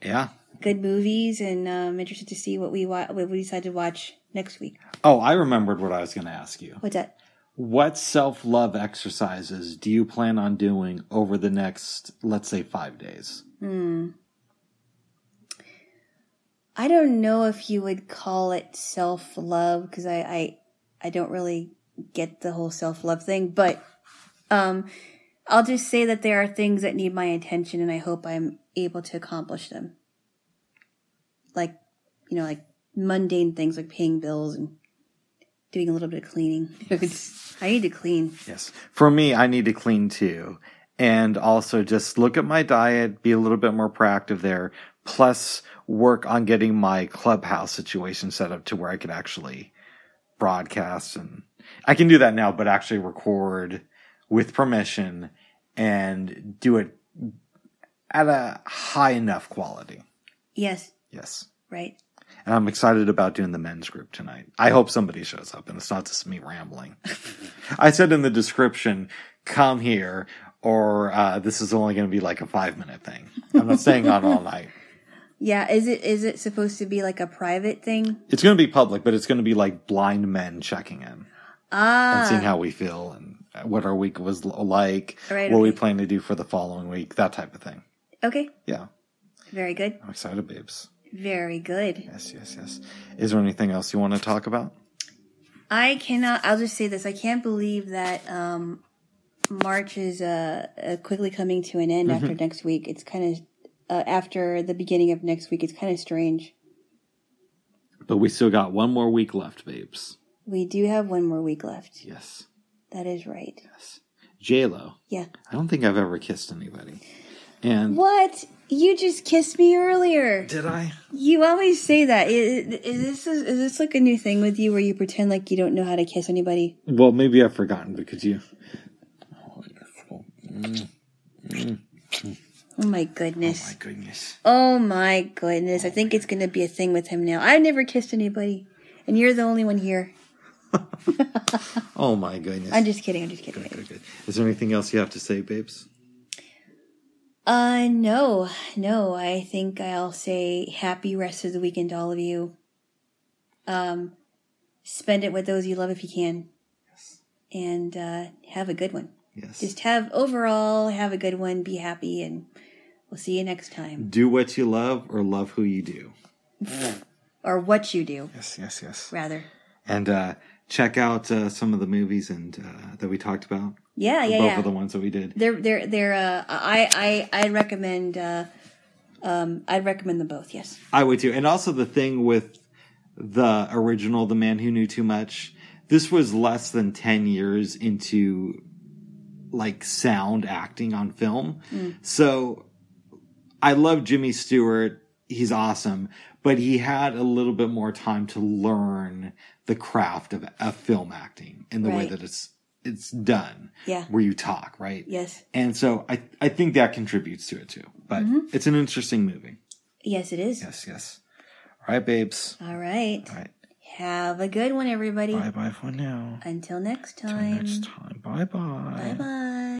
Yeah. Good movies and um, I'm interested to see what we wa- what we decide to watch next week. Oh, I remembered what I was going to ask you. What's that? What self love exercises do you plan on doing over the next, let's say, five days? Hmm. I don't know if you would call it self love because I, I I don't really get the whole self love thing, but um, I'll just say that there are things that need my attention, and I hope I'm able to accomplish them. Like, you know, like mundane things like paying bills and doing a little bit of cleaning. I need to clean. Yes. For me, I need to clean too. And also just look at my diet, be a little bit more proactive there, plus work on getting my clubhouse situation set up to where I could actually broadcast and I can do that now, but actually record with permission and do it at a high enough quality. Yes, Yes. right. And I'm excited about doing the men's group tonight. I hope somebody shows up and it's not just me rambling. I said in the description, come here or uh, this is only going to be like a five minute thing. I'm not staying on all night. Yeah, is it is it supposed to be like a private thing? It's going to be public, but it's going to be like blind men checking in Ah, and seeing how we feel and what our week was like, Right, what we plan to do for the following week, that type of thing. okay, Yeah. very good, I'm excited, babes. Very good. Yes, yes, yes. Is there anything else you want to talk about? I cannot. I'll just say this: I can't believe that um, March is uh, uh, quickly coming to an end after next week. It's kind of uh, after the beginning of next week. It's kind of strange. But we still got one more week left, babes. We do have one more week left. Yes. That is right. J-Lo. Yeah. I don't think I've ever kissed anybody. And What? You just kissed me earlier. did I? You always say that. Is, is this is this like a new thing with you, where you pretend like you don't know how to kiss anybody? Well, maybe I've forgotten because you. Oh my goodness. Oh My goodness. Oh my goodness. I think it's going to be a thing with him now. I've never kissed anybody. And you're the only one here. Oh my goodness. I'm just kidding. I'm just kidding. Good, good. Is there anything else you have to say, babes? Uh, no. No, I think I'll say happy rest of the weekend to all of you. Um, spend it with those you love if you can. Yes. And, uh, have a good one. Yes. Just have, overall, have a good one. Be happy and we'll see you next time. do what you love or love who you do. Or what you do, Yes, yes, yes. rather. And uh, check out uh, some of the movies and uh, that we talked about. Yeah, yeah, Both yeah. of the ones that we did. They're they're they're uh I I I'd recommend uh um I'd recommend them both, yes. I would too. And also the thing with the original, The Man Who Knew Too Much, this was less than 10 years into like sound acting on film. So I love Jimmy Stewart. He's awesome, but he had a little bit more time to learn the craft of, of film acting and the way that it's it's done. Yeah. Where you talk, right? Yes. And so I I think that contributes to it too. But mm-hmm. it's an interesting movie. Yes it is. Yes, yes. All right, babes. All right. All right. Have a good one everybody. Bye bye for now. Until next time. next time. Bye bye. Bye bye.